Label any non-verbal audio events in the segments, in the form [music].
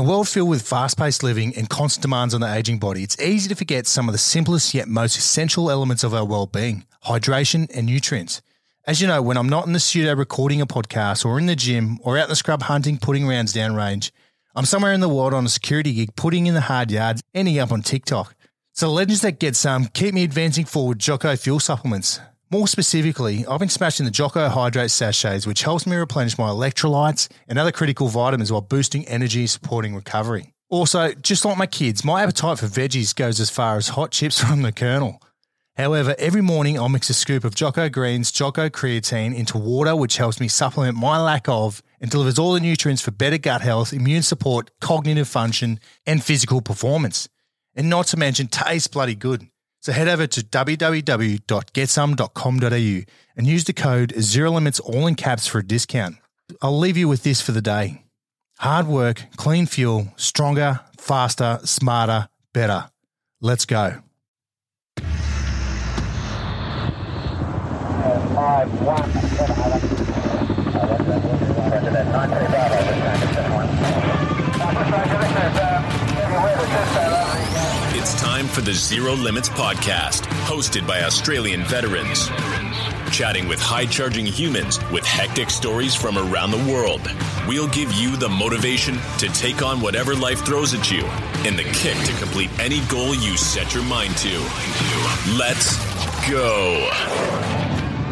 a world filled with fast paced living and constant demands on the aging body, it's easy to forget some of the simplest yet most essential elements of our well being hydration and nutrients. As you know, when I'm not in the studio recording a podcast or in the gym or out in the scrub hunting, putting rounds downrange, I'm somewhere in the world on a security gig, putting in the hard yards, ending up on TikTok. So legends that get some keep me advancing forward Jocko fuel supplements. More specifically, I've been smashing the Jocko Hydrate sachets, which helps me replenish my electrolytes and other critical vitamins while boosting energy, and supporting recovery. Also, just like my kids, my appetite for veggies goes as far as hot chips [laughs] from the Colonel. However, every morning I'll mix a scoop of Jocko Greens, Jocko Creatine into water, which helps me supplement my lack of and delivers all the nutrients for better gut health, immune support, cognitive function, and physical performance. And not to mention, tastes bloody good. So head over to www.getsome.com.au and use the code Zero Limits all in caps for a discount. I'll leave you with this for the day. Hard work, clean fuel, stronger, faster, smarter, better. Let's go. Five, one, seven, eleven. Roger that, nine, three, Bravo, this time it's just one. Roger, this is, um, everywhere, this is, uh, It's time for the Zero Limits podcast, hosted by Australian veterans. Chatting with high charging humans with hectic stories from around the world. We'll give you the motivation to take on whatever life throws at you and the kick to complete any goal you set your mind to. Let's go.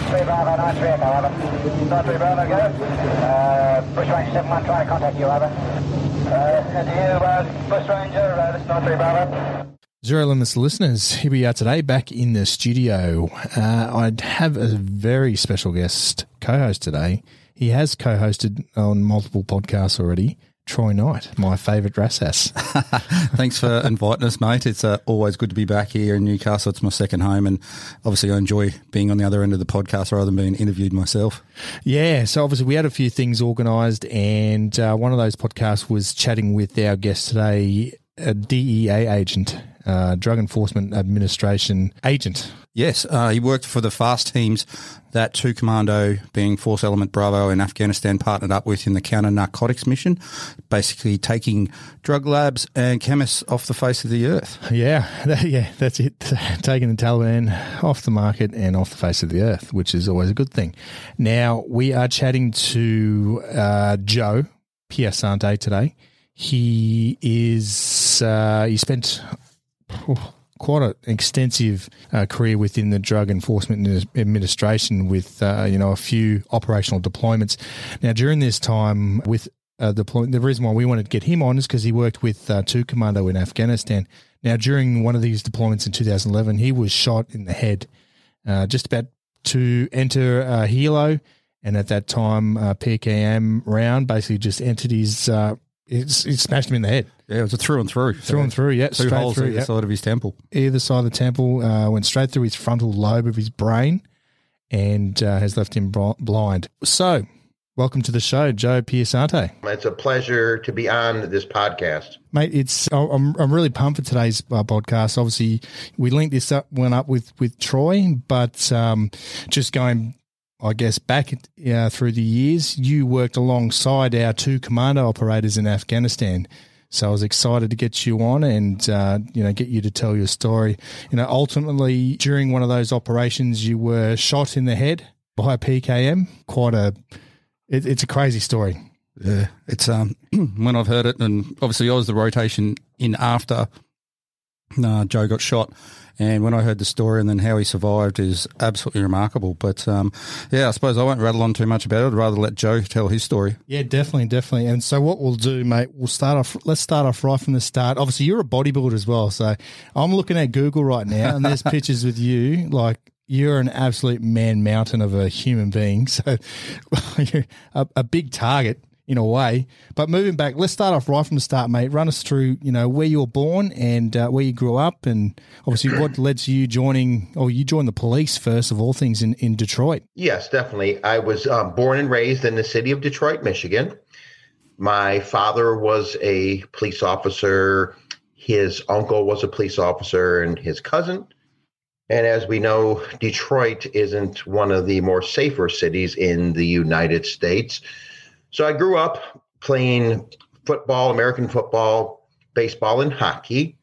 Three Bravo, nine three Echo, over. Nine three Bravo, go. Uh, trying to contact you, over. Uh, to you, uh, uh, this is three Bravo. Zero Limits listeners, here we are today back in the studio. Uh, I'd have a very special guest co host today. He has co hosted on multiple podcasts already. Troy Knight, my favourite Rassas. [laughs] Thanks for inviting us, mate. It's uh, always good to be back here in Newcastle. It's my second home, and obviously, I enjoy being on the other end of the podcast rather than being interviewed myself. Yeah, so obviously we had a few things organised, and uh, one of those podcasts was chatting with our guest today, a DEA agent, uh, Drug Enforcement Administration agent. Yes, uh, he worked for the FAST teams that Two Commando, being Force Element Bravo in Afghanistan, partnered up with in the counter narcotics mission, basically taking drug labs and chemists off the face of the earth. Yeah, [laughs] that, yeah, that's it. [laughs] Taking the Taliban off the market and off the face of the earth, which is always a good thing. Now we are chatting to uh, Joe Piersante today. He is uh, he spent quite an extensive uh, career within the Drug Enforcement Administration with uh, you know a few operational deployments. Now during this time with uh, deployment, the reason why we wanted to get him on is because he worked with uh, two commando in Afghanistan. Now during one of these deployments in 2011, he was shot in the head uh, just about to enter uh, helo, and at that time, uh, PKM round basically just entered his. Uh, it, it smashed him in the head, Yeah, it was a through and through. through and through. Yeah, Two straight holes through. either yep. side of his temple. Either side of the temple uh, went straight through his frontal lobe of his brain, and uh, has left him blind. So, welcome to the show, Joe Piersante. It's a pleasure to be on this podcast. Mate, it's I'm I'm really pumped for today's uh, podcast. Obviously, we linked this up went up with with Troy, but um, just going, I guess back uh, through the years, you worked alongside our two commando operators in Afghanistan. So I was excited to get you on and uh, you know get you to tell your story. You know, ultimately during one of those operations, you were shot in the head by a PKM. Quite a, it, it's a crazy story. Yeah, it's um [clears throat] when I've heard it, and obviously I was the rotation in after uh, Joe got shot, and when I heard the story and then how he survived is absolutely remarkable. But um, yeah, I suppose I won't rattle on too much about it. I'd rather let Joe tell his story. Yeah, definitely, definitely. And so what we'll do, mate, we'll start off. Let's start off right from the start. Obviously, you're a bodybuilder as well, so I'm looking at Google right now, and there's [laughs] pictures with you. Like you're an absolute man mountain of a human being. [laughs] So [laughs] you're a, a big target in a way. But moving back, let's start off right from the start, mate. Run us through, you know, where you were born and uh, where you grew up, and obviously what led to you joining. or you joined the police first of all things in in Detroit. Yes, definitely. I was um, born and raised in the city of Detroit, Michigan. My father was a police officer. His uncle was a police officer, and his cousin. And as we know, Detroit isn't one of the more safer cities in the United States. So I grew up playing football, American football, baseball, and hockey.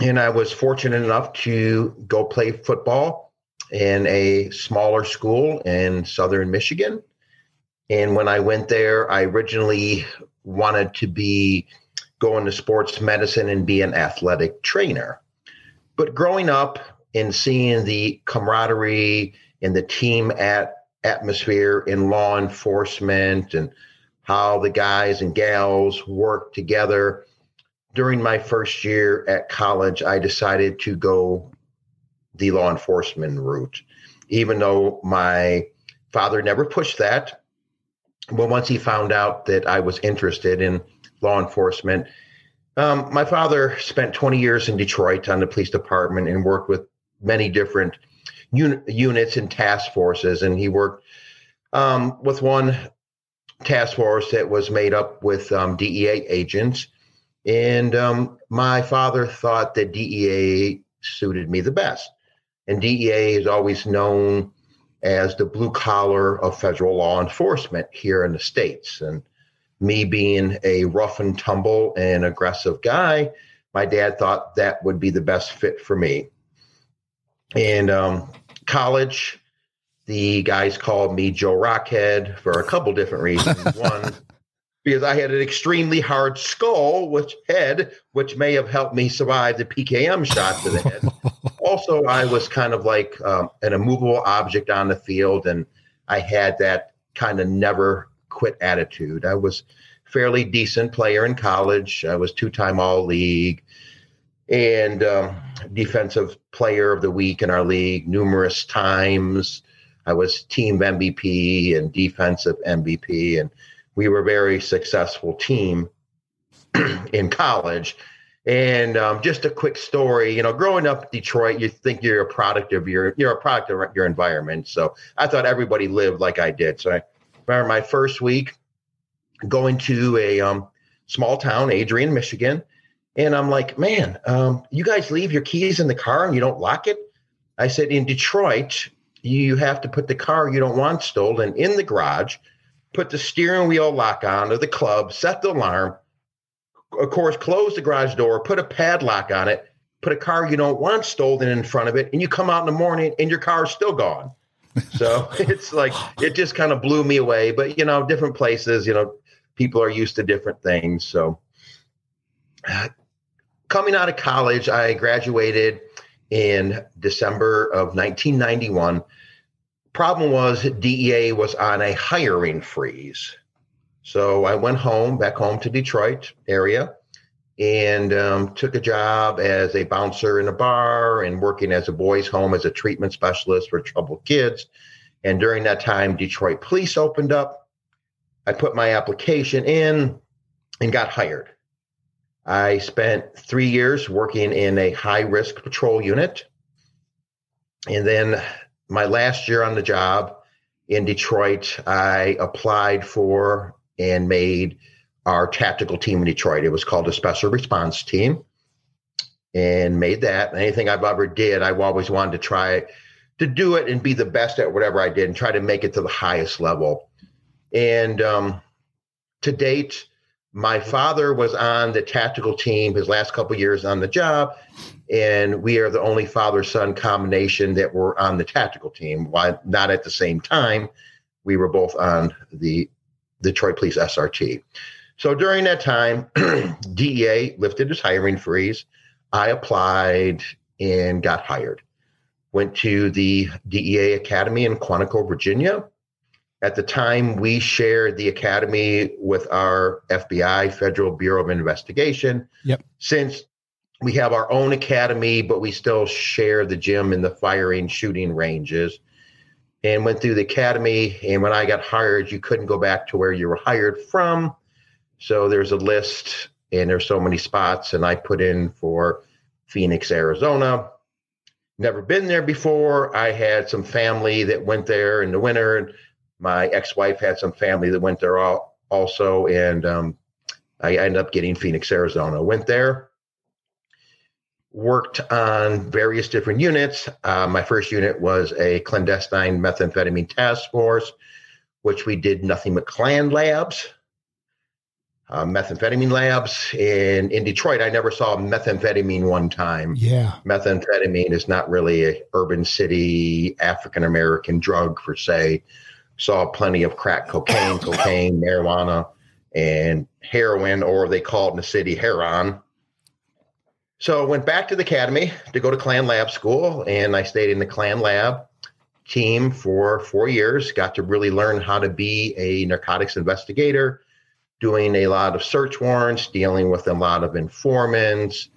And I was fortunate enough to go play football in a smaller school in southern Michigan. And when I went there, I originally wanted to be going to sports medicine and be an athletic trainer. But growing up and seeing the camaraderie and the team at atmosphere in law enforcement and how the guys and gals work together. During my first year at college, I decided to go the law enforcement route, even though my father never pushed that. But once he found out that I was interested in law enforcement, um, my father spent 20 years in Detroit on the police department and worked with many different un- units and task forces. And he worked um, with one task force that was made up with um, DEA agents. And um, my father thought that DEA suited me the best. And DEA is always known as the blue collar of federal law enforcement here in the States. And me being a rough and tumble and aggressive guy, my dad thought that would be the best fit for me. And um, college, the guys called me Joe Rockhead for a couple different reasons. [laughs] One, because I had an extremely hard skull, which head, which may have helped me survive the PKM shot to the head. [laughs] also, I was kind of like um, an immovable object on the field, and I had that kind of never quit attitude. I was fairly decent player in college. I was two time All League and um, defensive player of the week in our league numerous times. I was team MVP and defensive MVP, and we were a very successful team [clears throat] in college. And um, just a quick story, you know, growing up in Detroit, you think you're a product of your you're a product of your environment. So I thought everybody lived like I did. So I remember my first week going to a um, small town, Adrian, Michigan, and I'm like, man, um, you guys leave your keys in the car and you don't lock it. I said, in Detroit, you have to put the car you don't want stolen in the garage, put the steering wheel lock on to the club, set the alarm, of course, close the garage door, put a padlock on it, put a car you don't want stolen in front of it, and you come out in the morning and your car is still gone. [laughs] So it's like it just kind of blew me away. But you know, different places, you know, people are used to different things. So coming out of college, I graduated in December of 1991. Problem was DEA was on a hiring freeze. So I went home, back home to Detroit area, and um, took a job as a bouncer in a bar and working as a boys' home as a treatment specialist for troubled kids. And during that time, Detroit police opened up. I put my application in and got hired. I spent three years working in a high risk patrol unit. And then my last year on the job in Detroit, I applied for and made our tactical team in Detroit. It was called a special response team and made that. Anything I've ever did, I've always wanted to try to do it and be the best at whatever I did and try to make it to the highest level. And um, to date, my father was on the tactical team his last couple years on the job and we are the only father son combination that were on the tactical team. Why not at the same time we were both on the detroit police srt so during that time [clears throat] dea lifted its hiring freeze. I applied and got hired. Went to the dea academy in quantico virginia at the time, we shared the academy with our FBI, Federal Bureau of Investigation. Yep. Since we have our own academy, but we still share the gym and the firing shooting ranges. And went through the academy. And when I got hired, you couldn't go back to where you were hired from. So there's a list, and there's so many spots. And I put in for Phoenix, Arizona. Never been there before. I had some family that went there in the winter my ex-wife had some family that went there all, also, and um, I ended up getting Phoenix, Arizona. Went there, worked on various different units. Uh, my first unit was a clandestine methamphetamine task force, which we did nothing but clan labs. uh, methamphetamine labs. In in Detroit, I never saw methamphetamine one time. Yeah. Methamphetamine is not really a urban city African American drug per se. Saw plenty of crack cocaine, cocaine, marijuana, and heroin, or they call it in the city heron. So I went back to the academy to go to Clan Lab School, and I stayed in the Clan Lab team for four years. Got to really learn how to be a narcotics investigator, doing a lot of search warrants, dealing with a lot of informants,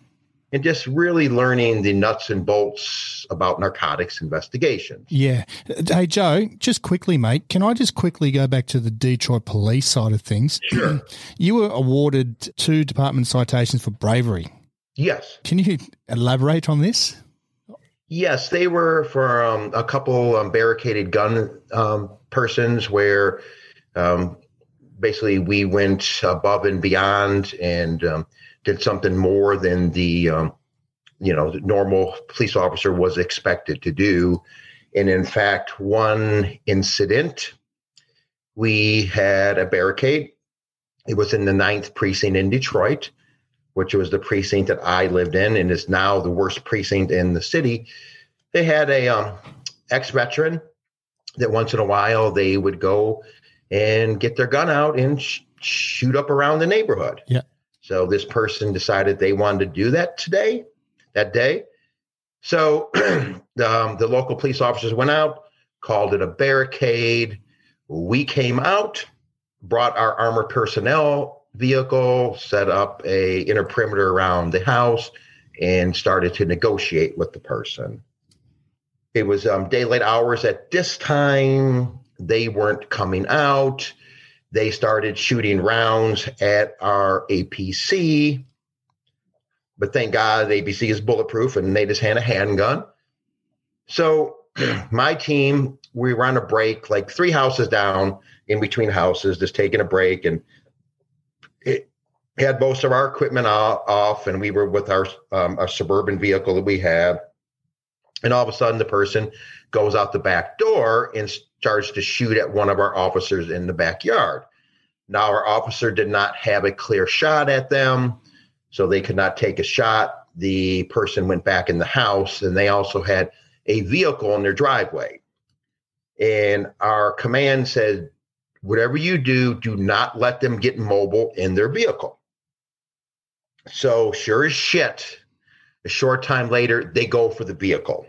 and just really learning the nuts and bolts about narcotics investigations. Yeah. Hey, Joe, just quickly, mate, can I just quickly go back to the Detroit police side of things? [clears throat] Sure. you were awarded two department citations for bravery. Yes. Can you elaborate on this? Yes, they were for um, a couple um, barricaded gun um, persons where um, basically we went above and beyond and um, did something more than the um, you know the normal police officer was expected to do. And in fact, one incident, we had a barricade. It was in the ninth precinct in Detroit which was the precinct that I lived in and is now the worst precinct in the city. They had a um, ex veteran that once in a while they would go and get their gun out and sh- shoot up around the neighborhood. Yeah. So this person decided they wanted to do that today, that day. So [clears throat] um, the local police officers went out, called it a barricade. We came out, brought our armored personnel vehicle, set up a inner perimeter around the house, and started to negotiate with the person. It was um, daylight hours at this time. They weren't coming out. They started shooting rounds at our APC. But thank God the APC is bulletproof and they just had a handgun. So [clears throat] my team, we were on a break, like three houses down in between houses, just taking a break. And it had most of our equipment off, and we were with our um, our suburban vehicle that we had. And all of a sudden, the person goes out the back door and starts to shoot at one of our officers in the backyard. Now, our officer did not have a clear shot at them, so they could not take a shot. The person went back in the house, and they also had a vehicle in their driveway. And our command said, whatever you do, do not let them get mobile in their vehicle. So, sure as shit, a short time later, they go for the vehicle.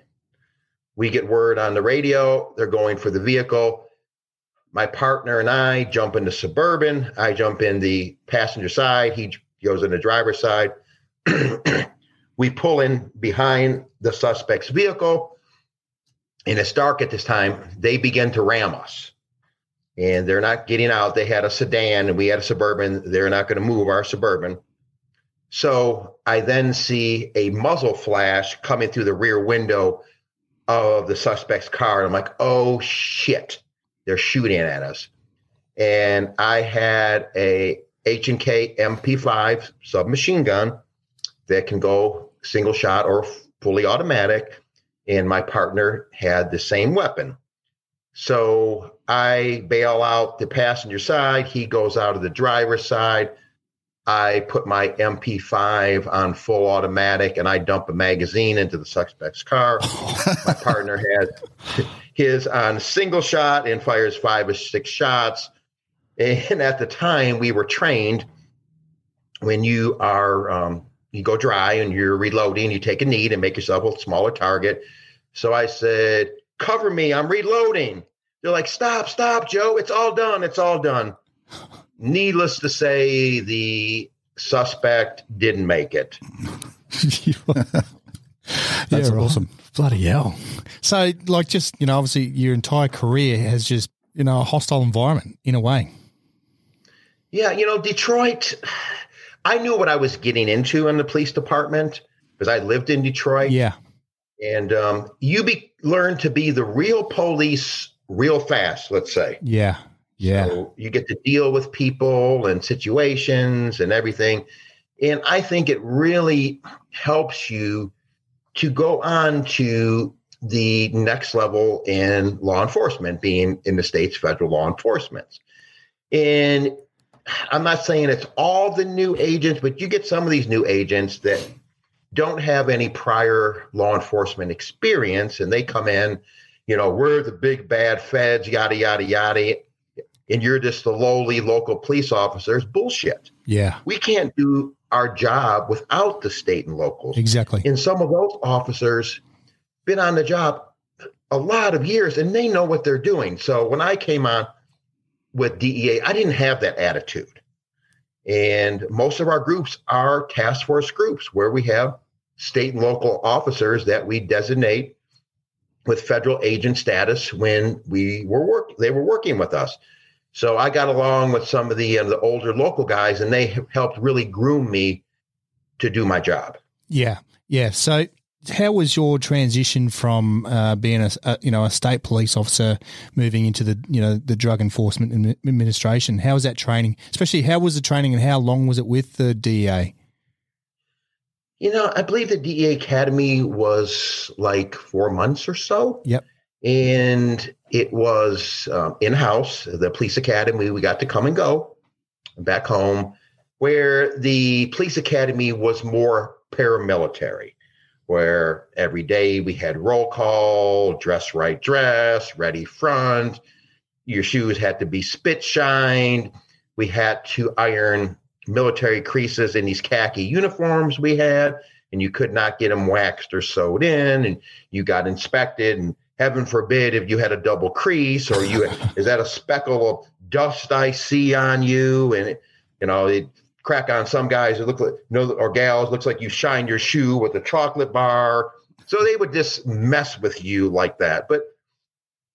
We get word on the radio, they're going for the vehicle. My partner and I jump in the suburban. I jump in the passenger side. He goes in the driver's side. [clears throat] we pull in behind the suspect's vehicle. And it's dark at this time. They begin to ram us and they're not getting out. They had a sedan and we had a suburban. They're not going to move our suburban. So I then see a muzzle flash coming through the rear window of the suspect's car. And I'm like, oh shit, they're shooting at us. And I had a H&K MP5 submachine gun that can go single shot or fully automatic. And my partner had the same weapon. So I bail out the passenger side. He goes out of the driver's side. I put my MP5 on full automatic and I dump a magazine into the suspect's car. [laughs] my partner has his on single shot and fires five or six shots. And at the time, we were trained when you are, um, you go dry and you're reloading, you take a knee and make yourself a smaller target. So I said, cover me, I'm reloading. They're like, stop, stop, Joe. It's all done. It's all done. Needless to say, the suspect didn't make it. [laughs] That's Yeah, right. awesome. Bloody hell. So, like, just, you know, obviously your entire career has just, you know, a hostile environment in a way. Yeah, you know, Detroit, I knew what I was getting into in the police department because I lived in Detroit. Yeah. And um, you be, learn to be the real police real fast, let's say. Yeah. Yeah. So you get to deal with people and situations and everything. And I think it really helps you to go on to the next level in law enforcement, being in the state's federal law enforcement. And I'm not saying it's all the new agents, but you get some of these new agents that don't have any prior law enforcement experience and they come in, you know, we're the big bad feds, yada, yada, yada. And you're just the lowly local police officers. Bullshit. Yeah. We can't do our job without the state and locals. Exactly. And some of those officers been on the job a lot of years and they know what they're doing. So when I came on with DEA, I didn't have that attitude. And most of our groups are task force groups where we have state and local officers that we designate with federal agent status when we were work they were working with us. So I got along with some of the uh, the older local guys and they helped really groom me to do my job. Yeah. Yeah. So how was your transition from uh, being a, a, you know a state police officer moving into the you know the drug enforcement administration? How was that training? Especially, how was the training and how long was it with the DEA? You know, I believe the DEA Academy was like four months or so. Yep. And it was um, in house, the police academy. We got to come and go back home, where the police academy was more paramilitary where every day we had roll call, dress right dress, ready front. Your shoes had to be spit shined. We had to iron military creases in these khaki uniforms we had, and you could not get them waxed or sewed in. And you got inspected, and heaven forbid if you had a double crease or you is that a speckle of dust I see on you, and you know it crack on some guys it look like you know or gals looks like you shined your shoe with a chocolate bar. So they would just mess with you like that. But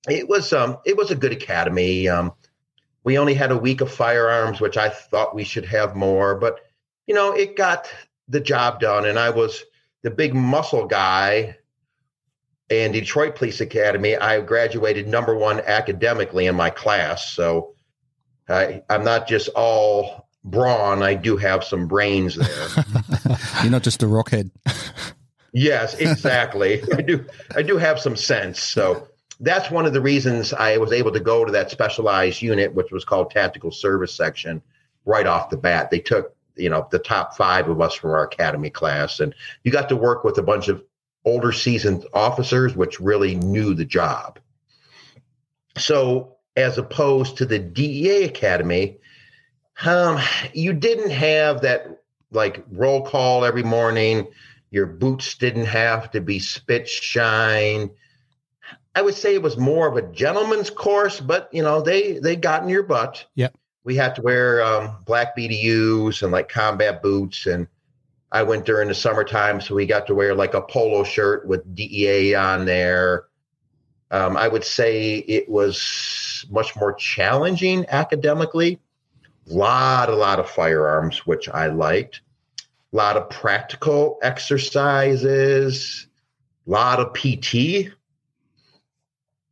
it was um it was a good academy. Um we only had a week of firearms which i thought we should have more. But you know it got the job done and i was the big muscle guy and detroit police academy i graduated number one academically in my class so I, i'm not just all brawn, I do have some brains there. [laughs] You're not just a rockhead. yes, exactly. [laughs] I do. I do have some sense. So that's one of the reasons I was able to go to that specialized unit, which was called Tactical Service Section, right off the bat. They took you know the top five of us from our academy class, and you got to work with a bunch of older seasoned officers, which really knew the job. So as opposed to the DEA Academy, um, you didn't have that like roll call every morning. Your boots didn't have to be spit shine. I would say it was more of a gentleman's course, but you know they they got in your butt. Yep. We had to wear um, black BDUs and like combat boots, and I went during the summertime, so we got to wear like a polo shirt with DEA on there. Um, I would say it was much more challenging academically lot, a lot of firearms, which I liked. A lot of practical exercises, a lot of PT.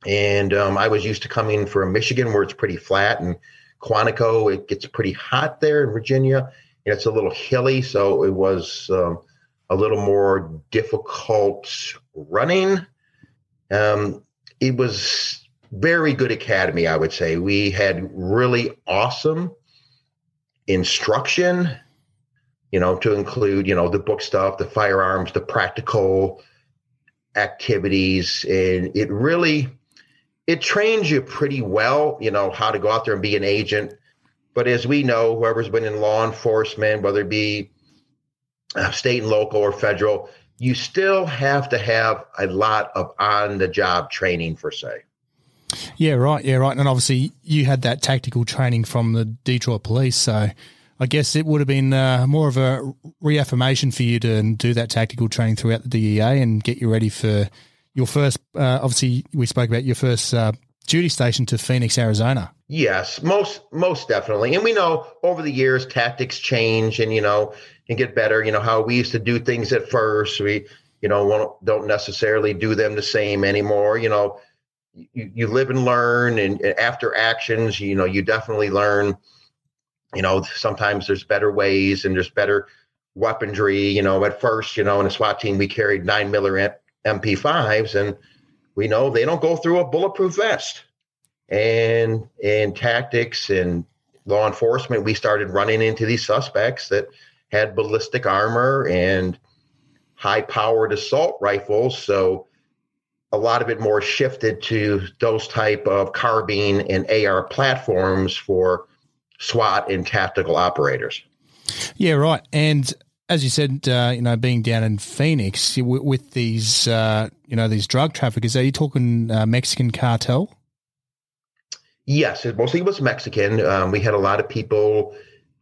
And um, I was used to coming from Michigan where it's pretty flat, and Quantico, it gets pretty hot there in Virginia, it's a little hilly. So it was um, a little more difficult running. Um, it was very good academy, I would say. We had really awesome instruction, you know, to include, you know, the book stuff, the firearms, the practical activities. And it really, it trains you pretty well, you know, how to go out there and be an agent. But as we know, whoever's been in law enforcement, whether it be uh, state and local or federal, you still have to have a lot of on the job training, for say. Yeah, right. Yeah, right. And obviously, you had that tactical training from the Detroit Police, so I guess it would have been uh, more of a reaffirmation for you to do that tactical training throughout the DEA and get you ready for your first. Uh, obviously, we spoke about your first uh, duty station to Phoenix, Arizona. Yes, most most definitely. And we know over the years tactics change and you know and get better. You know how we used to do things at first. We you know don't necessarily do them the same anymore. You know you, you live and learn and after actions you know you definitely learn you know sometimes there's better ways and there's better weaponry you know at first you know in a swat team we carried nine miller mp5s and we know they don't go through a bulletproof vest and in tactics and law enforcement, we started running into these suspects that had ballistic armor and high powered assault rifles. So a lot of it more shifted to those type of carbine and AR platforms for SWAT and tactical operators. Yeah, right. And as you said, uh, you know, being down in Phoenix with, these, uh, you know, these drug traffickers, are you talking uh, Mexican cartel? Yes, it mostly was Mexican. Um, we had a lot of people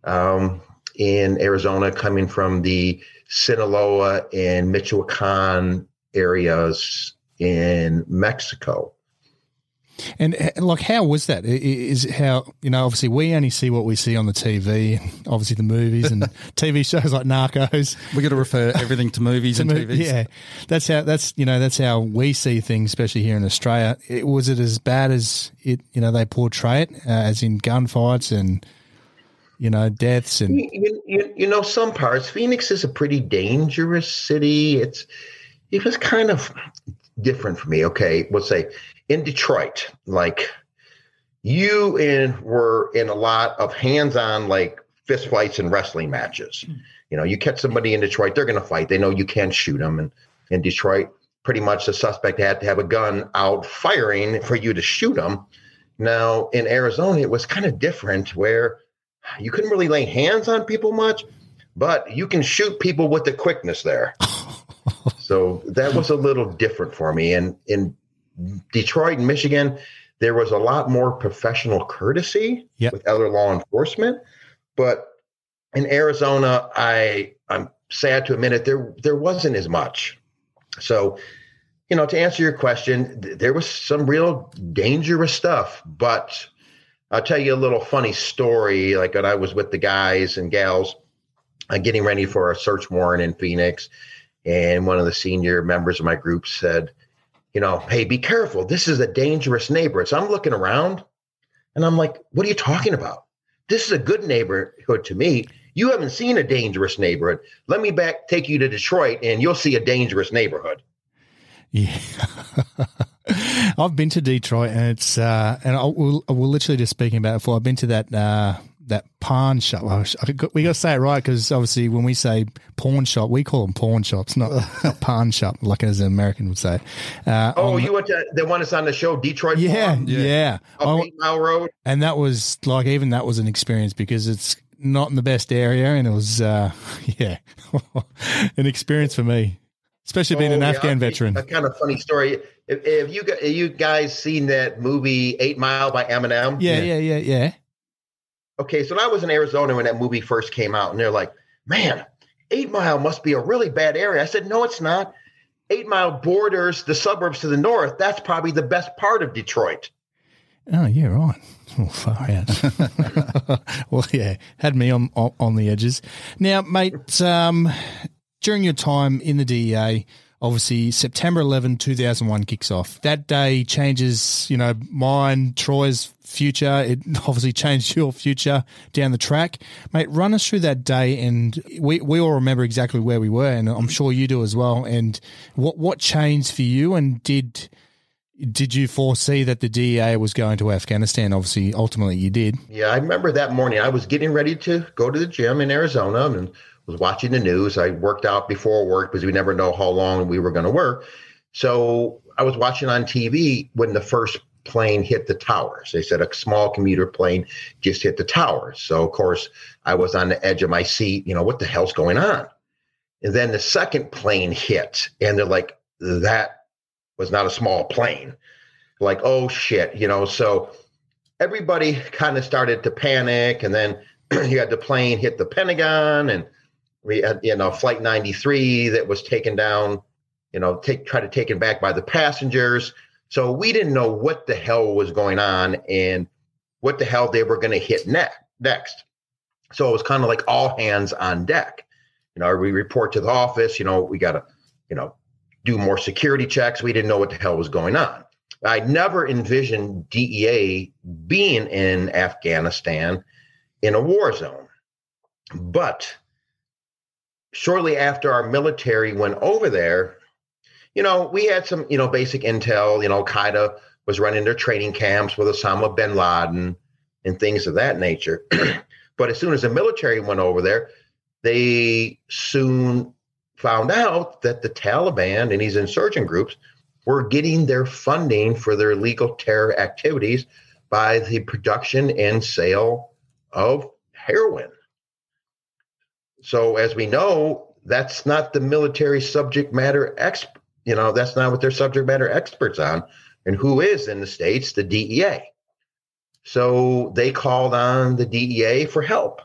um, in Arizona coming from the Sinaloa and Michoacan areas in Mexico. And like, how was that? Is it how you know? Obviously, we only see what we see on the TV, obviously the movies and [laughs] TV shows like Narcos. We got to refer everything to movies to and TVs. Yeah, that's how that's you know that's how we see things, especially here in Australia. It, was it as bad as it you know they portray it, uh, as in gunfights and you know deaths and you, you, you know some parts. Phoenix is a pretty dangerous city. It's it was kind of different for me. Okay, we'll say in Detroit, like you in were in a lot of hands-on like fist fights and wrestling matches. Mm. You know, you catch somebody in Detroit, they're going to fight. They know you can't shoot them. And in Detroit, pretty much the suspect had to have a gun out firing for you to shoot them. Now in Arizona, it was kind of different where you couldn't really lay hands on people much, but you can shoot people with the quickness there. [laughs] so that was a little different for me. And in Detroit and Michigan, there was a lot more professional courtesy yep. with other law enforcement. But in Arizona, I I'm sad to admit it, there there wasn't as much. So, you know, to answer your question, th- there was some real dangerous stuff. But I'll tell you a little funny story. Like when I was with the guys and gals uh, getting ready for a search warrant in Phoenix, and one of the senior members of my group said, you know, hey, be careful. This is a dangerous neighborhood. So I'm looking around and I'm like, what are you talking about? This is a good neighborhood to me. You haven't seen a dangerous neighborhood. Let me back take you to Detroit and you'll see a dangerous neighborhood. Yeah. [laughs] I've been to Detroit and it's, uh, and I will, I will literally just speaking about it before. I've been to that, uh, that pawn shop. Well, we got to say it right because obviously when we say pawn shop, we call them pawn shops, not, [laughs] not pawn shop, like as an American would say. Uh, oh, you went to the one that's on the show, Detroit? Yeah, pawn? yeah. Up Eight Mile Road, and that was like even that was an experience because it's not in the best area, and it was uh, [laughs] yeah, [laughs] an experience for me. Especially being oh, an yeah, Afghan veteran. A kind of funny story. If, if you have you guys seen that movie Eight Mile by Eminem? Yeah, yeah, yeah, yeah. yeah. Okay, so I was in Arizona when that movie first came out, and they're like, man, Eight Mile must be a really bad area. I said, no, it's not. Eight Mile borders the suburbs to the north. That's probably the best part of Detroit. Oh, yeah, right. Oh, far out. [laughs] well, yeah, had me on, on, on the edges. Now, mate, um, during your time in the DEA, obviously September 11, 2001 kicks off. That day changes, you know, mine, Troy's future. It [laughs] obviously changed your future down the track. Mate, run us through that day and we, we all remember exactly where we were and I'm sure you do as well. And what, what changed for you and did, did you foresee that the DEA was going to Afghanistan? Obviously, ultimately you did. Yeah, I remember that morning. I was getting ready to go to the gym in Arizona and was watching the news. I worked out before work because we never know how long we were going to work. So I was watching on TV when the first plane hit the towers. They said a small commuter plane just hit the towers. So of course I was on the edge of my seat, you know, what the hell's going on? And then the second plane hit and they're like, that was not a small plane. Like, oh shit, you know, so everybody kind of started to panic and then [clears throat] you had the plane hit the Pentagon and we had you know flight 93 that was taken down you know take try to taken back by the passengers. So we didn't know what the hell was going on and what the hell they were going to hit next next. So it was kind of like all hands on deck. You know we report to the office you know we got to you know do more security checks. We didn't know what the hell was going on. I never envisioned dea being in afghanistan in a war zone. But shortly after our military went over there, you know, we had some, you know, basic intel. You know, Al Qaeda was running their training camps with Osama bin Laden. and things of that nature. [clears throat] but as soon as the military went over there, they soon found out that the Taliban and these insurgent groups were getting their funding for their illegal terror activities by the production and sale of heroin. So, as we know, that's not the military subject matter expert. You know, that's not what they're subject matter experts on. And who is in the States? The DEA. So they called on the DEA for help.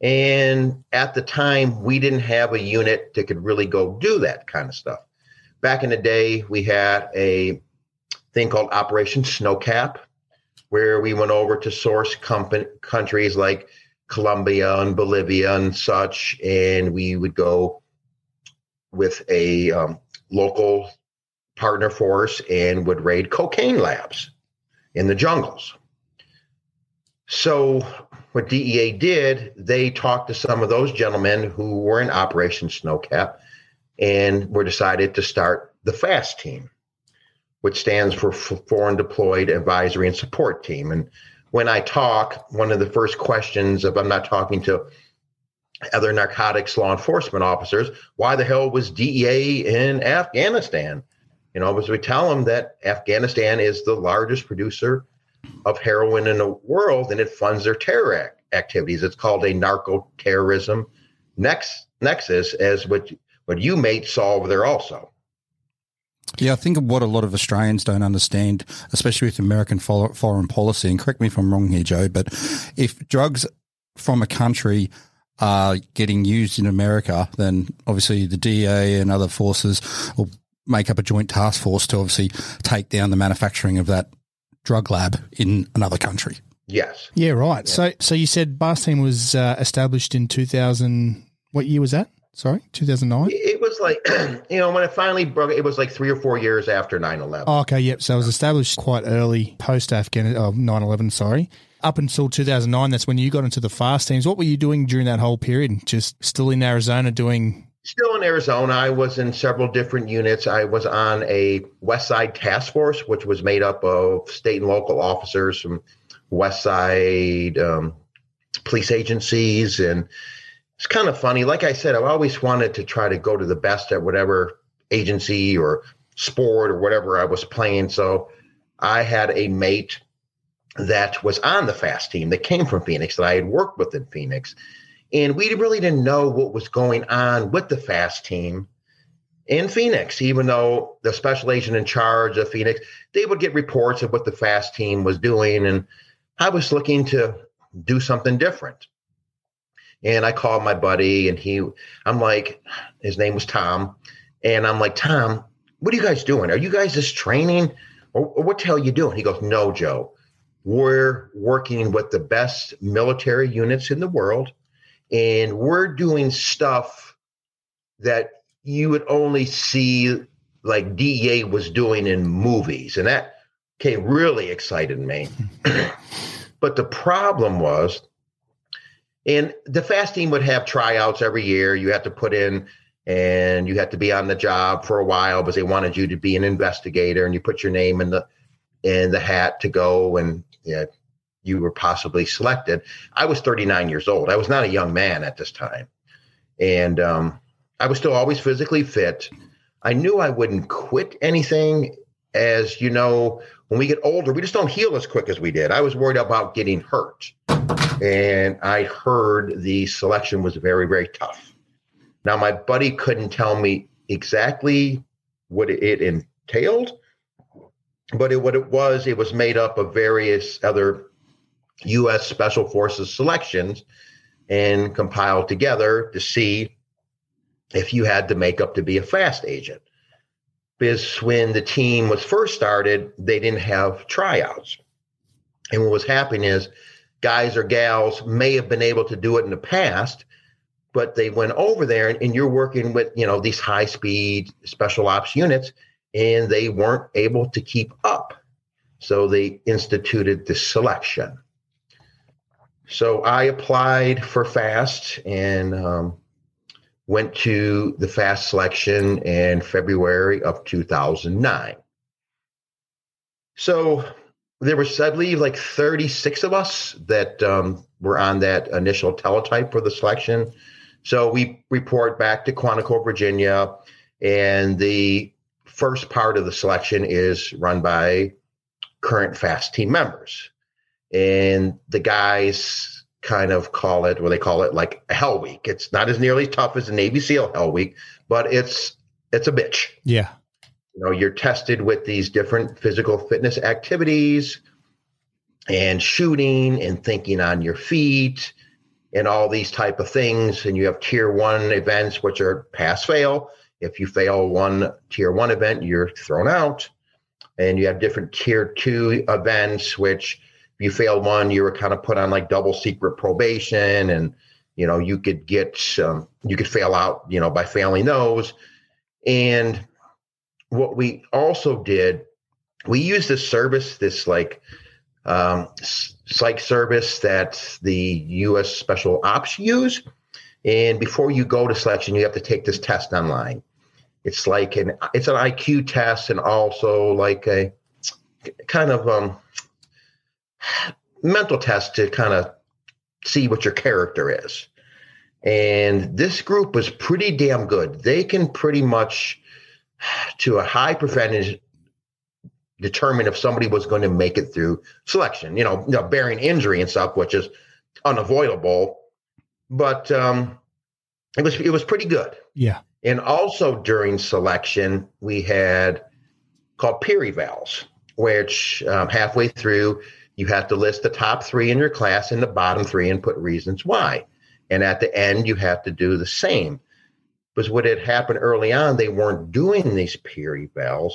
And at the time, we didn't have a unit that could really go do that kind of stuff. Back in the day, we had a thing called Operation Snowcap, where we went over to source company, countries like Colombia and Bolivia and such, and we would go with a um, local partner force and would raid cocaine labs in the jungles. So, what DEA did, they talked to some of those gentlemen who were in Operation Snowcap and were decided to start the FAST team, which stands for Foreign Deployed Advisory and Support Team. And when I talk, one of the first questions, if I'm not talking to other narcotics law enforcement officers, why the hell was DEA in Afghanistan? You know, because we tell them that Afghanistan is the largest producer of heroin in the world and it funds their terror activities. It's called a narco terrorism nex- nexus, as what, what you may solve there also. Yeah, I think what a lot of Australians don't understand, especially with American foreign policy, and correct me if I'm wrong here, Joe, but if drugs from a country are getting used in America, then obviously the DEA and other forces will make up a joint task force to obviously take down the manufacturing of that drug lab in another country. Yes. Yeah, right. Yeah. So, so you said Fast Team was uh, established in 2000. What year was that? Sorry, 2009? It was like, [clears throat] you know, when it finally broke, it was like three or four years after 9 11. Oh, okay, yep. So it was established quite early post Afghanistan, oh, 9 11, sorry. Up until 2009, that's when you got into the fast teams. What were you doing during that whole period? Just still in Arizona doing. Still in Arizona. I was in several different units. I was on a West Side task force, which was made up of state and local officers from West Side um, police agencies and it's kind of funny. Like I said, I've always wanted to try to go to the best at whatever agency or sport or whatever I was playing. So I had a mate that was on the fast team that came from Phoenix that I had worked with in Phoenix. And we really didn't know what was going on with the fast team in Phoenix, even though the special agent in charge of Phoenix, they would get reports of what the fast team was doing. And I was looking to do something different. And I called my buddy, and he, I'm like, his name was Tom, and I'm like, Tom, what are you guys doing? Are you guys just training, or, or what the hell are you doing? He goes, No, Joe, we're working with the best military units in the world, and we're doing stuff that you would only see like DEA was doing in movies, and that okay really excited me. [laughs] but the problem was and the fast team would have tryouts every year. You had to put in and you had to be on the job for a while because they wanted you to be an investigator and you put your name in the in the hat to go and yeah, you were possibly selected. I was 39 years old. I was not a young man at this time. And um, I was still always physically fit. I knew I wouldn't quit anything as you know, when we get older, we just don't heal as quick as we did. I was worried about getting hurt. And I heard the selection was very, very tough. Now, my buddy couldn't tell me exactly what it entailed, but it, what it was, it was made up of various other U.S. Special Forces selections and compiled together to see if you had the makeup to be a fast agent because when the team was first started, they didn't have tryouts. And what was happening is guys or gals may have been able to do it in the past, but they went over there and, and you're working with, you know, these high speed special ops units and they weren't able to keep up. So they instituted the selection. So I applied for FAST and um, went to the fast selection in February of 2009. So there was, I believe, like 36 of us that um, were on that initial teletype for the selection. So we report back to Quantico, Virginia, and the first part of the selection is run by current FAST team members. And the guys kind of call it, well, they call it like hell week. It's not as nearly tough as a Navy SEAL hell week, but it's it's a bitch. Yeah. You know, you're tested with these different physical fitness activities and shooting and thinking on your feet and all these type of things. And you have tier one events, which are pass fail. If you fail one tier one event, you're thrown out. And you have different tier two events, which if you fail one, you were kind of put on like double secret probation and you know you could get um, you could fail out you know by failing those and what we also did we used this service this like um, psych service that the U.S. Special Ops use. And before you go to selection, you have to take this test online. It's like an it's an IQ test and also like a kind of um, mental test to kind of see what your character is. And this group was pretty damn good. They can pretty much, to a high percentage, determine if somebody was going to make it through selection, you know, you know bearing injury and stuff, which is unavoidable. But um, it was it was pretty good. Yeah. And also during selection, we had called peer evals, which um, halfway through you have to list the top three in your class and the bottom three and put reasons why. And at the end, you have to do the same. Because what had happened early on, they weren't doing these peer evals.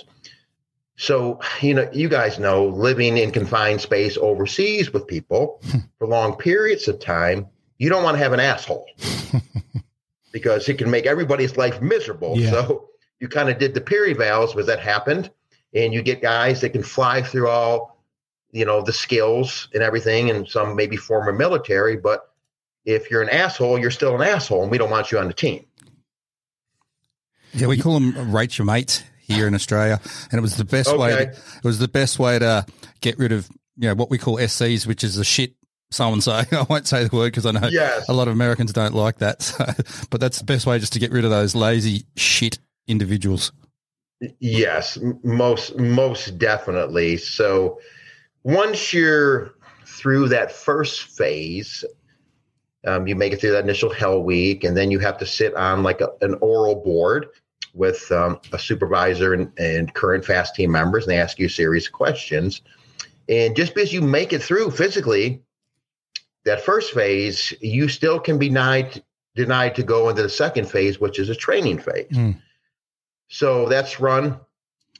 So, you know, you guys know living in confined space overseas with people [laughs] for long periods of time, you don't want to have an asshole [laughs] because it can make everybody's life miserable. Yeah. So you kind of did the peer evals, was that happened. And you get guys that can fly through all, you know, the skills and everything, and some maybe former military, but if you're an asshole, you're still an asshole, and we don't want you on the team. Yeah, we call them rate your mates here in Australia, and it was the best way. To, it was the best way to get rid of you know what we call SCs, which is the shit. So and so. I won't say the word because I know Yes. a lot of Americans don't like that. [laughs] So, but that's the best way just to get rid of those lazy shit individuals. Yes, most most definitely. So once you're through that first phase, um, you make it through that initial hell week, and then you have to sit on like a, an oral board with um, a supervisor and, and current fast team members, and they ask you a series of questions. And just because you make it through physically, that first phase, you still can be denied denied to go into the second phase, which is a training phase. Mm. So that's run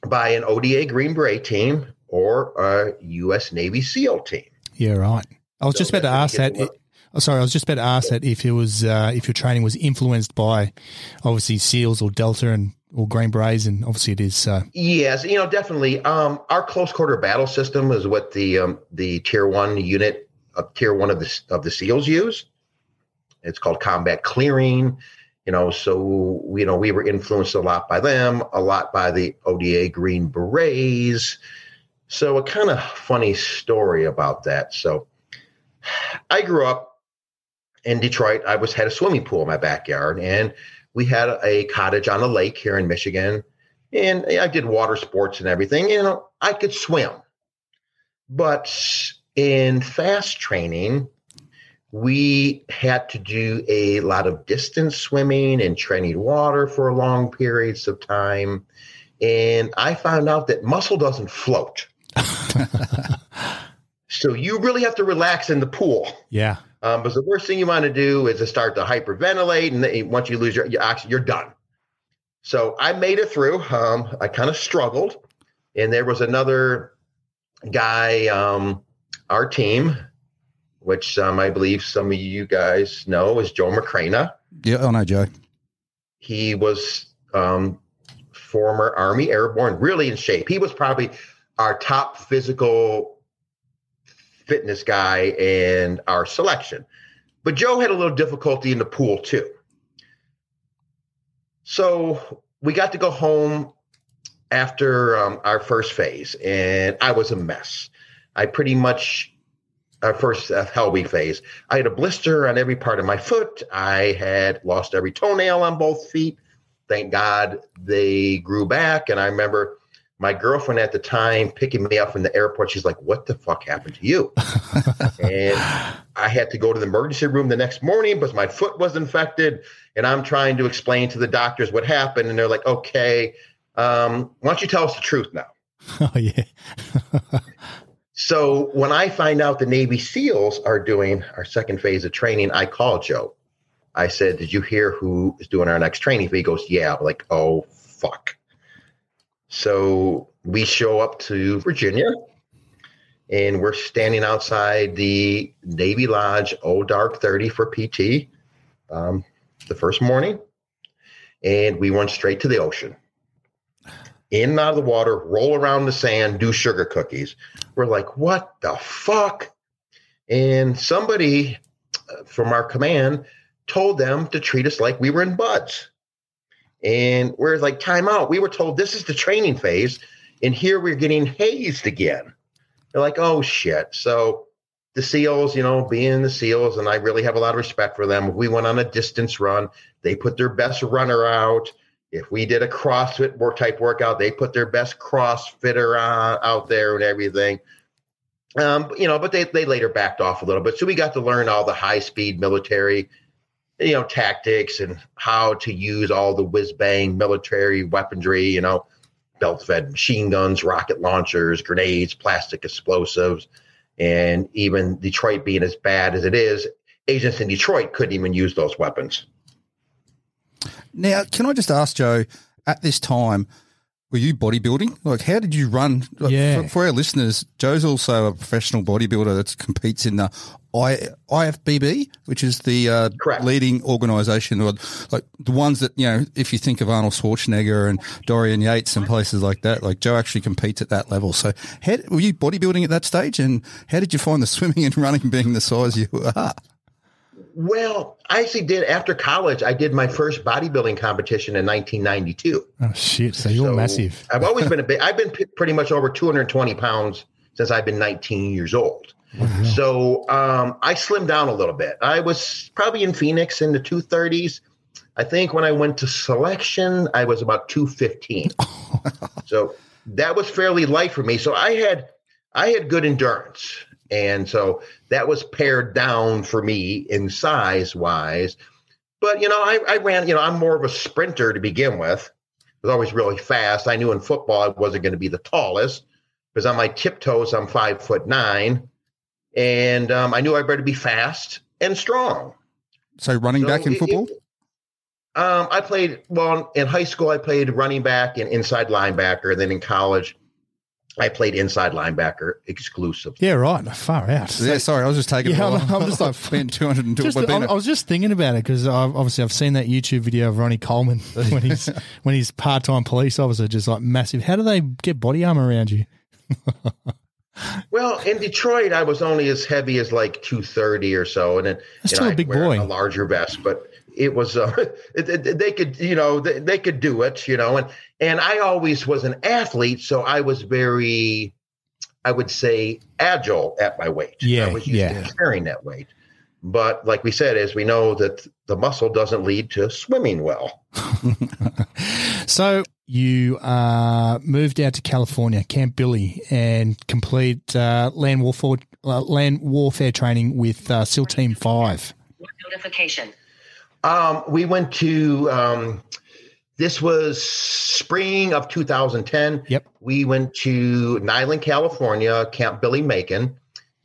by an ODA Green Beret team or a U.S. Navy SEAL team. Yeah, right. I was So just about to ask that. Oh, sorry, I was just about to ask that if it was uh, if your training was influenced by obviously SEALs or Delta and or Green Berets, and obviously it is. So Yes, you know, definitely. Um, our close quarter battle system is what the um, the tier one unit of tier one of the of the SEALs use. It's called combat clearing. You know, so you know we were influenced a lot by them, a lot by the ODA Green Berets. So a kind of funny story about that. So I grew up in Detroit. I was had a swimming pool in my backyard, and we had a cottage on a lake here in Michigan and I did water sports and everything. You know, I could swim, but in fast training, we had to do a lot of distance swimming and training water for long periods of time. And I found out that muscle doesn't float. [laughs] so you really have to relax in the pool. yeah, Um, because the worst thing you want to do is to start to hyperventilate, and then once you lose your, your oxygen, you're done. So I made it through. Um, I kind of struggled, and there was another guy, um, our team, which um, I believe some of you guys know, is Joe McCrana. Yeah, oh no, Joe. He was um, former Army Airborne, really in shape. He was probably our top physical fitness guy and our selection. But Joe had a little difficulty in the pool too. So we got to go home after um, our first phase, and I was a mess. I pretty much our first uh, week phase. I had a blister on every part of my foot. I had lost every toenail on both feet. Thank God they grew back. And I remember my girlfriend at the time picking me up from the airport. She's like, What the fuck happened to you? [laughs] and I had to go to the emergency room the next morning because my foot was infected. And I'm trying to explain to the doctors what happened. And they're like, Okay, um, why don't you tell us the truth now? [laughs] Oh yeah. [laughs] So when I find out the Navy SEALs are doing our second phase of training, I call Joe. I said, Did you hear who is doing our next training? He goes, Yeah. I'm like, oh, fuck. So we show up to Virginia and we're standing outside the Navy Lodge, Old Dark 30 for PT um, the first morning. And we went straight to the ocean in and out of the water, roll around the sand, do sugar cookies. We're like, what the fuck? And somebody uh, from our command told them to treat us like we were in BUD/S. And we're like, time out. We were told this is the training phase. And here we're getting hazed again. They're like, oh shit. So the SEALs, you know, being the SEALs, and I really have a lot of respect for them. We went on a distance run. They put their best runner out if we did a CrossFit work type workout, they put their best CrossFitter on, out there and everything. Um, you know, but they they later backed off a little bit. So we got to learn all the high speed military, you know, tactics and how to use all the whiz bang military weaponry. You know, belt fed machine guns, rocket launchers, grenades, plastic explosives, and even Detroit being as bad as it is, agents in Detroit couldn't even use those weapons. Now, can I just ask Joe, at this time, were you bodybuilding? Like, how did you run? Like, Yeah. For, for our listeners, Joe's also a professional bodybuilder that competes in the I, IFBB, which is the uh, Correct. leading organisation, or like the ones that you know. If you think of Arnold Schwarzenegger and Dorian Yates and places like that, like Joe actually competes at that level. So, how, were you bodybuilding at that stage, and how did you find the [laughs] swimming and running being the size you are? Well, I actually did after college. I did my first bodybuilding competition in 1992. Oh shit! So you're So massive. I've always [laughs] been a bit. I've been p- pretty much over 220 pounds since I've been 19 years old. So um, I slimmed down a little bit. I was probably in Phoenix in the 230s. I think when I went to selection, I was about 215. [laughs] so that was fairly light for me. So I had I had good endurance. And so that was pared down for me in size wise. But you know, I, I ran, you know, I'm more of a sprinter to begin with. I was always really fast. I knew in football I wasn't going to be the tallest because on my tiptoes I'm five foot nine, and um, I knew I better be fast and strong. So, running So back in it- football. it- um, I played well in high school. I played running back and inside linebacker. Then in college, I played inside linebacker exclusively. Yeah, right. Far out. yeah, sorry, I was just taking. Yeah, a I'm- I'm just like, [laughs] being two hundred and two. Just, I, I was just thinking about it because obviously I've seen that YouTube video of Ronnie Coleman [laughs] when he's [laughs] when he's part time police officer, just like massive. How do they get body armor around you? Well, in Detroit, I was only as heavy as like two thirty or so, and then That's you still know, a big boy. a larger vest. But it was uh, [laughs] it, it- they could you know they, they could do it, you know, and and I always was an athlete, so I was very, I would say, agile at my weight. Yeah, I was used yeah. to carrying that weight. But like we said, as we know that the muscle doesn't lead to swimming well. [laughs] So you uh, moved out to California, Camp Billy, and complete uh, land warfare uh, land warfare training with uh, SEAL Team Five. Notification. Um, we went to um, this was spring of 2010. Yep. We went to Niland, California, Camp Billy Machen.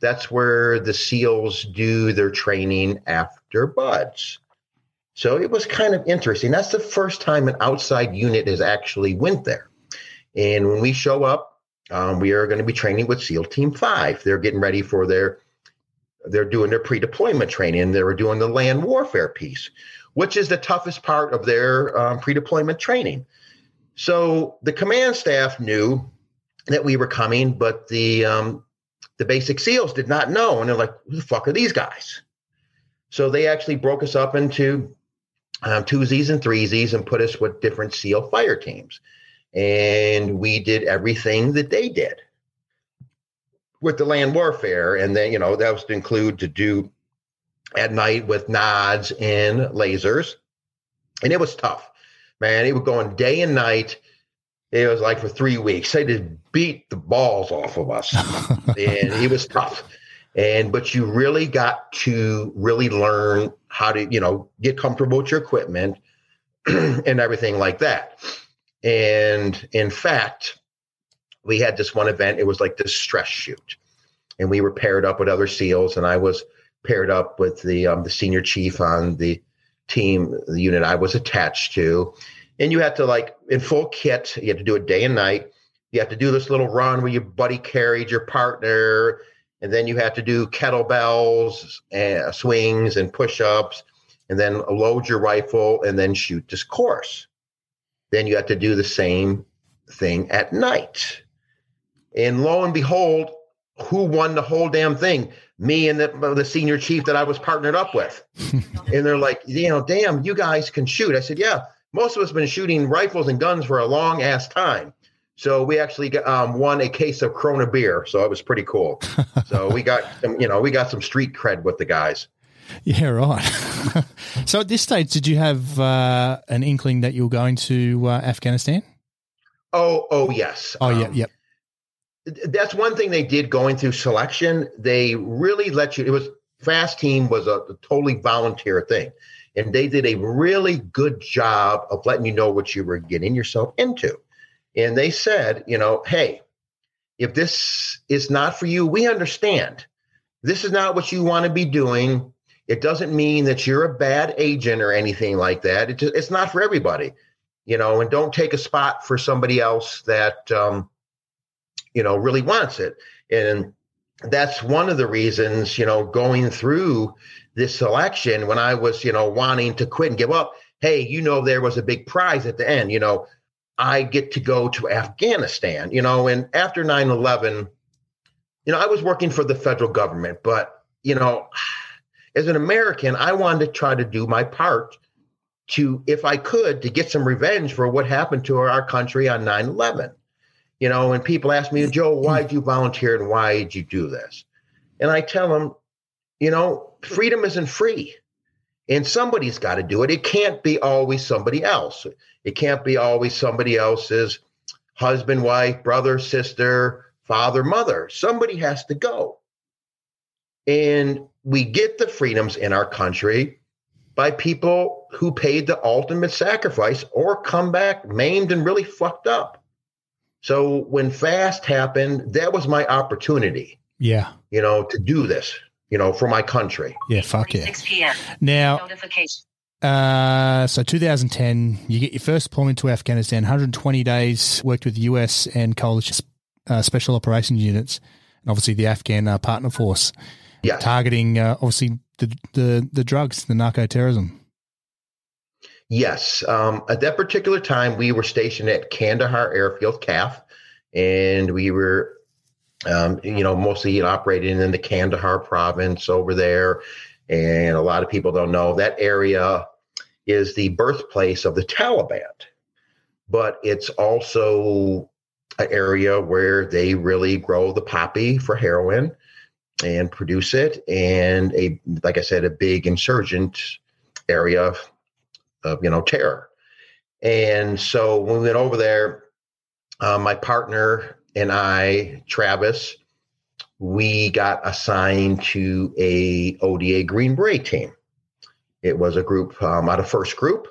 That's where the SEALs do their training after BUD/S. So it was kind of interesting. That's the first time an outside unit has actually went there. And when we show up, um, we are going to be training with SEAL Team Five. They're getting ready for their they're doing their pre-deployment training. They were doing the land warfare piece, which is the toughest part of their um, pre-deployment training. So the command staff knew that we were coming, but the um, the basic SEALs did not know, and they're like, "Who the fuck are these guys?" So they actually broke us up into um, twosies and threesies and put us with different SEAL fire teams, and we did everything that they did with the land warfare, and then you know that was to include to do at night with nods and lasers, and it was tough, man. It was going day and night. It was like for three weeks. They just beat the balls off of us, [laughs] and it was tough. And but you really got to really learn how to, you know, get comfortable with your equipment [clears throat] and everything like that. And in fact, we had this one event. It was like this stress shoot, and we were paired up with other SEALs, and I was paired up with the um, the senior chief on the team, the unit I was attached to, and you had to like in full kit. You had to do it day and night. You had to do this little run where your buddy carried your partner, and then you have to do kettlebells, and swings, and push-ups, and then load your rifle, and then shoot this course. Then you have to do the same thing at night. And lo and behold, who won the whole damn thing? Me and the, the senior chief that I was partnered up with. [laughs] and they're like, you know, damn, you guys can shoot. I said, yeah, most of us have been shooting rifles and guns for a long ass time. So we actually got, um, won a case of Corona beer. So it was pretty cool. so [laughs] we got, some, you know, we got some street cred with the guys. Yeah, right. [laughs] so at this stage, did you have uh, an inkling that you were going to uh, Afghanistan? Oh, oh yes. Oh, yeah, yep that's one thing they did going through selection. They really let you. It was fast team was a, a, totally volunteer thing, and they did a really good job of letting you know what you were getting yourself into. And they said, you know, hey, if this is not for you, we understand. This is not what you want to be doing. It doesn't mean that you're a bad agent or anything like that. It just, it's not for everybody, you know. And don't take a spot for somebody else that. Um, you know, really wants it. And that's one of the reasons, you know, going through this selection when I was, you know, wanting to quit and give up. Hey, you know, there was a big prize at the end, you know, I get to go to Afghanistan, you know, and after 9 11, you know, I was working for the federal government, but, you know, as an American, I wanted to try to do my part to, if I could, to get some revenge for what happened to our country on 9 11. You know, when people ask me, Joe, hmm. why did you volunteer and why did you do this? And I tell them, you know, freedom isn't free. And somebody's got to do it. It can't be always somebody else. It can't be always somebody else's husband, wife, brother, sister, father, mother. Somebody has to go. And we get the freedoms in our country by people who paid the ultimate sacrifice or come back maimed and really fucked up. So when fast happened, that was my opportunity. Yeah. You know, to do this, you know, for my country. Yeah, fuck yeah. 6 p.m. Now, Notification. Uh, so 2010, you get your first deployment to Afghanistan, 120 days worked with US and coalition uh, special operations units, and obviously the Afghan uh, partner force. Yeah. Targeting, uh, obviously, the, the, the drugs, the narco terrorism. Yes. Um, at that particular time, we were stationed at Kandahar Airfield, KAF, and we were, um, you know, mostly operating in the Kandahar province over there. And a lot of people don't know that area is the birthplace of the Taliban, but it's also an area where they really grow the poppy for heroin and produce it, and a like I said, a big insurgent area of you know terror. And so when we went over there, uh, my partner and I, Travis, we got assigned to a ODA Green Beret team. It was a group um, out of first group,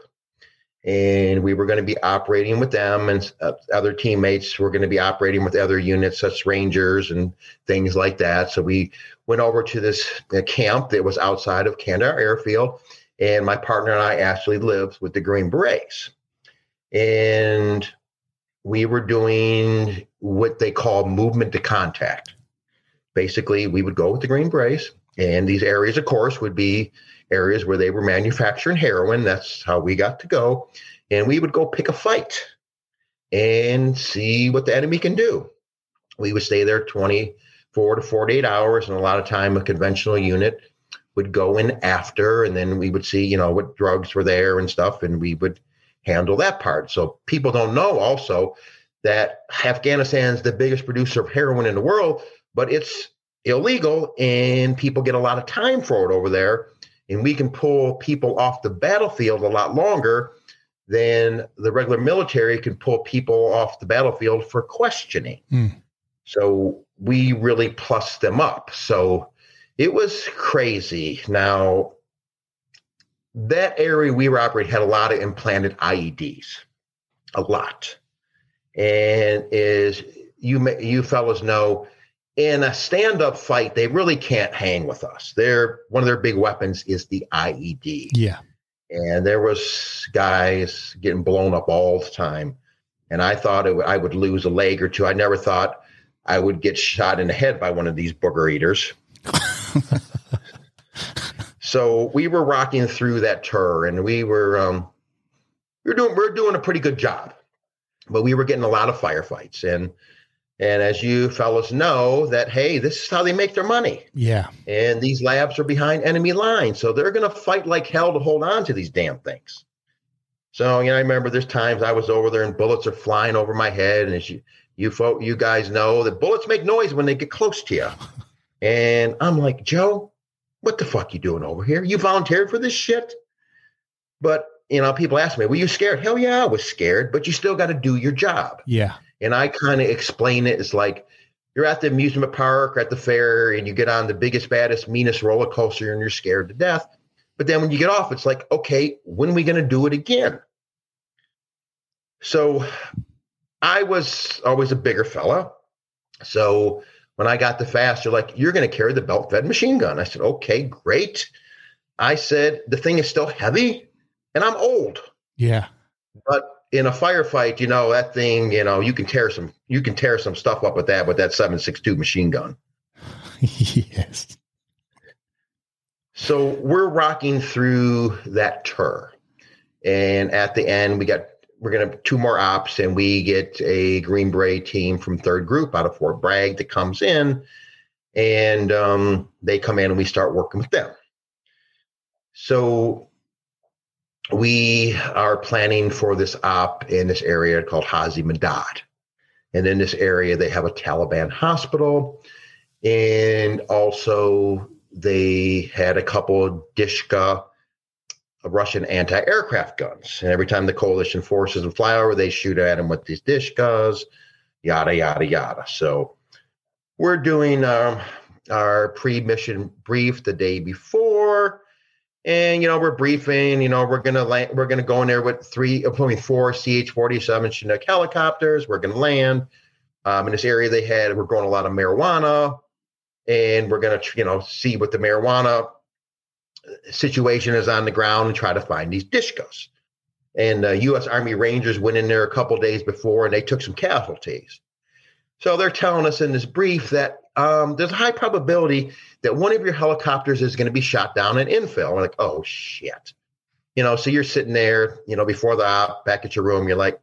and we were going to be operating with them, and uh, other teammates were going to be operating with other units, such as Rangers and things like that. So we went over to this uh, camp that was outside of Kandahar Airfield, and my partner and I actually lived with the Green Berets. And we were doing what they call movement to contact. Basically, we would go with the Green Berets, and these areas, of course, would be areas where they were manufacturing heroin. That's how we got to go. And we would go pick a fight and see what the enemy can do. We would stay there 24 to 48 hours, and a lot of time a conventional unit would go in after, and then we would see, you know, what drugs were there and stuff, and we would handle that part. So people don't know also that Afghanistan's the biggest producer of heroin in the world, but it's illegal and people get a lot of time for it over there. And we can pull people off the battlefield a lot longer than the regular military can pull people off the battlefield for questioning. Mm. So we really plus them up. So it was crazy. Now, that area we were operating had a lot of implanted IEDs, a lot. And is you you fellas know, in a stand-up fight, they really can't hang with us. Their one of their big weapons is the IED. Yeah. And there was guys getting blown up all the time. And I thought it, I would lose a leg or two. I never thought I would get shot in the head by one of these booger eaters. [laughs] so we were rocking through that tour, and we were um, we were doing we are doing a pretty good job, but we were getting a lot of firefights, and and as you fellas know, that hey, this is how they make their money. Yeah. And these labs are behind enemy lines, so they're going to fight like hell to hold on to these damn things. So you know, I remember there's times I was over there and bullets are flying over my head, and as you you folk, you guys know that bullets make noise when they get close to you. And I'm like, Joe, what the fuck you doing over here? You volunteered for this shit? But you know, people ask me, were you scared? Hell yeah, I was scared, but you still got to do your job. Yeah. And I kind of explain it as like you're at the amusement park or at the fair and you get on the biggest, baddest, meanest roller coaster and you're scared to death. But then when you get off, it's like, okay, when are we going to do it again? So I was always a bigger fella. So when I got the fast, they're like, you're going to carry the belt fed machine gun. I said, okay, great. I said, the thing is still heavy and I'm old. Yeah. But in a firefight, you know, that thing, you know, you can tear some, you can tear some stuff up with that, with that 762 machine gun. [laughs] yes. So we're rocking through that tour. And at the end, we got we're to have two more ops, and we get a Green Beret team from third group out of Fort Bragg that comes in, and um, they come in and we start working with them. So we are planning for this op in this area called Hazi Madad. And in this area, they have a Taliban hospital. And also, they had a couple of Dishka Russian anti-aircraft guns. And every time the coalition forces would fly over, they shoot at them with these Dishkas, yada yada yada. So we're doing um, our pre-mission brief the day before, and you know we're briefing. You know we're gonna land, we're gonna go in there with three, probably four CH-47 Chinook helicopters. We're gonna land um, in this area. They had we're growing a lot of marijuana, and we're gonna you know see what the marijuana situation is on the ground and try to find these dishkas. And uh, U.S. Army Rangers went in there a couple days before and they took some casualties. So they're telling us in this brief that um, there's a high probability that one of your helicopters is going to be shot down in infill. We're like, oh shit. You know, so you're sitting there, you know, before the op, back at your room, you're like,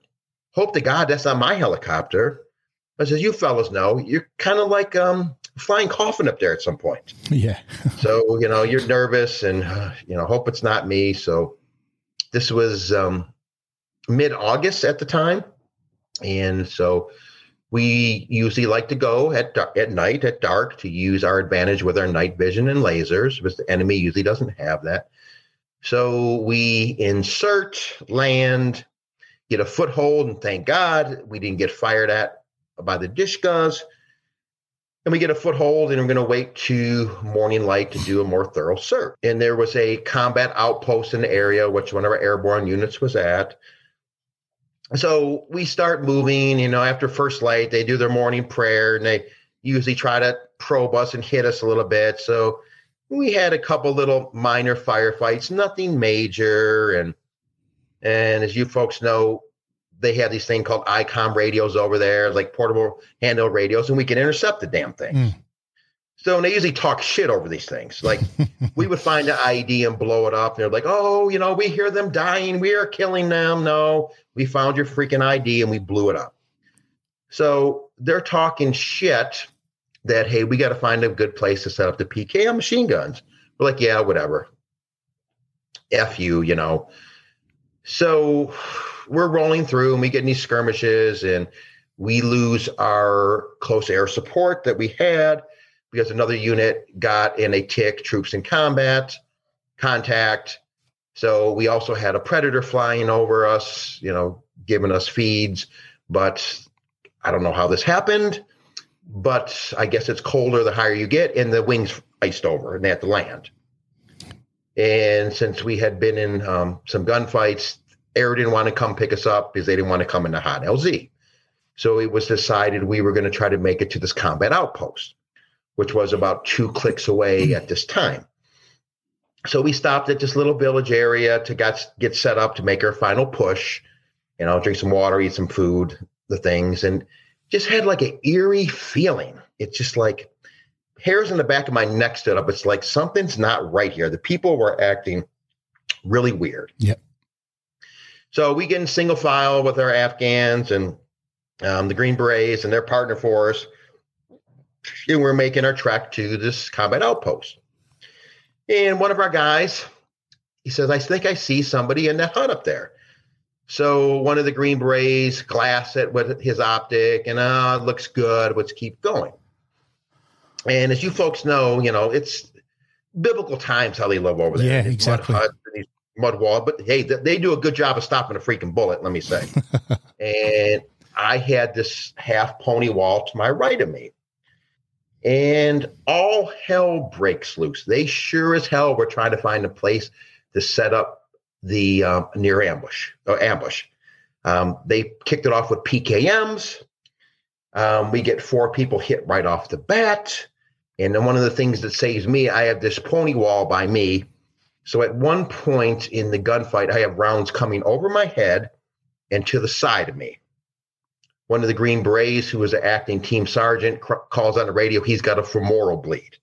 hope to God that's not my helicopter. I As you fellas know, you're kind of like um, flying coffin up there at some point. Yeah. [laughs] so you know you're nervous and uh, you know hope it's not me. So this was um, mid August at the time, and so we usually like to go at at night at dark to use our advantage with our night vision and lasers, because the enemy usually doesn't have that. So we insert, land, get a foothold, and thank God we didn't get fired at by the Dishkas and we get a foothold and we're going to wait to morning light to do a more thorough search. And there was a combat outpost in the area, which one of our airborne units was at. So we start moving, you know, after first light, they do their morning prayer and they usually try to probe us and hit us a little bit. So we had a couple little minor firefights, nothing major. And and as you folks know, they have these thing called ICOM radios over there, like portable handheld radios, and we can intercept the damn thing. Mm. So they usually talk shit over these things. Like [laughs] we would find an ID and blow it up. And they're like, oh, you know, we hear them dying. We are killing them. No, we found your freaking ID and we blew it up. So they're talking shit that, hey, we got to find a good place to set up the PKM machine guns. We're like, yeah, whatever. F you, you know. So we're rolling through and we get these skirmishes and we lose our close air support that we had because another unit got in a tick, troops in combat, contact. So we also had a predator flying over us, you know, giving us feeds. But I don't know how this happened, but I guess it's colder the higher you get, and the wings iced over and they had to land. And since we had been in um, some gunfights, Air didn't want to come pick us up because they didn't want to come into hot LZ. So it was decided we were going to try to make it to this combat outpost, which was about two clicks away at this time. So we stopped at this little village area to get, get set up to make our final push, you know, drink some water, eat some food, the things, and just had like an eerie feeling. It's just like hairs in the back of my neck stood up. It's like something's not right here. The people were acting really weird. Yep. So we get in single file with our Afghans and um, the Green Berets and their partner force, and we're making our trek to this combat outpost. And one of our guys, he says, "I think I see somebody in that hut up there." So one of the Green Berets glass it with his optic, and uh, it looks good. Let's keep going. And as you folks know, you know it's biblical times how they live over there. Yeah, exactly. Mud, huts and these mud wall, but hey, th- they do a good job of stopping a freaking bullet. Let me say. [laughs] and I had this half pony wall to my right of me, and all hell breaks loose. They sure as hell were trying to find a place to set up the um, near ambush or ambush. Um, they kicked it off with PKMs. Um, we get four people hit right off the bat. And then one of the things that saves me, I have this pony wall by me. So at one point in the gunfight, I have rounds coming over my head and to the side of me. One of the Green Berets, who was an acting team sergeant, cr- calls on the radio, he's got a femoral bleed.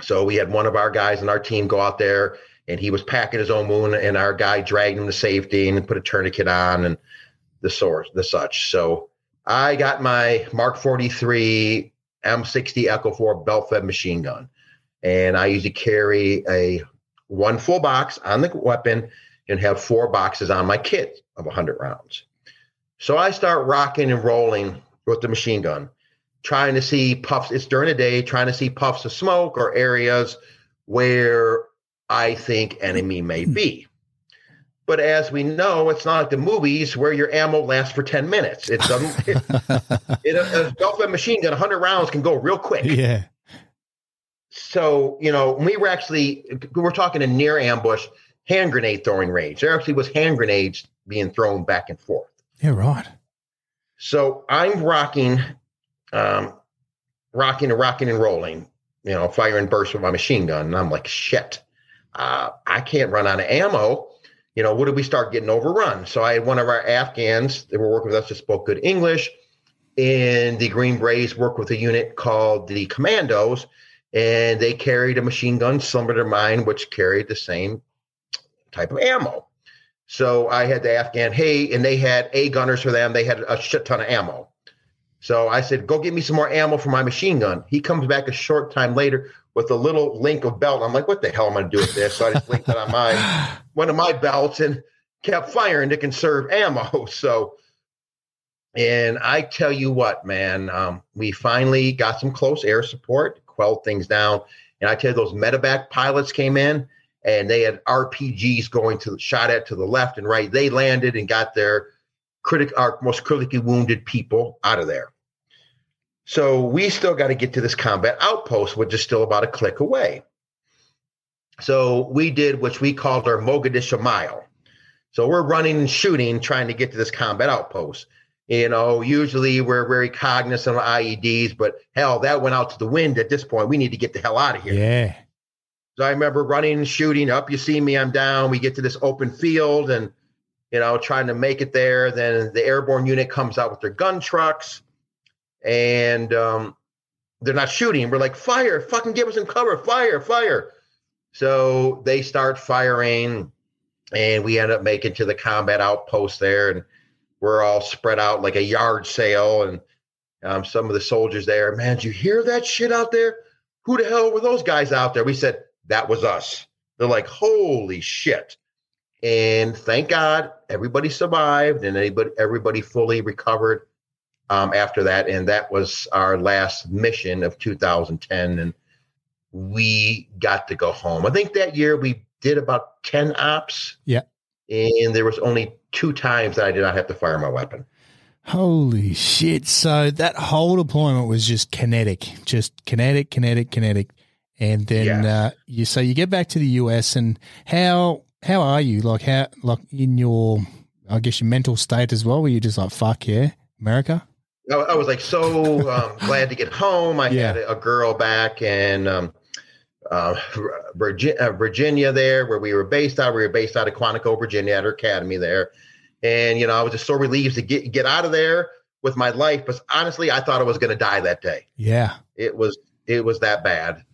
So we had one of our guys in our team go out there and he was packing his own wound, and our guy dragged him to safety and put a tourniquet on and the source, the such. So I got my Mark 43 M60 Echo 4 belt fed machine gun. And I usually carry a one full box on the weapon and have four boxes on my kit of 100 rounds. So I start rocking and rolling with the machine gun, trying to see puffs. It's during the day, trying to see puffs of smoke or areas where I think enemy may hmm. be. But as we know, it's not like the movies where your ammo lasts for 10 minutes. It doesn't. [laughs] It, it, a machine gun, 100 rounds can go real quick. Yeah. So, you know, we were actually, we were talking a near ambush hand grenade throwing range. There actually was hand grenades being thrown back and forth. Yeah, right. So I'm rocking, um, rocking and rocking and rolling, you know, fire and burst with my machine gun. And I'm like, shit, uh, I can't run out of ammo. You know, what did we start getting overrun? So I had one of our Afghans that were working with us that spoke good English. And the Green Berets worked with a unit called the Commandos, and they carried a machine gun similar to mine, which carried the same type of ammo. So I had the Afghan, hey, and they had A gunners for them. They had a shit ton of ammo. So I said, go get me some more ammo for my machine gun. He comes back a short time later with a little link of belt. I'm like, what the hell am I going to do with this? So I just linked it on my [sighs] one of my belts and kept firing to conserve ammo. [laughs] So, and I tell you what, man, um, we finally got some close air support, quelled things down. And I tell you, those medevac pilots came in and they had RPGs going to shot at to the left and right. They landed and got their critic, our most critically wounded people out of there. So we still got to get to this combat outpost, which is still about a click away. So we did what we called our Mogadishu mile. So we're running and shooting, trying to get to this combat outpost. You know, usually we're very cognizant of IEDs, but hell, that went out to the wind at this point. We need to get the hell out of here. Yeah. So I remember running and shooting up. You see me, I'm down. We get to this open field and, you know, trying to make it there. Then the airborne unit comes out with their gun trucks and um, they're not shooting. We're like, fire, fucking give us some cover, fire, fire. So they start firing and we end up making to the combat outpost there. And we're all spread out like a yard sale. And um, some of the soldiers there, man, did you hear that shit out there? Who the hell were those guys out there? We said, that was us. They're like, holy shit. And thank God everybody survived and everybody, everybody fully recovered um, after that, and that was our last mission of 2010, and we got to go home. I think that year we did about 10 ops. Yeah. And there was only two times that I did not have to fire my weapon. Holy shit. So that whole deployment was just kinetic, just kinetic, kinetic, kinetic. And then Yes. uh, you so you get back to the US and how how are you? Like how like in your I guess your mental state as well, were you just like fuck yeah, America? I, I was like so um, [laughs] glad to get home. I Yeah. had a, girl back in um, uh, Virginia, uh, Virginia, there where we were based out. We were based out of Quantico, Virginia, at her academy there, and you know I was just so relieved to get get out of there with my life. But honestly, I thought I was going to die that day. Yeah. It was it was that bad,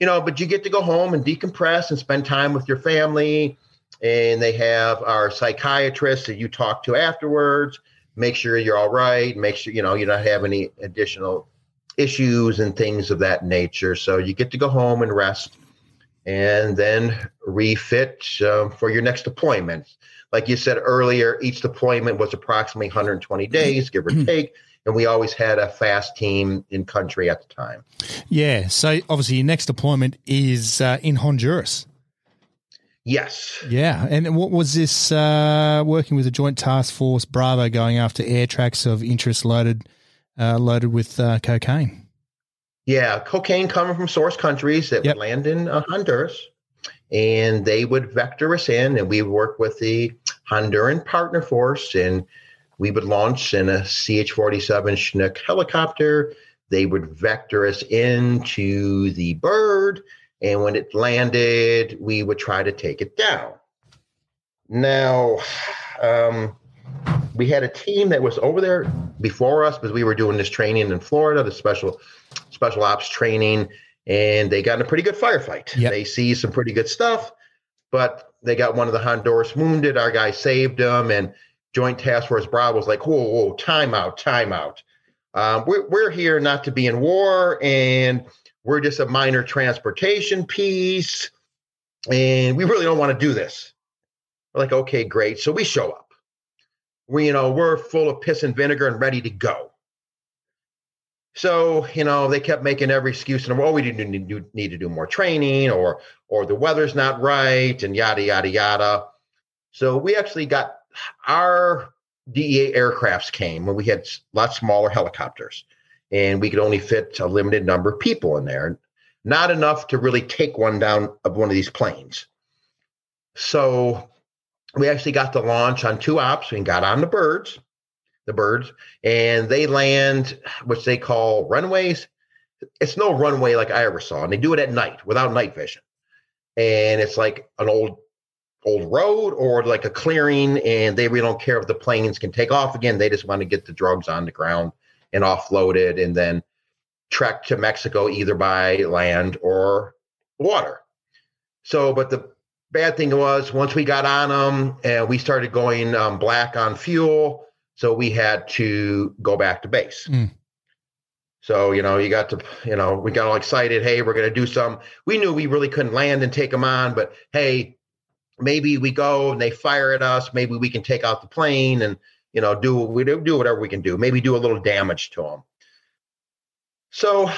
you know. But you get to go home and decompress and spend time with your family, and they have our psychiatrist that you talk to afterwards. Make sure you're all right. Make sure you know you don't have any additional issues and things of that nature. So you get to go home and rest, and then refit um, for your next deployment. Like you said earlier, each deployment was approximately 120 days, give or [clears throat] take. And we always had a fast team in country at the time. Yeah. So obviously your next deployment is uh, in Honduras. Yes. Yeah. And what was this uh, working with a Joint Task Force Bravo going after air tracks of interest loaded uh, loaded with uh, cocaine? Yeah. Cocaine coming from source countries that Yep. would land in uh, Honduras. And they would vector us in, and we work with the Honduran partner force, and we would launch in a CH 47 Chinook helicopter. They would vector us into the bird, and when it landed, we would try to take it down. Now, um, we had a team that was over there before us because we were doing this training in Florida, the special special ops training, and they got in a pretty good firefight. Yep. They see some pretty good stuff, but they got one of the Honduras wounded. Our guy saved him, and Joint Task Force Bravo was like, "Whoa, whoa, timeout, timeout. Um, we're we're here not to be in war, and we're just a minor transportation piece, and we really don't want to do this." We're like, "Okay, great." So we show up. We, you know, we're full of piss and vinegar and ready to go. So, you know, they kept making every excuse and well, we didn't need need to do more training or or the weather's not right and yada yada yada. So we actually got our DEA aircrafts came when we had s- lot smaller helicopters and we could only fit a limited number of people in there. Not enough to really take one down of one of these planes. So we actually got to launch on two ops and got on the birds, the birds, and they land, which they call runways. It's no runway like I ever saw, and they do it at night without night vision. And it's like an old old road or like a clearing, and they really don't care if the planes can take off again. They just want to get the drugs on the ground and offloaded and then trek to Mexico either by land or water. So, but the bad thing was once we got on them and we started going um, black on fuel, so we had to go back to base. Mm. So you know, you got to you know, we got all excited. Hey, we're going to do some. We knew we really couldn't land and take them on, but hey, maybe we go and they fire at us. Maybe we can take out the plane and you know do we do do whatever we can do. Maybe do a little damage to them. So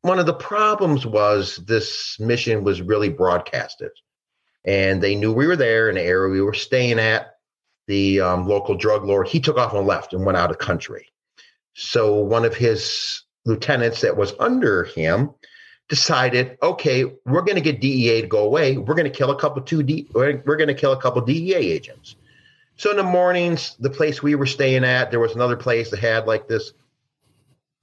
one of the problems was this mission was really broadcasted and they knew we were there in the area we were staying at. The um, local drug lord he took off and left and went out of country. So one of his lieutenants that was under him decided, okay, we're going to get DEA to go away. We're going to kill a couple two D. We're, going to kill a couple DEA agents. So in the mornings, the place we were staying at, there was another place that had like this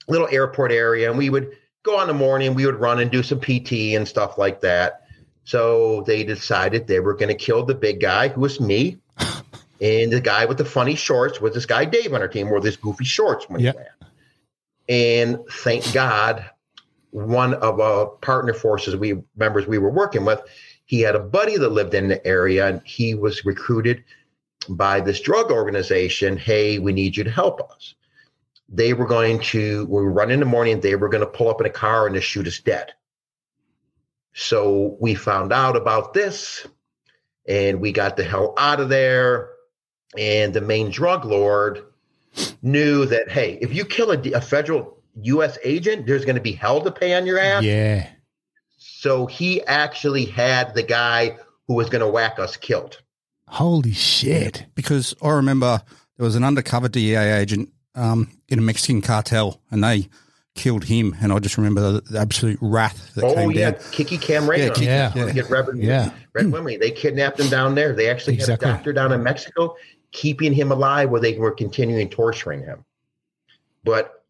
little airport area, and we would go on the morning. We would run and do some PT and stuff like that. So they decided they were going to kill the big guy, who was me, [laughs] and the guy with the funny shorts was this guy Dave on our team, wore this goofy shorts when Yep. he ran. And thank God, one of our partner forces we members we were working with, he had a buddy that lived in the area, and he was recruited by this drug organization. Hey, we need you to help us. They were going to we run in the morning. They were going to pull up in a car and just shoot us dead. So we found out about this, and we got the hell out of there. And the main drug lord knew that hey, if you kill a, a federal U.S. agent, there's going to be hell to pay on your ass. Yeah. So he actually had the guy who was going to whack us killed. Holy shit. because I remember there was an undercover DEA agent um, in a Mexican cartel, and they killed him. And I just remember the, the absolute wrath that Oh came yeah, down. Kiki Camarena. Yeah, Kiki, Yeah. To get Red, Yeah. Red Wimley. They kidnapped him down there. They actually Exactly. had a doctor down in Mexico keeping him alive where they were continuing torturing him. But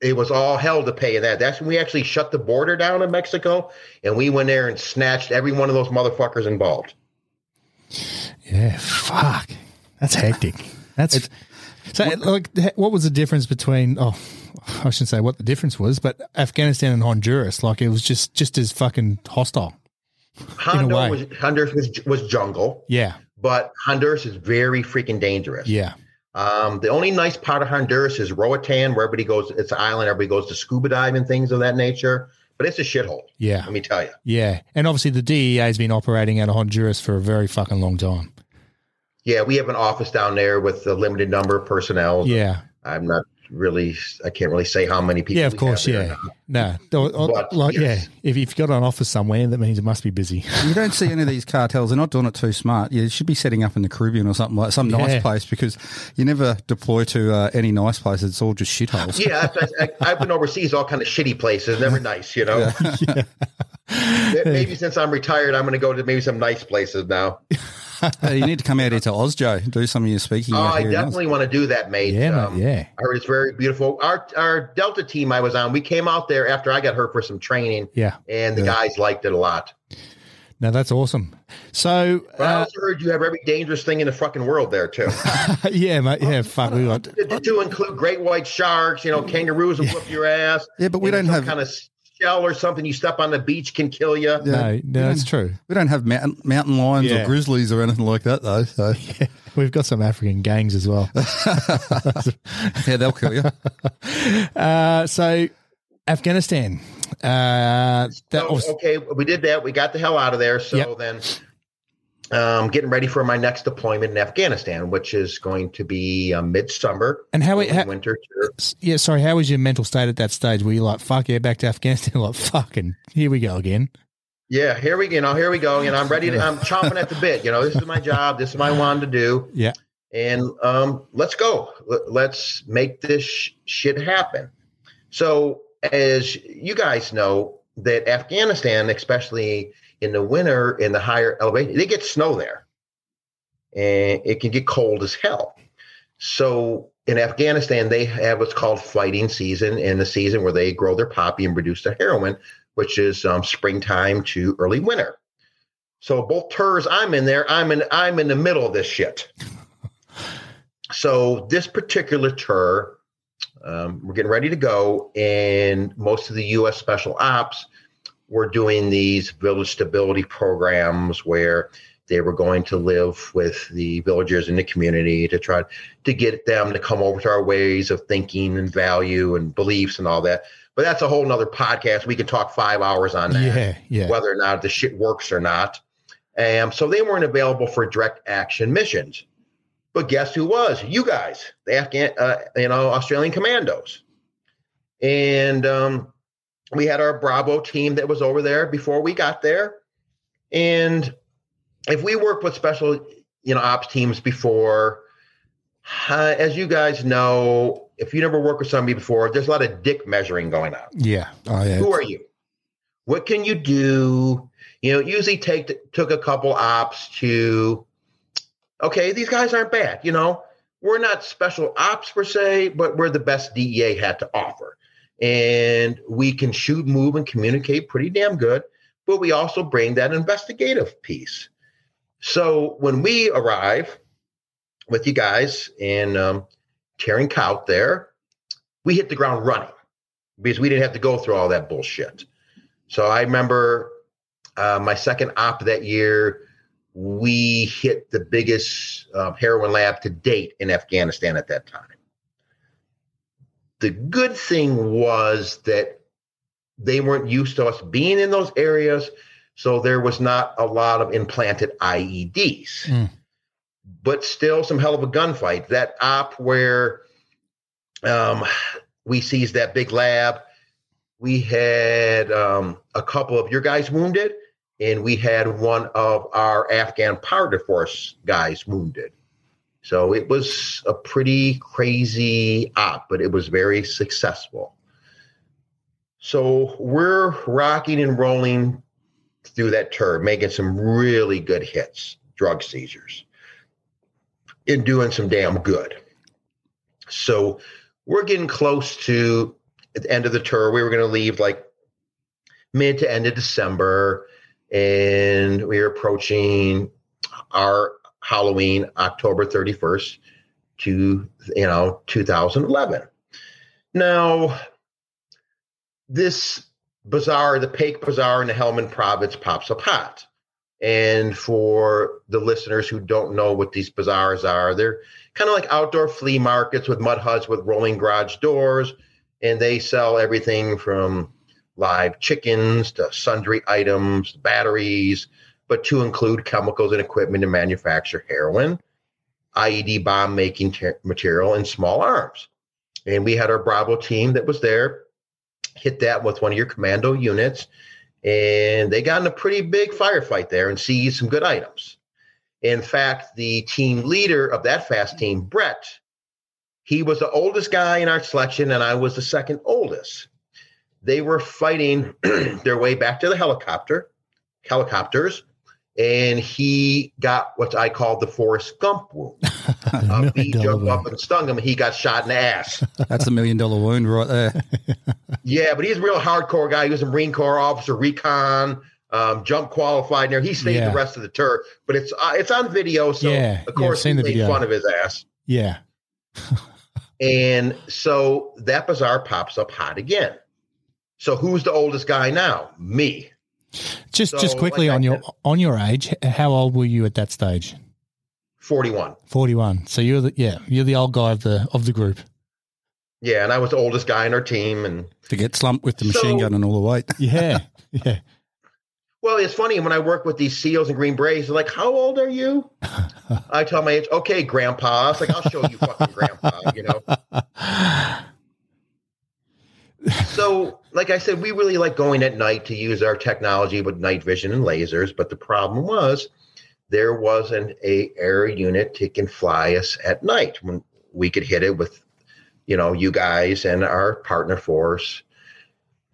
it was all hell to pay in that. That's when we actually shut the border down in Mexico and we went there and snatched every one of those motherfuckers involved. Yeah. Fuck. That's hectic. That's so. Like, what was the difference between? Oh, I shouldn't say what the difference was, but Afghanistan and Honduras. Like, it was just just as fucking hostile. Honduras way. was, Honduras was, was jungle, Yeah. but Honduras is very freaking dangerous. Yeah. Um, the only nice part of Honduras is Roatan, where everybody goes. It's an island. Everybody goes to scuba dive and things of that nature. But it's a shithole. Yeah. Let me tell you. Yeah. And obviously, the DEA has been operating out of Honduras for a very fucking long time. Yeah, we have an office down there with a limited number of personnel. Yeah. I'm not really. I can't really say how many people. Yeah, of we course. have Yeah. No. Or- or- But, like, yes. yeah. If you've got an office somewhere, that means it must be busy. [laughs] You don't see any of these cartels; they're not doing it too smart. You should be setting up in the Caribbean or something like some Yeah. nice place because you never deploy to uh, any nice place. It's all just shitholes. Yeah, I, I, I've been overseas, all kind of shitty places, never nice, you know. [laughs] Maybe since I'm retired, I'm going to go to maybe some nice places now. Hey, [laughs] you need to come out here to Osjo and do some of your speaking. Oh, I here in Oz. definitely want to do that, mate. Yeah, Um, yeah. I heard it's very beautiful. Our our Delta team I was on, we came out there after I got hurt for some training, Yeah. and the guys liked it a lot. Now that's awesome. So, But I uh, also heard you have every dangerous thing in the fucking world there too. [laughs] yeah, mate. Yeah, fuck. We [laughs] got, to, to include great white sharks, you know, kangaroos will whoop your ass. Yeah, but we don't have- kind of shell or something you step on the beach can kill you. Yeah. no, no, it's true. We don't have mountain, mountain lions Yeah. or grizzlies or anything like that, though. So We've got some African gangs as well. [laughs] yeah, they'll kill you. Uh, so, Afghanistan. Uh, that So, was, okay, we did that. We got the hell out of there. So Yep. then, um, getting ready for my next deployment in Afghanistan, which is going to be uh, midsummer. And how- how- winter? yeah, sorry. How was your mental state at that stage? Were you like, fuck yeah, back to Afghanistan? [laughs] Like, fucking, here we go again. Yeah, here we you know here we go. You know, I'm ready. To, I'm [laughs] chomping at the bit. You know, this is my job. This is what I wanted to do. Yeah. and um, let's go. Let- Let's make this sh- shit happen. So, as you guys know, that Afghanistan, especially in the winter, in the higher elevation, they get snow there, and it can get cold as hell. So, in Afghanistan, they have what's called fighting season, and the season where they grow their poppy and produce their heroin, which is um, springtime to early winter. So both tours I'm in there, I'm in I'm in the middle of this shit. [laughs] So this particular tour, um, we're getting ready to go, and most of the U.S. Special Ops were doing these village stability programs where they were going to live with the villagers in the community to try to get them to come over to our ways of thinking and value and beliefs and all that. But that's a whole nother podcast. We could talk five hours on that Yeah, yeah. whether or not the shit works or not. Um, so they weren't available for direct action missions. But guess who was? You guys, the Afghan, uh, you know, Australian commandos. And um, we had our Bravo team that was over there before we got there. And if we worked with special, you know, ops teams before, uh, as you guys know, if you never worked with somebody before, there's a lot of dick measuring going on. Yeah. Oh yeah, Who are you? What can you do? You know, it usually take took a couple ops to okay, these guys aren't bad, you know. We're not special ops per se, but we're the best DEA had to offer. And we can shoot, move, and communicate pretty damn good, but we also bring that investigative piece. So when we arrive with you guys in um, Cout there, we hit the ground running because we didn't have to go through all that bullshit. So I remember uh, my second op that year, we hit the biggest uh, heroin lab to date in Afghanistan at that time. The good thing was that they weren't used to us being in those areas, so there was not a lot of implanted IEDs. Mm. but still some hell of a gunfight. That op where um, we seized that big lab, we had um, a couple of your guys wounded, and we had one of our Afghan partner force guys wounded. So it was a pretty crazy op, but it was very successful. So we're rocking and rolling through that tour, making some really good hits, drug seizures, and doing some damn good. So we're getting close to the end of the tour. We were going to leave like mid to end of December, and we are approaching our Halloween, October 31st to, you know, 2011. Now, this bazaar, the Paik Bazaar in the Helmand province pops up hot. And for the listeners who don't know what these bazaars are, they're kind of like outdoor flea markets with mud huts with rolling garage doors. And they sell everything from live chickens to sundry items, batteries, but to include chemicals and equipment to manufacture heroin, IED bomb making ter- material, and small arms. And we had our Bravo team that was there, hit that with one of your commando units, and they got in a pretty big firefight there and seized some good items. In fact, the team leader of that fast team, Brett, he was the oldest guy in our selection, and I was the second oldest. They were fighting [clears throat] their way back to the helicopter, helicopters, and he got what I call the Forrest Gump wound. [laughs] A bee jumped up and stung him. And he got shot in the ass. [laughs] That's a million dollar wound right there. [laughs] yeah, but he's a real hardcore guy. He was a Marine Corps officer, recon, um, jump qualified. There, he stayed Yeah. the rest of the tour, but it's uh, it's on video. So Yeah, of course seen he the made video. fun of his ass. Yeah. And so that bazaar pops up hot again. So who's the oldest guy now? Me. Just So, just quickly like I on your said- on your age, how old were you at that stage? 41. Forty one. So you're the yeah, you're the old guy of the of the group. Yeah, and I was the oldest guy in our team. And to get slumped with the machine So- gun and all the weight. [laughs] Yeah. yeah. well, it's funny when I work with these SEALs and Green Berets, they're like, "How old are you?" [laughs] I tell my age, "Okay, Grandpa." I was like, "I'll show you, fucking Grandpa," you know. [laughs] So, like I said, we really like going at night to use our technology with night vision and lasers. But the problem was there wasn't a air unit that can fly us at night when we could hit it with, you know, you guys and our partner force.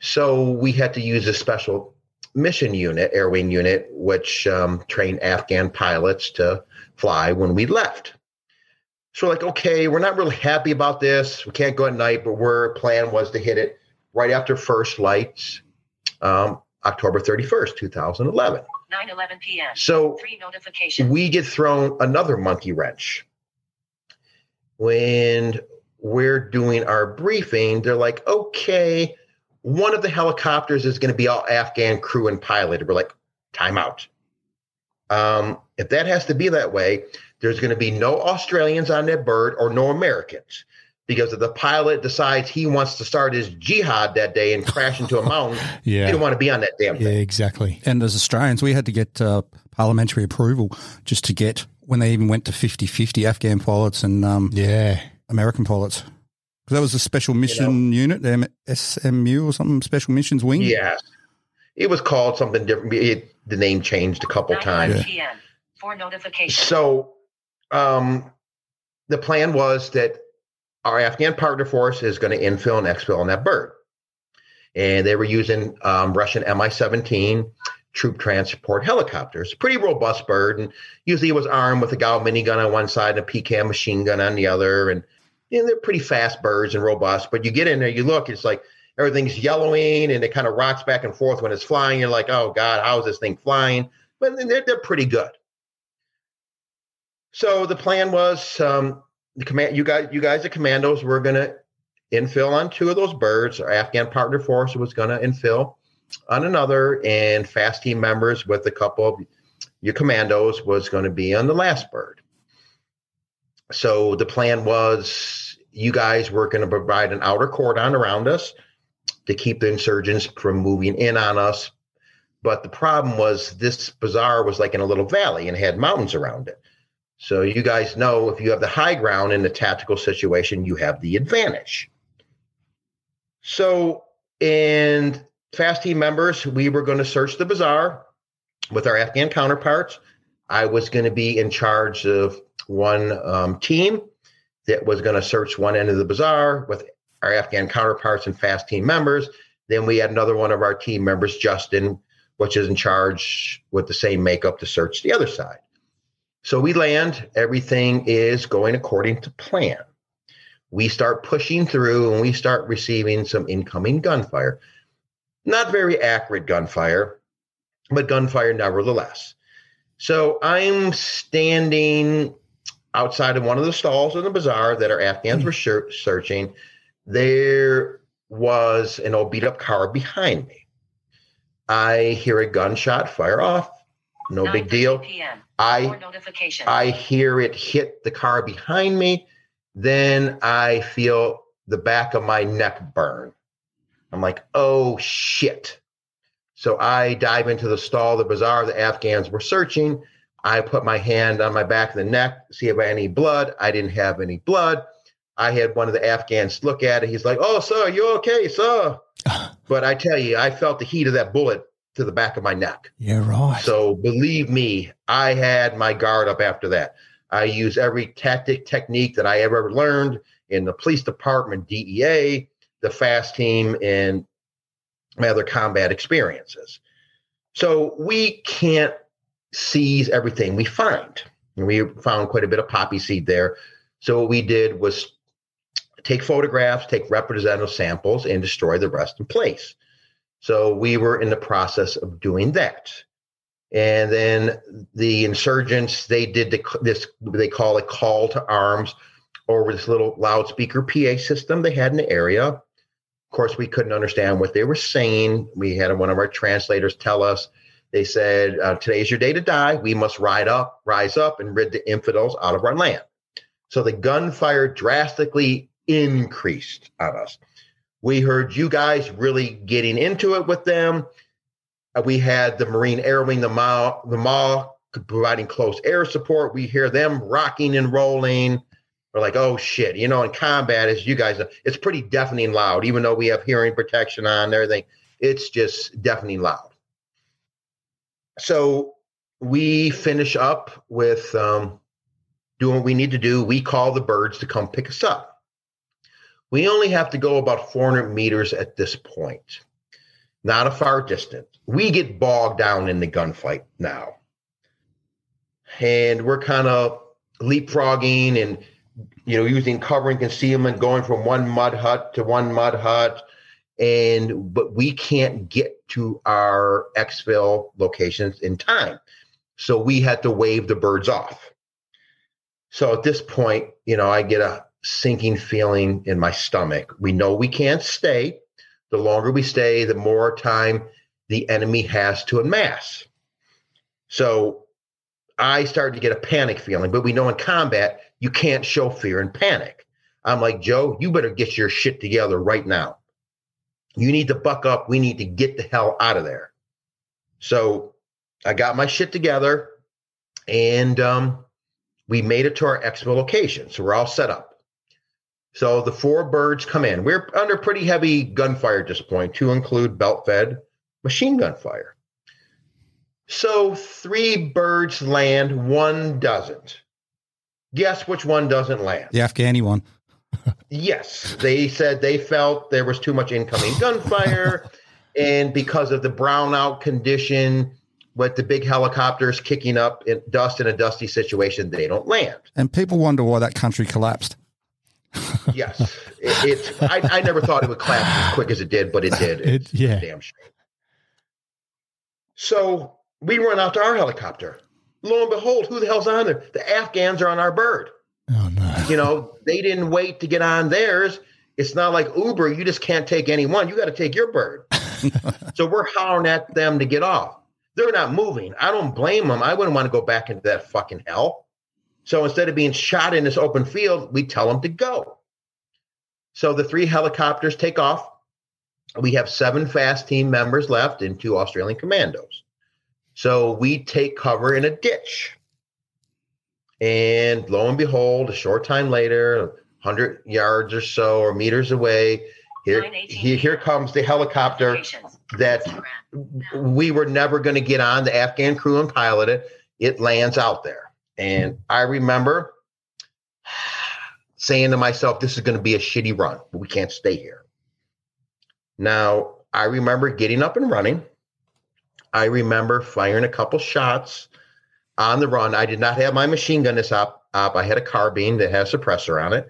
So we had to use a special mission unit, air wing unit, which um, trained Afghan pilots to fly when we left. So we're like, okay, we're not really happy about this. We can't go at night, but our plan was to hit it right after first lights, um, October 31st, 2011. 9:11 p.m. So Three notifications. we get thrown another monkey wrench. When we're doing our briefing, they're like, okay, one of the helicopters is going to be all Afghan crew and pilot. We're like, time out. Um, if that has to be that way, there's going to be no Australians on that bird or no Americans. Because if the pilot decides he wants to start his jihad that day and crash into a [laughs] mountain, Yeah. he don't want to be on that damn Yeah, thing. exactly. And as Australians, we had to get uh, parliamentary approval just to get when they even went to 50 50 Afghan pilots and um, Yeah. American pilots. Because that was a special mission unit, um, SMU or something, special missions wing. Yeah, It was called something different. It, the name changed a couple times. p.m. Four notifications. So um, the plan was that our Afghan partner force is going to infill and exfil on that bird. And they were using um, Russian Mi 17 troop transport helicopters. Pretty robust bird. And usually it was armed with a GAU minigun on one side and a PKM machine gun on the other. And you know, they're pretty fast birds and robust. But you get in there, you look, it's like everything's yellowing and it kind of rocks back and forth when it's flying. You're like, oh God, how is this thing flying? But they're, they're pretty good. So the plan was um, the command you guys you guys the commandos were gonna infill on two of those birds. Our Afghan partner force was gonna infill on another, and fast team members with a couple of your commandos was going to be on the last bird. So the plan was you guys were going to provide an outer cordon around us to keep the insurgents from moving in on us. But the problem was this bazaar was like in a little valley and had mountains around it. So you guys know if you have the high ground in the tactical situation, you have the advantage. So in fast team members, we were going to search the bazaar with our Afghan counterparts. I was going to be in charge of one um, team that was going to search one end of the bazaar with our Afghan counterparts and fast team members. Then we had another one of our team members, Justin, which is in charge with the same makeup to search the other side. So we land, everything is going according to plan. We start pushing through and we start receiving some incoming gunfire. Not very accurate gunfire, but gunfire nevertheless. So I'm standing outside of one of the stalls in the bazaar that our Afghans were searching. There was an old beat up car behind me. I hear a gunshot fire off. No big deal. PM. I I hear it hit the car behind me. Then I feel the back of my neck burn. I'm like, oh shit. So I dive into the stall, the bazaar, the Afghans were searching. I put my hand on my back of the neck, see if I had any blood. I didn't have any blood. I had one of the Afghans look at it. He's like, oh, sir, you okay, sir? [laughs] but I tell you, I felt the heat of that bullet to the back of my neck. Yeah, right. So believe me, I had my guard up after that. I use every tactic technique that I ever learned in the police department, DEA, the fast team, and my other combat experiences. So we can't seize everything we find. And we found quite a bit of poppy seed there. So what we did was take photographs, take representative samples, and destroy the rest in place. So we were in the process of doing that. And then the insurgents, they did the, this, they call it call to arms over this little loudspeaker PA system they had in the area. Of course, we couldn't understand what they were saying. We had one of our translators tell us, they said, uh, today's your day to die. We must ride up, rise up and rid the infidels out of our land. So the gunfire drastically increased on us. We heard you guys really getting into it with them. Uh, we had the Marine Air Wing, the MA, the MA providing close air support. We hear them rocking and rolling. We're like, oh shit, you know, in combat, as you guys know, it's pretty deafening loud, even though we have hearing protection on everything. It's just deafening loud. So we finish up with um, doing what we need to do. We call the birds to come pick us up. We only have to go about 400 meters at this point, not a far distance. We get bogged down in the gunfight now. And we're kind of leapfrogging and you know using cover and concealment going from one mud hut to one mud hut and but we can't get to our exfil locations in time so we had to wave the birds off so at this point you know i get a sinking feeling in my stomach we know we can't stay the longer we stay the more time the enemy has to amass so I started to get a panic feeling, but we know in combat, you can't show fear and panic. I'm like, Joe, you better get your shit together right now. You need to buck up. We need to get the hell out of there. So I got my shit together and um, we made it to our expo location. So we're all set up. So the four birds come in. We're under pretty heavy gunfire at this point, to include belt fed machine gun fire. So three birds land, one doesn't. Guess which one doesn't land? The Afghani one. Yes, they said they felt there was too much incoming gunfire, and because of the brownout condition, with the big helicopters kicking up in dust in a dusty situation, they don't land. And people wonder why that country collapsed. Yes, it, it's. I, I never thought it would collapse as quick as it did, but it did. It- It's yeah. damn shame. So we run out to our helicopter. Lo and behold, who the hell's on there? The Afghans are on our bird. Oh no. You know, they didn't wait to get on theirs. It's not like Uber. You just can't take anyone. You got to take your bird. [laughs] so we're hollering at them to get off. They're not moving. I don't blame them. I wouldn't want to go back into that fucking hell. So instead of being shot in this open field, we tell them to go. So the three helicopters take off. We have seven fast team members left and two Australian commandos. So we take cover in a ditch. And lo and behold, a short time later, 100 yards or so or meters away, here, 9:18 here, here comes the helicopter that we were never going to get on. The Afghan crew and pilot it. It lands out there. And I remember [sighs] saying to myself, this is going to be a shitty run, but we can't stay here. Now, I remember getting up and running. I remember firing a couple shots on the run. I did not have my machine gun this up. I had a carbine that had a suppressor on it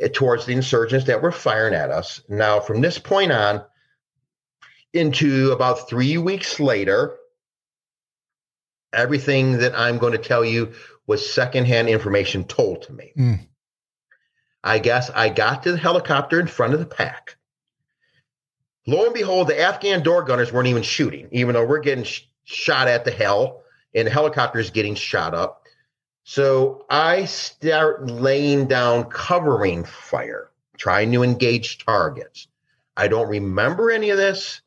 eh, towards the insurgents that were firing at us. Now, from this point on, into about three weeks later, everything that I'm going to tell you was secondhand information told to me. Mm. I guess I got to the helicopter in front of the pack. Lo and behold, the Afghan door gunners weren't even shooting, even though we're getting sh- shot at the hell and the helicopter is getting shot up. So I start laying down covering fire, trying to engage targets. I don't remember any of this,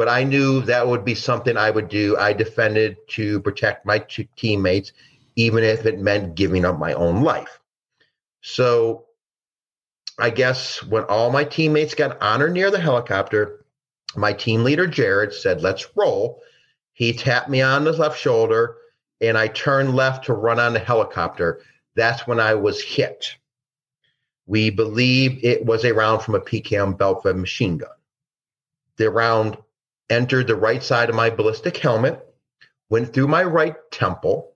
but I knew that would be something I would do. I defended to protect my t- teammates, even if it meant giving up my own life. So I guess when all my teammates got on or near the helicopter, my team leader, Jared, said, Let's roll. He tapped me on the left shoulder and I turned left to run on the helicopter. That's when I was hit. We believe it was a round from a PKM belt machine gun. The round entered the right side of my ballistic helmet, went through my right temple,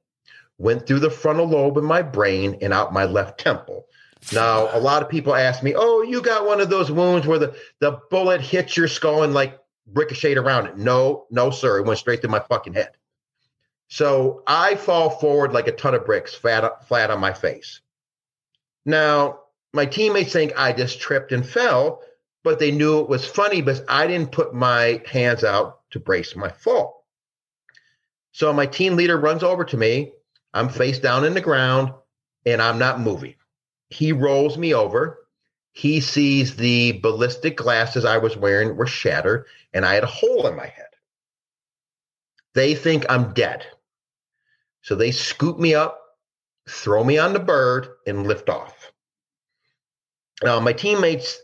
went through the frontal lobe in my brain, and out my left temple. Now, a lot of people ask me, "Oh, you got one of those wounds where the the bullet hits your skull and like ricocheted around it?" No, no, sir. It went straight through my fucking head. So I fall forward like a ton of bricks, flat flat on my face. Now, my teammates think I just tripped and fell, but they knew it was funny because I didn't put my hands out to brace my fall. So my team leader runs over to me. I'm face down in the ground and I'm not moving. He rolls me over. He sees the ballistic glasses I was wearing were shattered and I had a hole in my head. They think I'm dead. So they scoop me up, throw me on the bird, and lift off. Now, my teammates,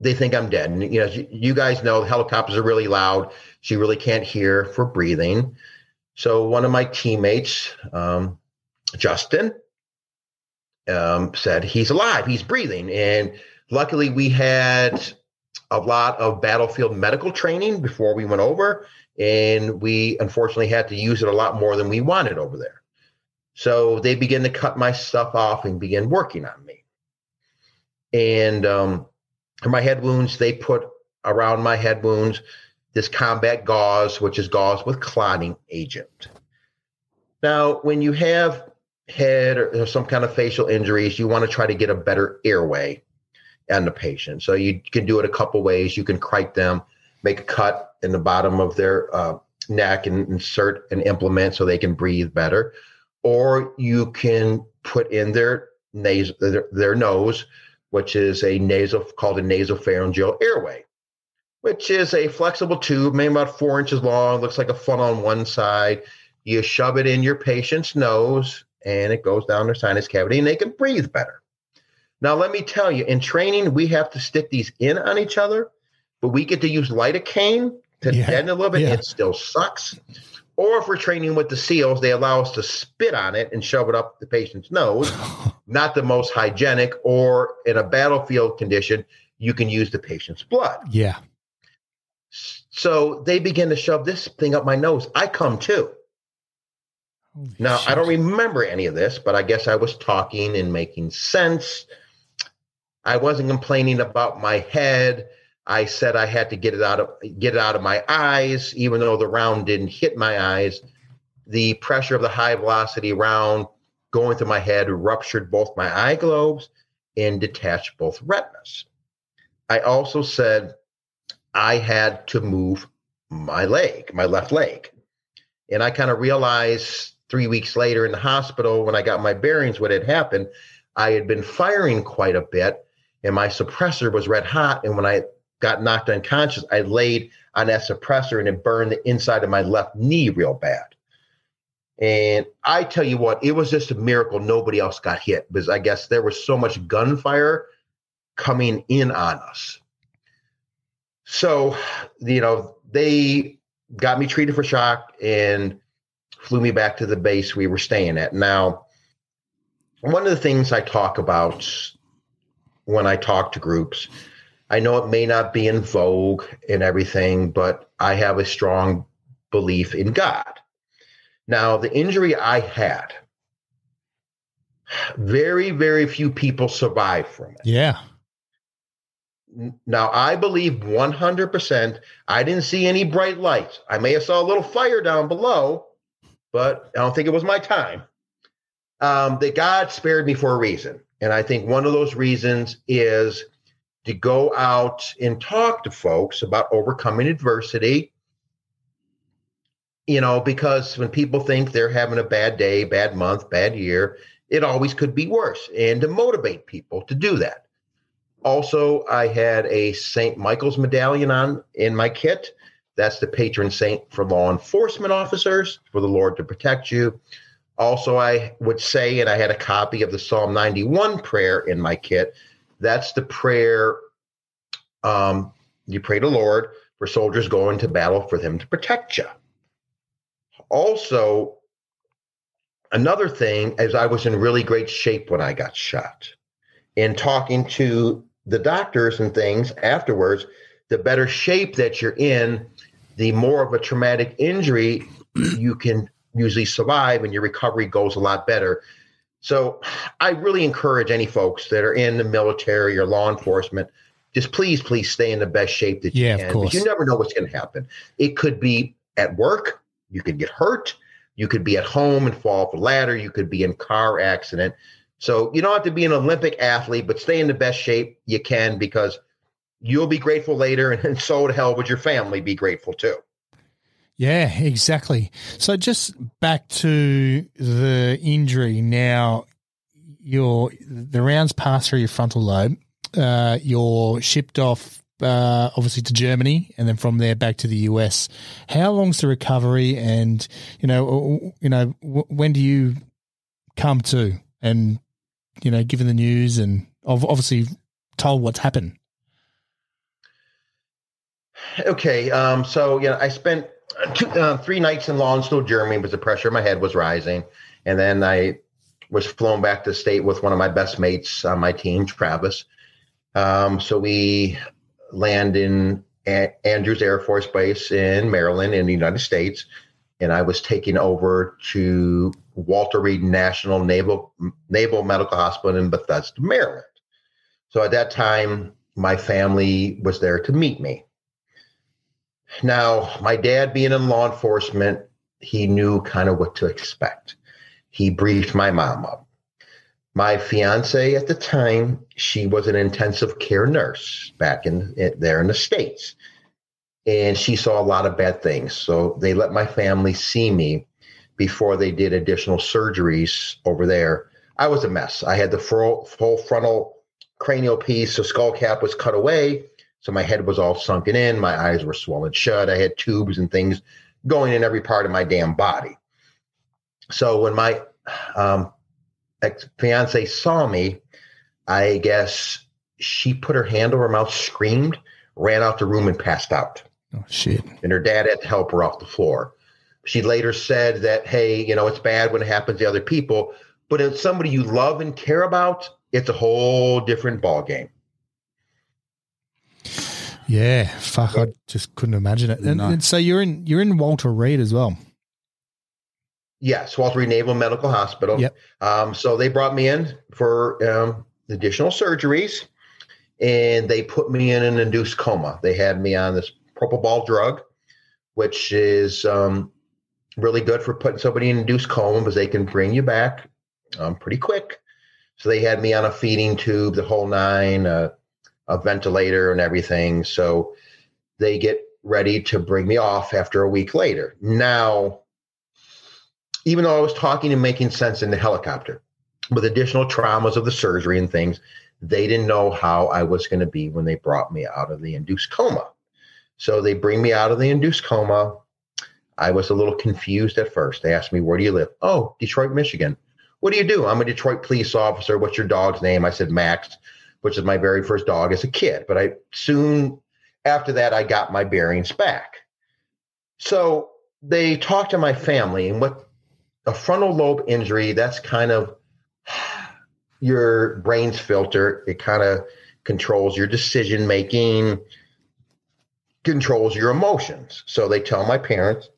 they think I'm dead. And, you know, you- guys know helicopters are really loud. She really can't hear for breathing. So one of my teammates, um, Justin, um, said he's alive, he's breathing. And luckily, we had a lot of battlefield medical training before we went over, and we unfortunately had to use it a lot more than we wanted over there. So they began to cut my stuff off and begin working on me. And um, my head wounds, they put around my head wounds this combat gauze, which is gauze with clotting agent. Now, when you have head or, some kind of facial injuries, you want to try to get a better airway on the patient. So you can do it a couple ways. You can crite them, make a cut in the bottom of their uh, neck and insert an implement so they can breathe better. Or you can put in their nose, their, their nose, which is a nasal called a nasopharyngeal airway, which is a flexible tube, maybe about four inches long, looks like a funnel on one side. You shove it in your patient's nose and it goes down their sinus cavity and they can breathe better. Now, let me tell you, in training, we have to stick these in on each other, but we get to use lidocaine to Yeah, deaden a little bit. yeah. It still sucks. Or if we're training with the SEALs, they allow us to spit on it and shove it up the patient's nose. [laughs] Not the most hygienic. Or in a battlefield condition, you can use the patient's blood. Yeah. So they begin to shove this thing up my nose. I come too. Holy Now, I don't remember any of this, but I guess I was talking and making sense. I wasn't complaining about my head. I said I had to get it out of get it out of my eyes, even though the round didn't hit my eyes. The pressure of the high velocity round going through my head ruptured both my eye globes and detached both retinas. I also said I had to move my leg, my left leg. And I kind of realized three weeks later in the hospital when I got my bearings what had happened. I had been firing quite a bit and my suppressor was red hot. And when I got knocked unconscious, I laid on that suppressor and it burned the inside of my left knee real bad. And I tell you what, it was just a miracle nobody else got hit because I guess there was so much gunfire coming in on us. So, you know, they got me treated for shock and flew me back to the base we were staying at. Now, one of the things I talk about when I talk to groups, I know it may not be in vogue and everything, but I have a strong belief in God. Now, the injury I had, very, very few people survive from it. Yeah. Now, I believe 100%. I didn't see any bright lights. I may have saw a little fire down below, but I don't think it was my time. Um, that God spared me for a reason. And I think one of those reasons is to go out and talk to folks about overcoming adversity. You know, because when people think they're having a bad day, bad month, bad year, it always could be worse. And to motivate people to do that. Also, I had a St. Michael's medallion on in my kit. That's the patron saint for law enforcement officers, for the Lord to protect you. Also, I would say, and I had a copy of the Psalm 91 prayer in my kit. That's the prayer um, you pray to Lord for soldiers going to battle for them to protect you. Also, another thing is I was in really great shape when I got shot. In talking to the doctors and things afterwards, the better shape that you're in, the more of a traumatic injury you can usually survive and your recovery goes a lot better. So I really encourage any folks that are in the military or law enforcement, just please, please stay in the best shape that you Yeah, can. Because you never know what's going to happen. It could be at work, you could get hurt, you could be at home and fall off a ladder, you could be in car accident. So you don't have to be an Olympic athlete, but stay in the best shape you can because you'll be grateful later, [laughs] and so to hell would your family be grateful too. Yeah, exactly. So just back to the injury now, your the rounds pass through your frontal lobe. Uh, you're shipped off, uh, obviously to Germany, and then from there back to the US. How long's the recovery? And you know, you know, when do you come to? And you know, given the news and ob- obviously told what's happened. Okay, um, so you know, I spent two, uh, three nights in Landstuhl, Germany, because the pressure in my head was rising, and then I was flown back to state with one of my best mates on my team, Travis. Um, so we land in A- Andrews Air Force Base in Maryland, in the United States, and I was taken over to Walter Reed National Naval Naval Medical Hospital in Bethesda, Maryland. So at that time, my family was there to meet me. Now, my dad being in law enforcement, he knew kind of what to expect. He briefed my mom up. My fiance at the time, she was an intensive care nurse back in, in there in the States. And she saw a lot of bad things. So they let my family see me before they did additional surgeries over there. I was a mess. I had the full, full frontal cranial piece, so skull cap was cut away. So my head was all sunken in, my eyes were swollen shut. I had tubes and things going in every part of my damn body. So when my um, ex fiance saw me, I guess she put her hand over her mouth, screamed, ran out the room, and passed out. Oh shit! And her dad had to help her off the floor. She later said that, hey, you know, it's bad when it happens to other people, but if it's somebody you love and care about, it's a whole different ballgame. Yeah, fuck! I just couldn't imagine it. And, No. and so you're in you're in Walter Reed as well. Yes, Walter Reed Naval Medical Hospital. Yep. Um, so they brought me in for um, additional surgeries, and they put me in an induced coma. They had me on this propofol drug, which is um, really good for putting somebody in induced coma because they can bring you back um, pretty quick. So they had me on a feeding tube, the whole nine, uh, a ventilator, and everything. So they get ready to bring me off after a week later. Now, even though I was talking and making sense in the helicopter with additional traumas of the surgery and things, they didn't know how I was going to be when they brought me out of the induced coma. So they bring me out of the induced coma. I was a little confused at first. They asked me, Where do you live? Oh, Detroit, Michigan. What do you do? I'm a Detroit police officer. What's your dog's name? I said, Max, which is my very first dog as a kid. But I soon after that, I got my bearings back. So they talked to my family, and what a frontal lobe injury, that's kind of [sighs] your brain's filter. It kind of controls your decision making, controls your emotions. So they tell my parents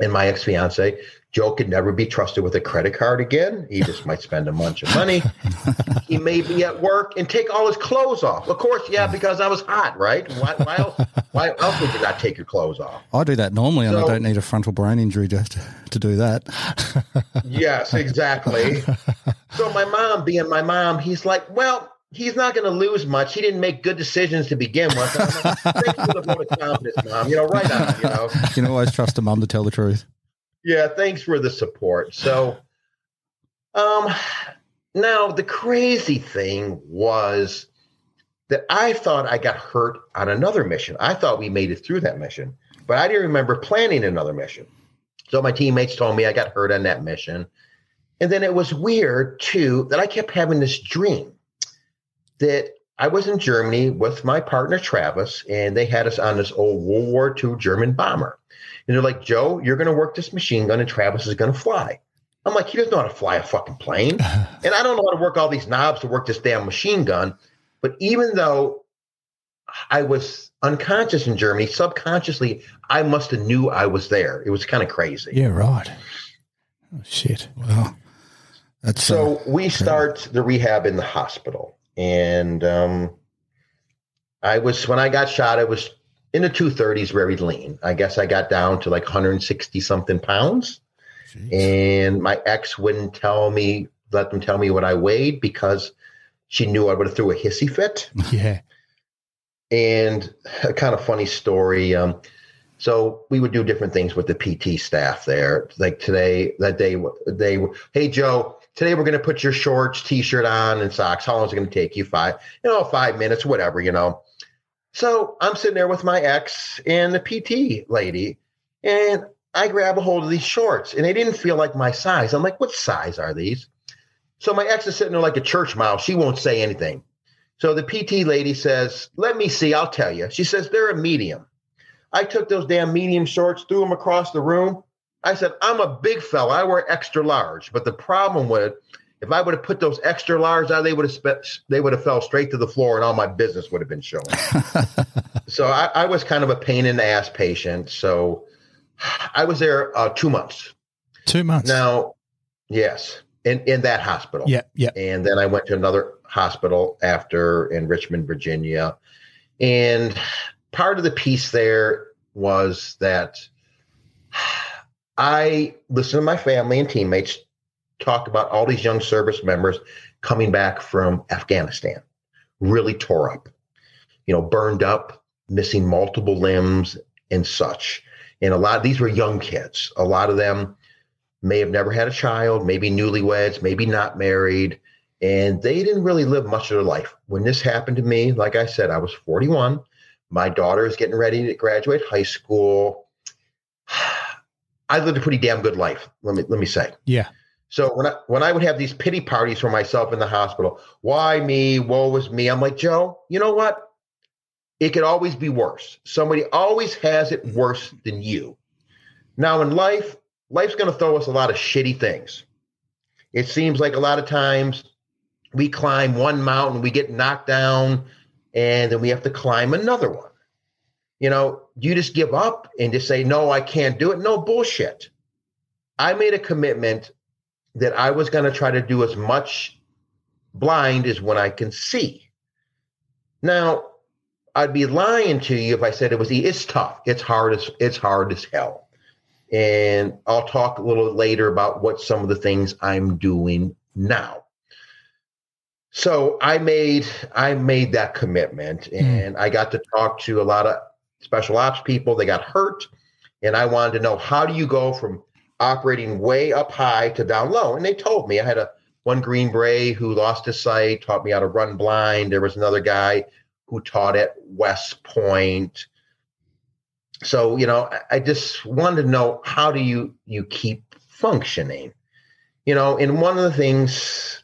and my ex fiance, Joe could never be trusted with a credit card again. He just might spend a bunch of money. he may be at work and take all his clothes off. Of course, yeah, because I was hot, right? Why, why else? Why else would you not take your clothes off? I do that normally, and I don't need a frontal brain injury to, to do that. Yes, exactly. so my mom, being my mom, he's like, well, he's not going to lose much. He didn't make good decisions to begin with. I'm like, Thanks for the vote of confidence, mom. You know, right on. You know, You can always trust a mum to tell the truth. Yeah. Thanks for the support. So, um, now the crazy thing was that I thought I got hurt on another mission. I thought we made it through that mission, but I didn't remember planning another mission. So my teammates told me I got hurt on that mission. And then it was weird too that I kept having this dream that I was in Germany with my partner Travis, and they had us on this old World War II German bomber. And they're like, Joe, you're going to work this machine gun, and Travis is going to fly. I'm like, he doesn't know how to fly a fucking plane. [laughs] and I don't know how to work all these knobs to work this damn machine gun. But even though I was unconscious in Germany, subconsciously, I must have knew I was there. It was kind of crazy. Yeah, right. Oh, shit. Wow. that's uh, So we start the rehab in the hospital, and um, I was when I got shot. I was in the two thirties, very lean. I guess I got down to like 160 something pounds, and my ex wouldn't tell me, let them tell me what I weighed because she knew I would have threw a hissy fit. [laughs] Yeah. And a kind of funny story. Um, so we would do different things with the PT staff there. Like today, that day, they were, hey Joe, today we're going to put your shorts, t-shirt on, and socks. How long is it going to take you? Five, you know, five minutes, whatever, you know. So I'm sitting there with my ex and the PT lady, and I grab a hold of these shorts, and they didn't feel like my size. I'm like, what size are these? So my ex is sitting there like a church mouse. She won't say anything. So the PT lady says, Let me see, I'll tell you. She says, They're a medium. I took those damn medium shorts, threw them across the room. I said, I'm a big fella. I wear extra large. But the problem with if I would have put those extra large on, they would have spe- they would have fell straight to the floor and all my business would have been showing. [laughs] so I, I was kind of a pain in the ass patient. So I was there uh, two months. Two months. Now, yes, in, in that hospital. Yeah, yeah. And then I went to another hospital after in Richmond, Virginia. And part of the piece there was that I listened to my family and teammates talk about all these young service members coming back from Afghanistan, really tore up, you know, burned up, missing multiple limbs and such. And a lot of these were young kids. A lot of them may have never had a child, maybe newlyweds, maybe not married, and they didn't really live much of their life. When this happened to me, like I said, I was 41. My daughter is getting ready to graduate high school. [sighs] I lived a pretty damn good life. Let me let me say. Yeah. So when I when I would have these pity parties for myself in the hospital, why me? Woe was me. I'm like Joe. You know what? It could always be worse. Somebody always has it worse than you. Now in life, life's going to throw us a lot of shitty things. It seems like a lot of times we climb one mountain, we get knocked down, and then we have to climb another one. You know, you just give up and just say, no, I can't do it. No bullshit. I made a commitment that I was going to try to do as much blind as when I can see. Now, I'd be lying to you if I said it was. e- It's tough. It's hard as it's hard as hell. And I'll talk a little later about what some of the things I'm doing now. So I made I made that commitment, hmm. and I got to talk to a lot of special ops people. They got hurt, and I wanted to know how do you go from operating way up high to down low. And they told me I had a one Green Beret who lost his sight, taught me how to run blind. There was another guy who taught at West Point. so you know, I, just wanted to know how do you you keep functioning? You know, and one of the things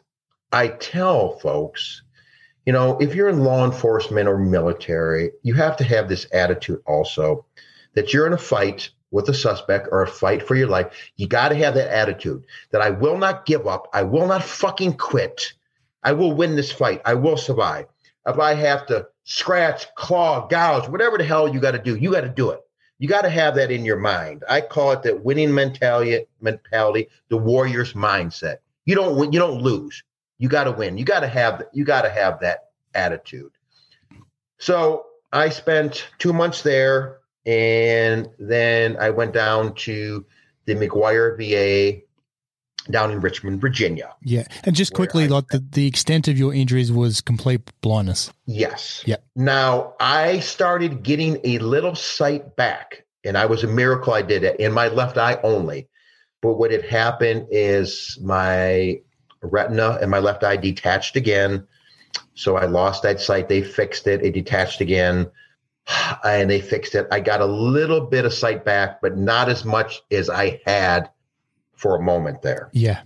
I tell folks, you know, if you're in law enforcement or military, you have to have this attitude also that you're in a fight with a suspect or a fight for your life. You got to have that attitude that I will not give up. I will not fucking quit. I will win this fight. I will survive. If I have to scratch, claw, gouge, whatever the hell you got to do, you got to do it. You got to have that in your mind. I call it that winning mentality, mentality, the warrior's mindset. You don't win, you don't lose. You got to win. You got to have you got to have that attitude. So I spent two months there, and then I went down to the McGuire VA down in Richmond, Virginia. Yeah. And just quickly, I like the, the extent of your injuries was complete blindness. Yes. Yep. Now I started getting a little sight back, and I was a miracle I did it in my left eye only. But what had happened is my retina and my left eye detached again. So I lost that sight. They fixed it. It detached again. And they fixed it. I got a little bit of sight back, but not as much as I had for a moment there. Yeah.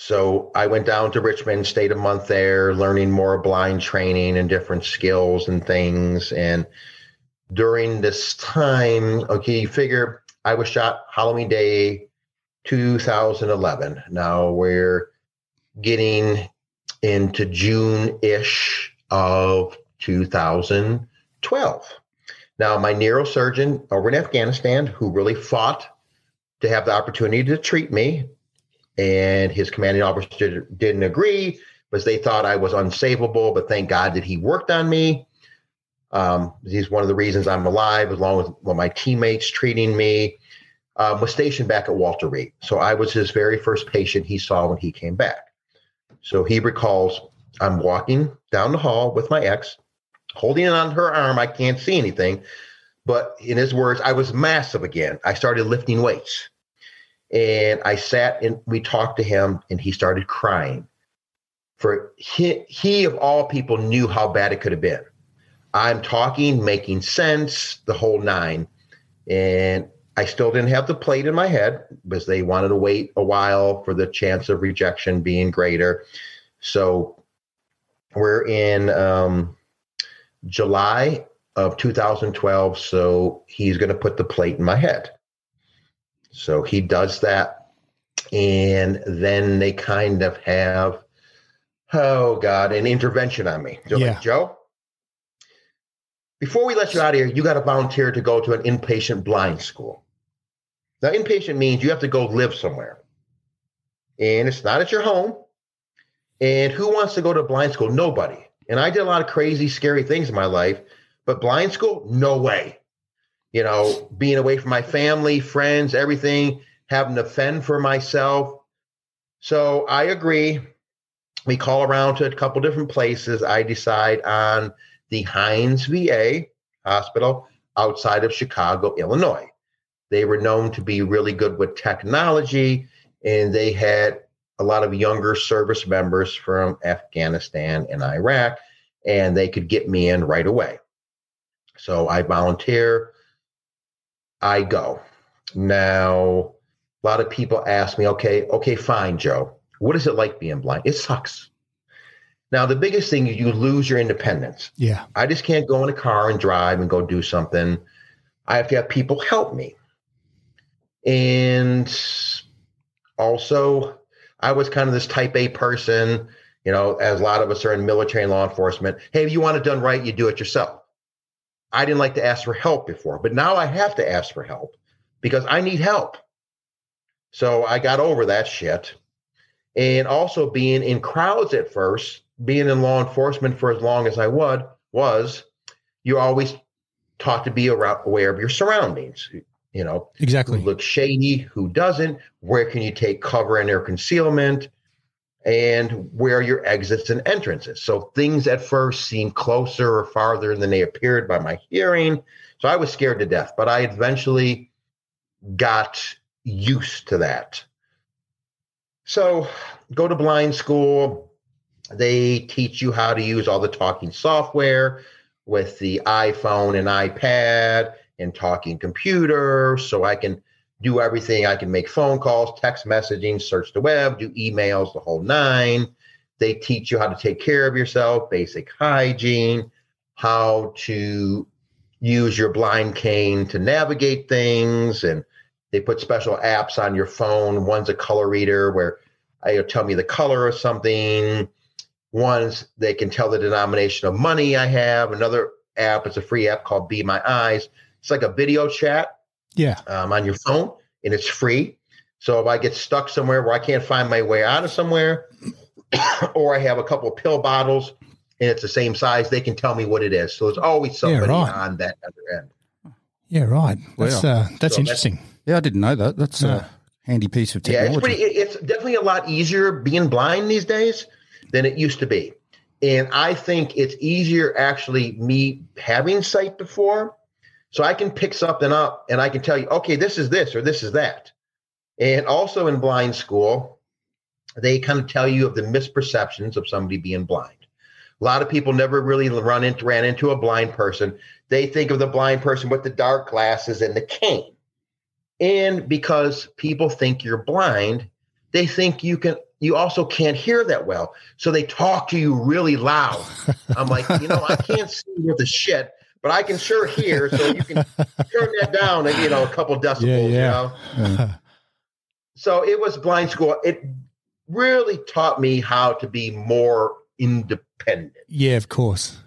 So I went down to Richmond, stayed a month there, learning more blind training and different skills and things. And during this time, okay, you figure I was shot Halloween Day 2011. Now we're getting into June ish of 2012. Now, my neurosurgeon over in Afghanistan, who really fought to have the opportunity to treat me, and his commanding officer didn't agree because they thought I was unsavable. But thank God that he worked on me. Um, he's one of the reasons I'm alive, along with well, my teammates treating me. Um, was stationed back at Walter Reed, so I was his very first patient he saw when he came back. So he recalls I'm walking down the hall with my ex, holding on her arm. I can't see anything, but in his words, I was massive again. I started lifting weights. And I sat and we talked to him, and he started crying. For he, he of all people knew how bad it could have been. I'm talking, making sense, the whole nine. And I still didn't have the plate in my head because they wanted to wait a while for the chance of rejection being greater. So we're in um, July of 2012. So he's going to put the plate in my head. So he does that. And then they kind of have, oh God, an intervention on me. They're Yeah. like, Joe, before we let you out of here, you got to volunteer to go to an inpatient blind school. Now, inpatient means you have to go live somewhere. And it's not at your home. And who wants to go to blind school? Nobody. And I did a lot of crazy, scary things in my life, but blind school, no way. You know, being away from my family, friends, everything, having to fend for myself. So I agree. We call around to a couple different places. I decide on the Hines VA hospital outside of Chicago, Illinois. They were known to be really good with technology, and they had a lot of younger service members from Afghanistan and Iraq, and they could get me in right away. So I volunteer, I go. Now, a lot of people ask me, okay, okay, fine, Joe. What is it like being blind? It sucks. Now, the biggest thing is you lose your independence. Yeah. I just can't go in a car and drive and go do something. I have to have people help me. And also, I was kind of this type A person, you know, as a lot of us are in military and law enforcement. Hey, if you want it done right, you do it yourself. I didn't like to ask for help before, but now I have to ask for help because I need help. So I got over that shit. And also being in crowds at first, being in law enforcement for as long as I would, was, you're always taught to be aware of your surroundings. You know, Exactly. who looks shady, who doesn't, where can you take cover and or concealment, and where are your exits and entrances. So things at first seemed closer or farther than they appeared by my hearing. So I was scared to death, but I eventually got used to that. So go to blind school. They teach you how to use all the talking software, with the iPhone and iPad and talking computer so I can do everything. I can make phone calls, text messaging, search the web, do emails, the whole nine. They teach you how to take care of yourself, basic hygiene, how to use your blind cane to navigate things. And they put special apps on your phone. One's a color reader where it'll tell me the color of something. One's they can tell the denomination of money I have. Another app is a free app called Be My Eyes. It's like a video chat Yeah. um, on your phone, and it's free. So if I get stuck somewhere where I can't find my way out of somewhere, [coughs] or I have a couple pill bottles and it's the same size, they can tell me what it is. So there's always somebody right. on that other end. Yeah, right. That's Wow. uh, that's So that's- interesting. Yeah, I didn't know that. That's No. a handy piece of Yeah, technology. it's pretty. It's definitely a lot easier being blind these days than it used to be, and I think it's easier actually me having sight before, so I can pick something up and I can tell you, okay, this is this or this is that, and also in blind school, they kind of tell you of the misperceptions of somebody being blind. A lot of people never really run into ran into a blind person. They think of the blind person with the dark glasses and the cane. And because people think you're blind, they think you can you also can't hear that well. So they talk to you really loud. I'm like, you know, I can't see with the shit, but I can sure hear. So you can [laughs] turn that down and you know a couple decibels, Yeah, yeah. you know. So it was blind school. It really taught me how to be more independent. Yeah, of course.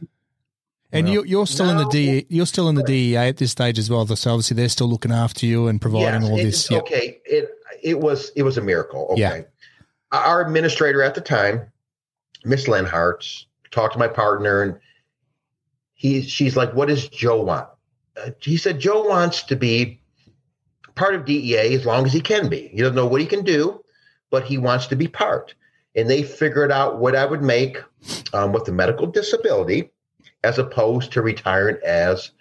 And Well, you, you're still in the no. DE, you're still in the DEA at this stage as well. So obviously they're still looking after you and providing Yes, all this. Yep. Okay, it it was it was a miracle. Okay, Yeah. our administrator at the time, Miss Leonhart, talked to my partner, and he she's like, "What does Joe want?" Uh, he said, "Joe wants to be part of DEA as long as he can be. He doesn't know what he can do, but he wants to be part." And they figured out what I would make um, with the medical disability, as opposed to retiring as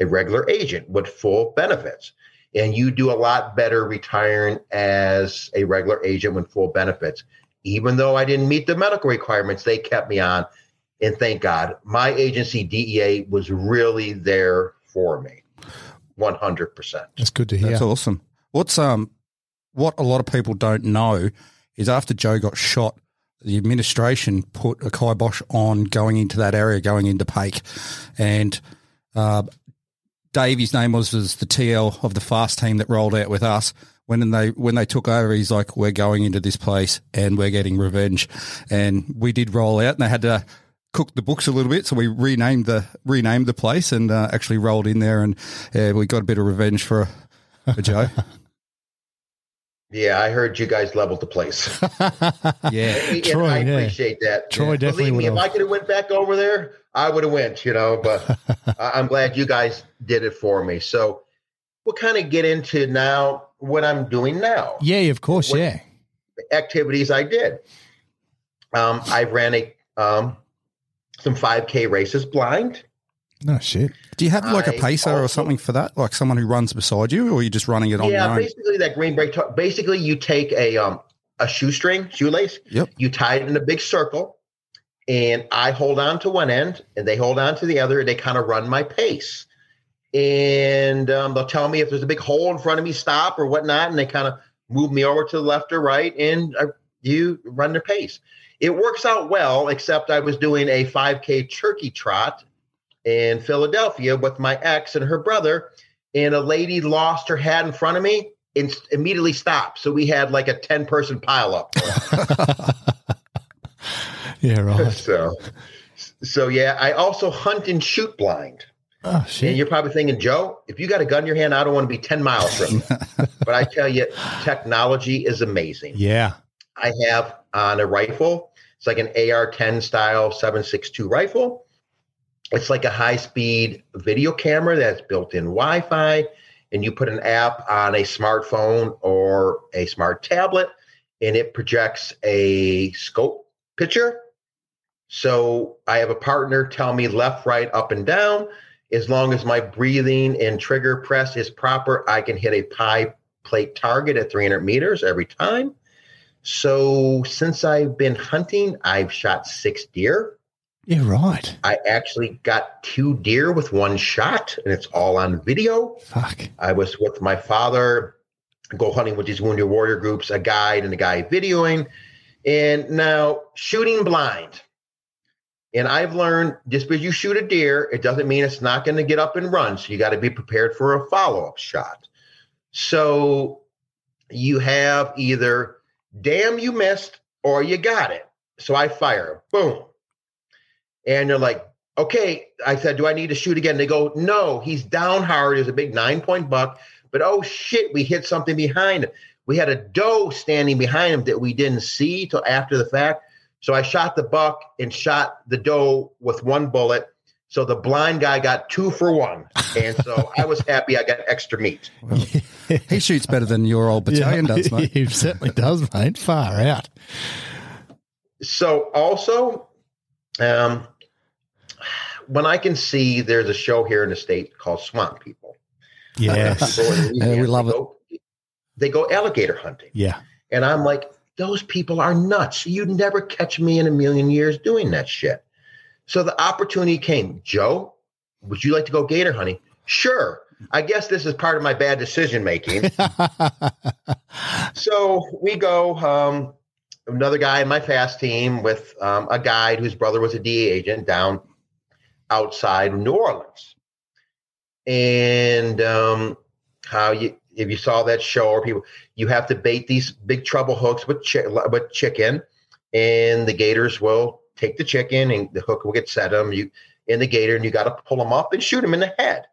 a regular agent with full benefits and you do a lot better retiring as a regular agent with full benefits. Even though I didn't meet the medical requirements, they kept me on. And thank God, my agency DEA was really there for me. 100%. That's good to hear. That's awesome. What's um, what a lot of people don't know is after Joe got shot, the administration put a kibosh on going into that area, going into Pake, and uh, Dave, his name was, was the TL of the fast team that rolled out with us. When they when they took over, he's like, "We're going into this place and we're getting revenge," and we did roll out, and they had to cook the books a little bit, so we renamed the renamed the place and uh, actually rolled in there, and uh, we got a bit of revenge for for Joe. [laughs] Yeah, I heard you guys leveled the place. [laughs] Yeah. And Troy, I yeah. appreciate that. Troy definitely Believe me, if would've. I could have went back over there, I would have went, you know, but [laughs] I- I'm glad you guys did it for me. So we'll kind of get into now what I'm doing now. yeah, of course. What- yeah. activities I did. Um, I ran a um, some 5K races blind. No shit. Do you have like a pacer or something for that, like someone who runs beside you, or are you just running it on yeah, your own? basically that green brake. T- basically, you take a um, a shoestring, shoelace. Yep. You tie it in a big circle, and I hold on to one end, and they hold on to the other. And they kind of run my pace, and um, they'll tell me if there's a big hole in front of me, stop or whatnot, and they kind of move me over to the left or right, and uh, you run their pace. It works out well, except I was doing a 5K turkey trot in Philadelphia with my ex and her brother, and a lady lost her hat in front of me and immediately stopped. So we had like a 10 person pile up. [laughs] Yeah, right. [laughs] so, so yeah, I also hunt and shoot blind. Oh And shit. you're probably thinking, Joe, if you got a gun in your hand, I don't want to be 10 miles from you. [laughs] but I tell you, technology is amazing. Yeah. I have on a rifle. It's like an AR 10 style 762 rifle. It's like a high speed video camera that's built in Wi Fi. And you put an app on a smartphone or a smart tablet, and it projects a scope picture. So I have a partner tell me left, right, up, and down. As long as my breathing and trigger press is proper, I can hit a pie plate target at 300 meters every time. So since I've been hunting, I've shot six deer. Yeah, right. I actually got two deer with one shot, and it's all on video. Fuck. I was with my father, go hunting with these wounded warrior groups, a guide and a guy videoing, and now shooting blind. And I've learned just because you shoot a deer, it doesn't mean it's not going to get up and run. So you got to be prepared for a follow up shot. So you have either damn you missed or you got it. So I fire, boom. And they're like, okay. I said, do I need to shoot again? They go, no, he's down hard. He's a big nine point buck. But oh shit, we hit something behind him. We had a doe standing behind him that we didn't see till after the fact. So I shot the buck and shot the doe with one bullet. So the blind guy got two for one. And so I was happy I got extra meat. He shoots better than your old battalion does, mate. [laughs] He certainly does, mate. Far out. So also, um, when I can see there's a show here in the state called Swamp People. Yes. People Yeah, we love they it. go- They go alligator hunting. yeah. And I'm like, those people are nuts. You'd never catch me in a million years doing that shit. So the opportunity came. Joe, would you like to go gator hunting? Sure. I guess this is part of my bad decision making. [laughs] so we go, um, another guy in my fast team with um, a guide whose brother was a DA agent down outside New Orleans. And um, how you, if you saw that show or people, you have to bait these big treble hooks with, chi- with chicken, and the gators will take the chicken and the hook will get set them you in the gator, and you got to pull them up and shoot them in the head.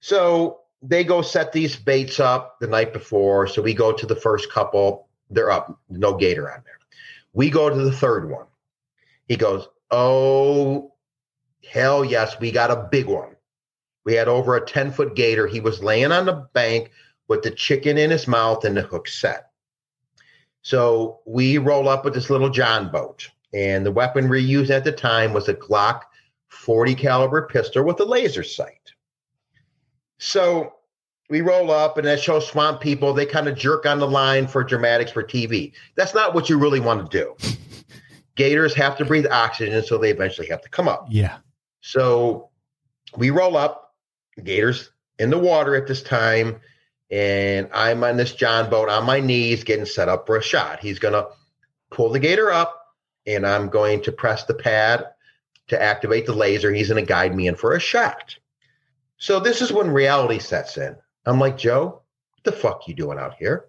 So they go set these baits up the night before. So we go to the first couple, they're up, no gator on there. We go to the third one. He goes, Oh, hell yes, we got a big one. We had over a 10 foot gator. He was laying on the bank with the chicken in his mouth and the hook set. So we roll up with this little John boat. And the weapon we used at the time was a Glock 40 caliber pistol with a laser sight. So we roll up and that shows swamp people. They kind of jerk on the line for dramatics for TV. That's not what you really want to do. [laughs] Gators have to breathe oxygen, so they eventually have to come up. Yeah. So we roll up, gators in the water at this time, and I'm on this John boat on my knees getting set up for a shot. He's going to pull the gator up, and I'm going to press the pad to activate the laser. He's going to guide me in for a shot. So this is when reality sets in. I'm like, Joe, what the fuck you doing out here?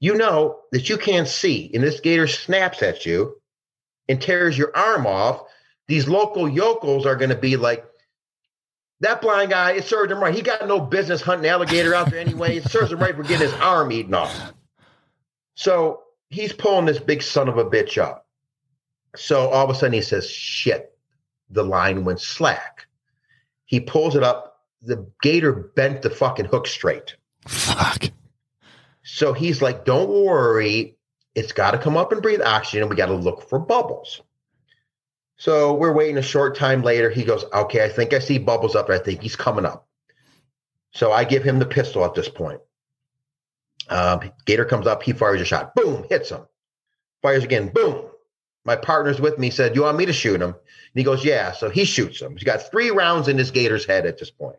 You know that you can't see, and this gator snaps at you and tears your arm off. These local yokels are going to be like, that blind guy, it served him right. He got no business hunting alligator out there anyway. It serves him right for getting his arm eaten off. So he's pulling this big son of a bitch up. So all of a sudden he says, shit, the line went slack. He pulls it up. The gator bent the fucking hook straight. Fuck. So he's like, don't worry. It's got to come up and breathe oxygen. We got to look for bubbles. So we're waiting a short time later. He goes, okay, I think I see bubbles up. I think he's coming up. So I give him the pistol at this point. Um, Gator comes up. He fires a shot. Boom, hits him. Fires again. Boom. My partner's with me. Said, "You want me to shoot him?" And he goes, "Yeah." So he shoots him. He's got three rounds in his Gator's head at this point.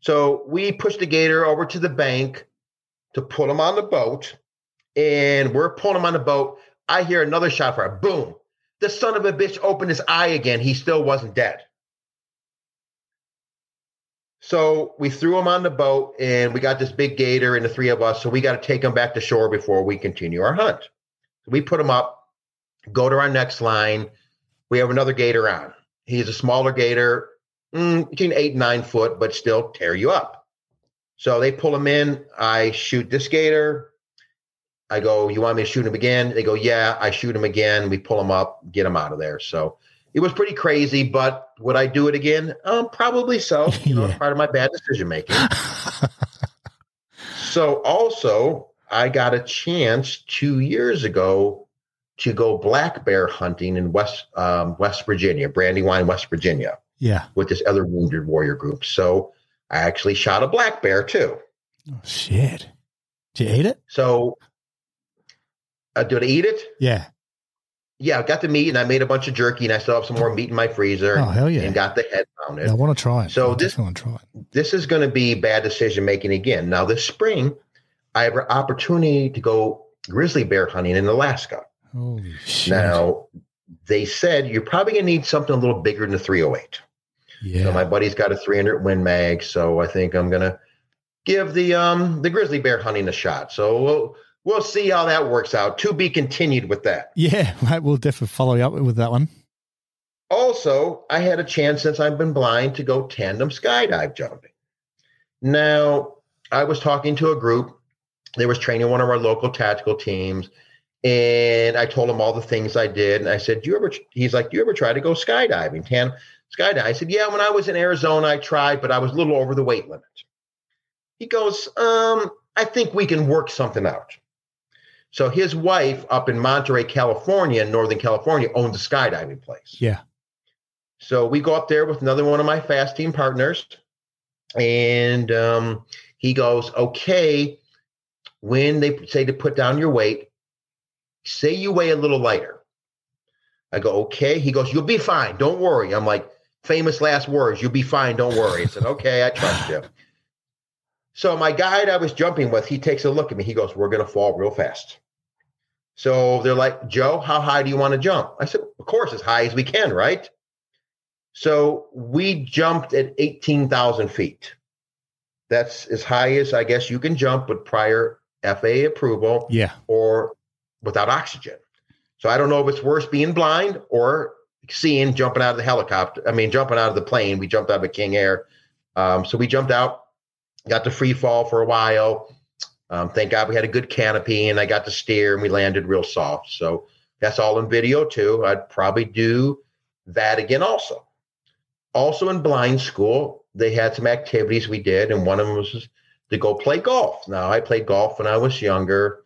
So we push the Gator over to the bank to put him on the boat, and we're pulling him on the boat. I hear another shot fire. Boom. The son of a bitch opened his eye again. He still wasn't dead. So we threw him on the boat, and we got this big gator and the three of us. So we got to take him back to shore before we continue our hunt. We put him up, go to our next line. We have another gator on. He's a smaller gator, mm, between eight nine foot, but still tear you up. So they pull him in. I shoot this gator. I go, You want me to shoot him again? They go, Yeah, I shoot him again. We pull him up, get him out of there. So it was pretty crazy, but would I do it again? Um, probably so. [laughs] You know, Yeah. part of my bad decision making. [laughs] so also, I got a chance two years ago to go black bear hunting in West um, West Virginia, Brandywine, West Virginia, Yeah. with this other wounded warrior group. So I actually shot a black bear too. Oh, shit. Did you eat it? So uh, did I eat it? Yeah. yeah, I got the meat and I made a bunch of jerky and I still have some more meat in my freezer. Oh, hell yeah. And got the head mounted. I want to try it. So I this- definitely want to try it. this is going to be bad decision making again. Now, this spring, I have an opportunity to go grizzly bear hunting in Alaska. Holy shit. Now, they said you're probably going to need something a little bigger than the 308. Yeah. So my buddy's got a 300 Win Mag, so I think I'm going to give the um the grizzly bear hunting a shot. So we'll we'll see how that works out. To be continued with that. yeah, [laughs] we'll definitely follow you up with that one. Also, I had a chance since I've been blind to go tandem skydive jumping. Now, I was talking to a group. They was training one of our local tactical teams, and I told him all the things I did. And I said, "Do you ever?" He's like, "Do you ever try to go skydiving?" Tandem skydive. I said, "Yeah, when I was in Arizona, I tried, but I was a little over the weight limit." He goes, "Um, I think we can work something out." So his wife up in Monterey, California, Northern California, owns a skydiving place. Yeah. So we go up there with another one of my fast team partners, and um, he goes, "Okay, when they say to put down your weight, say you weigh a little lighter." I go, "Okay." He goes, "You'll be fine. Don't worry." I'm like, famous last words, "You'll be fine. Don't worry." I said, "Okay, I trust you." So my guide I was jumping with, he takes a look at me. He goes, "We're going to fall real fast." So they're like, "Joe, how high do you want to jump?" I said, "Of course, as high as we can, right?" So we jumped at 18,000 feet. That's as high as I guess you can jump with prior FAA approval Yeah. or without oxygen. So I don't know if it's worse being blind or seeing jumping out of the helicopter. I mean, jumping out of the plane. We jumped out of a King Air. Um, so we jumped out, got to free fall for a while. Um, thank God we had a good canopy and I got to steer and we landed real soft. So that's all in video too. I'd probably do that again also. Also in blind school, they had some activities we did, and one of them was to go play golf. Now, I played golf when I was younger,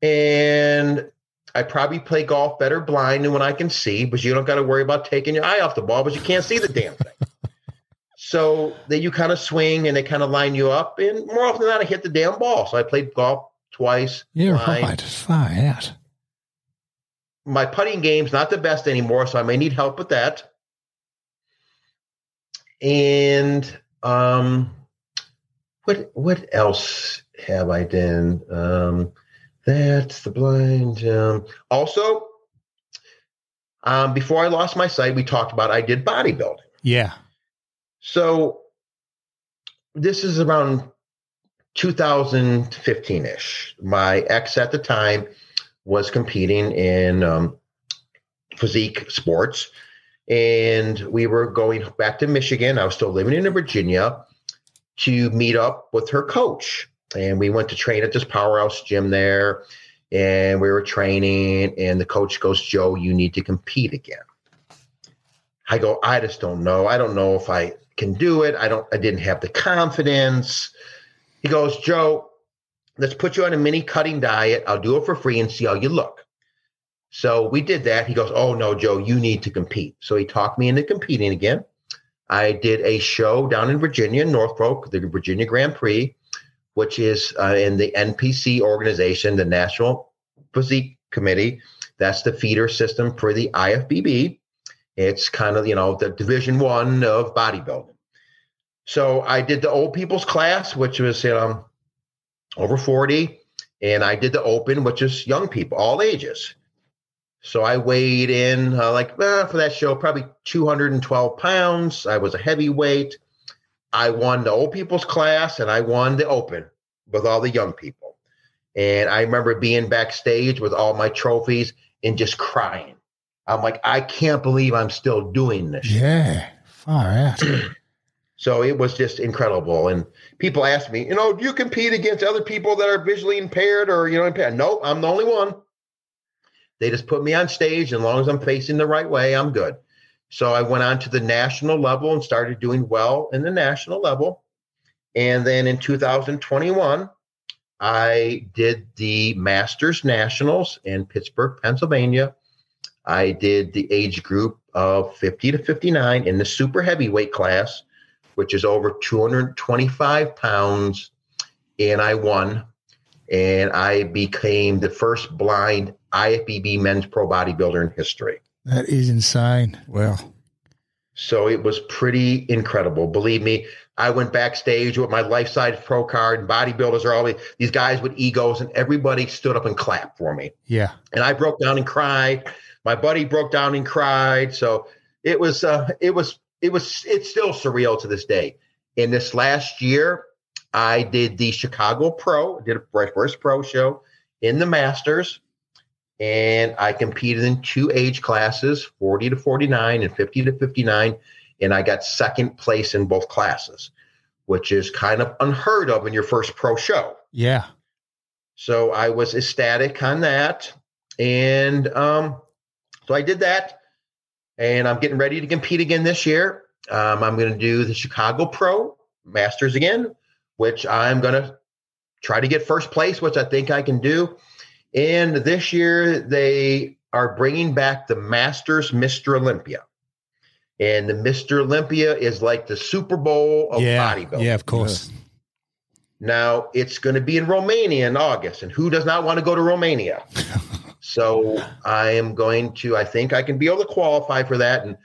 and I probably play golf better blind than when I can see, but you don't got to worry about taking your eye off the ball, but you can't see the damn thing. [laughs] so then you kind of swing and they kind of line you up, and more often than not, I hit the damn ball. So I played golf twice. Yeah, blind. right. Far out. My putting game's not the best anymore, so I may need help with that. And um, what what else have I done? Um, that's the blind. Um, also, um, before I lost my sight, we talked about I did bodybuilding. Yeah. So this is around 2015 ish. My ex at the time was competing in um, physique sports, and we were going back to Michigan. I was still living in Virginia to meet up with her coach. And we went to train at this powerhouse gym there, and we were training. And the coach goes, Joe, you need to compete again. I go, I just don't know. I don't know if I can do it. I don't, I didn't have the confidence. He goes, Joe, let's put you on a mini cutting diet. I'll do it for free and see how you look. So we did that. He goes, Oh no, Joe, you need to compete. So he talked me into competing again. I did a show down in Virginia, Norfolk, the Virginia Grand Prix, which is uh, in the NPC organization, the National Physique Committee. That's the feeder system for the IFBB. It's kind of, you know, the division one of bodybuilding. So I did the old people's class, which was, you know, over 40. And I did the open, which is young people, all ages. So I weighed in uh, like uh, for that show, probably 212 pounds. I was a heavyweight. I won the old people's class and I won the open with all the young people. And I remember being backstage with all my trophies and just crying. I'm like, I can't believe I'm still doing this. Yeah. Far out. [clears throat] So it was just incredible. And people ask me, you know, do you compete against other people that are visually impaired or, you know, impaired? No, I'm the only one. They just put me on stage. And as long as I'm facing the right way, I'm good. So I went on to the national level and started doing well in the national level. And then in 2021, I did the Masters Nationals in Pittsburgh, Pennsylvania. I did the age group of 50 to 59 in the super heavyweight class, which is over 225 pounds. And I won. And I became the first blind IFBB men's pro bodybuilder in history. That is insane. Wow. So it was pretty incredible. Believe me, I went backstage with my life size pro card, and bodybuilders are always these guys with egos, and everybody stood up and clapped for me. Yeah. And I broke down and cried. My buddy broke down and cried. So it was, uh, it was, it was, it's still surreal to this day. In this last year, I did the Chicago Pro, did a first pro show in the Masters, and I competed in two age classes 40 to 49 and 50 to 59. And I got second place in both classes, which is kind of unheard of in your first pro show. Yeah. So I was ecstatic on that. And um, so I did that. And I'm getting ready to compete again this year. Um, I'm going to do the Chicago Pro Masters again, which I'm going to try to get first place, which I think I can do. And this year they are bringing back the Masters Mr. Olympia. And the Mr. Olympia is like the Super Bowl of yeah. bodybuilding. Yeah, of course. Now it's going to be in Romania in August, and who does not want to go to Romania? [laughs] so I am going to. I think I can be able to qualify for that, and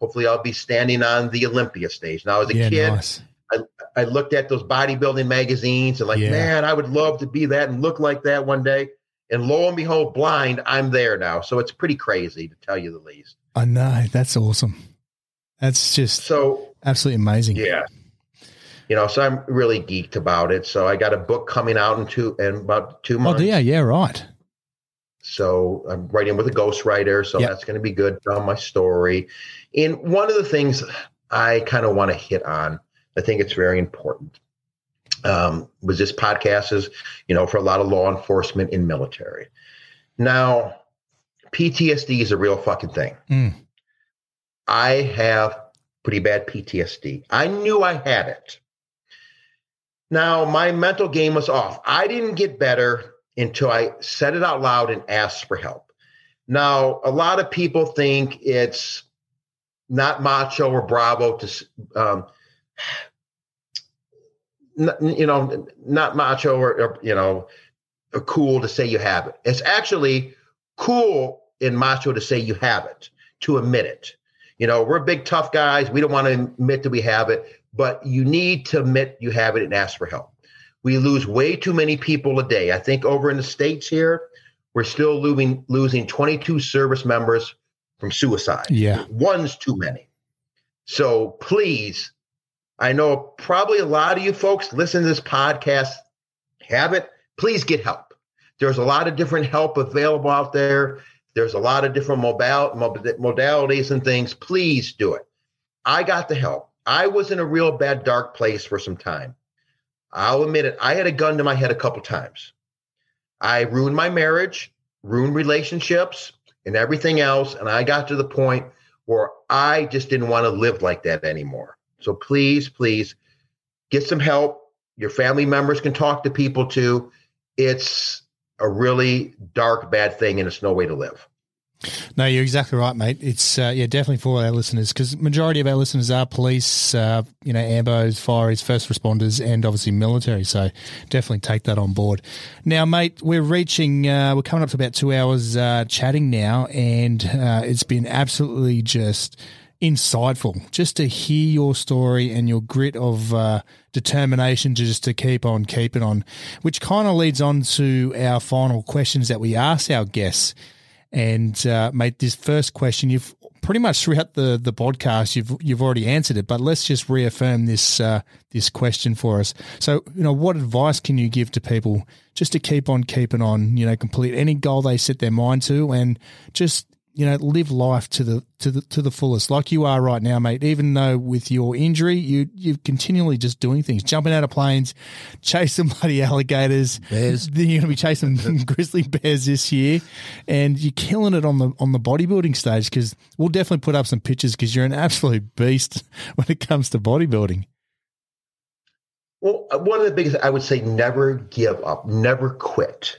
hopefully I'll be standing on the Olympia stage. Now, as a Yeah, kid, nice. I looked at those bodybuilding magazines and like, Yeah. man, I would love to be that and look like that one day. And lo and behold, blind, I'm there now. So it's pretty crazy to tell you the least. I know. That's awesome. That's just So absolutely amazing. Yeah. You know, so I'm really geeked about it. So I got a book coming out in two in about two oh, months. Oh yeah. Yeah. Right. So I'm writing with a ghostwriter. So Yep. that's going to be good on my story. And one of the things I kind of want to hit on, I think it's very important, um, was this podcast is, you know, for a lot of law enforcement in military. Now, PTSD is a real fucking thing. Mm. I have pretty bad PTSD. I knew I had it. Now, my mental game was off. I didn't get better until I said it out loud and asked for help. Now, a lot of people think it's not macho or bravo to, um, you know, not macho or, or, you know, or cool to say you have it. It's actually cool and macho to say you have it, to admit it. You know, we're big tough guys. We don't want to admit that we have it, but you need to admit you have it and ask for help. We lose way too many people a day. I think over in the states here, we're still losing losing 22 service members from suicide. Yeah. One's too many. So please, I know probably a lot of you folks listen to this podcast have it. Please get help. There's a lot of different help available out there. There's a lot of different modalities and things. Please do it. I got the help. I was in a real bad, dark place for some time. I'll admit it. I had a gun to my head a couple times. I ruined my marriage, ruined relationships, and everything else. And I got to the point where I just didn't want to live like that anymore. So please, please get some help. Your family members can talk to people too. It's a really dark, bad thing, and it's no way to live. No, you're exactly right, mate. It's uh, yeah, definitely for our listeners because majority of our listeners are police, uh, you know, ambos, fireys, first responders, and obviously military. So definitely take that on board. Now, mate, we're reaching, uh, we're coming up to about two hours uh, chatting now, and uh, it's been absolutely just insightful just to hear your story and your grit of uh, determination to just to keep on keeping on, which kind of leads on to our final questions that we ask our guests. And uh, mate, this first question, you've pretty much throughout the the podcast, you've you've already answered it, but let's just reaffirm this uh, this question for us. So, you know, what advice can you give to people just to keep on keeping on? You know, complete any goal they set their mind to, and just you know live life to the to the to the fullest, like you are right now, mate. Even though with your injury, you you're continually just doing things, jumping out of planes, [laughs] chasing bloody alligators, Bears. [laughs] Then you're going to be chasing [laughs] grizzly bears this year, and you're killing it on the on the bodybuilding stage. Because we'll definitely put up some pictures because you're an absolute beast when it comes to bodybuilding. Well, uh, one of the biggest, I would say, never give up, never quit.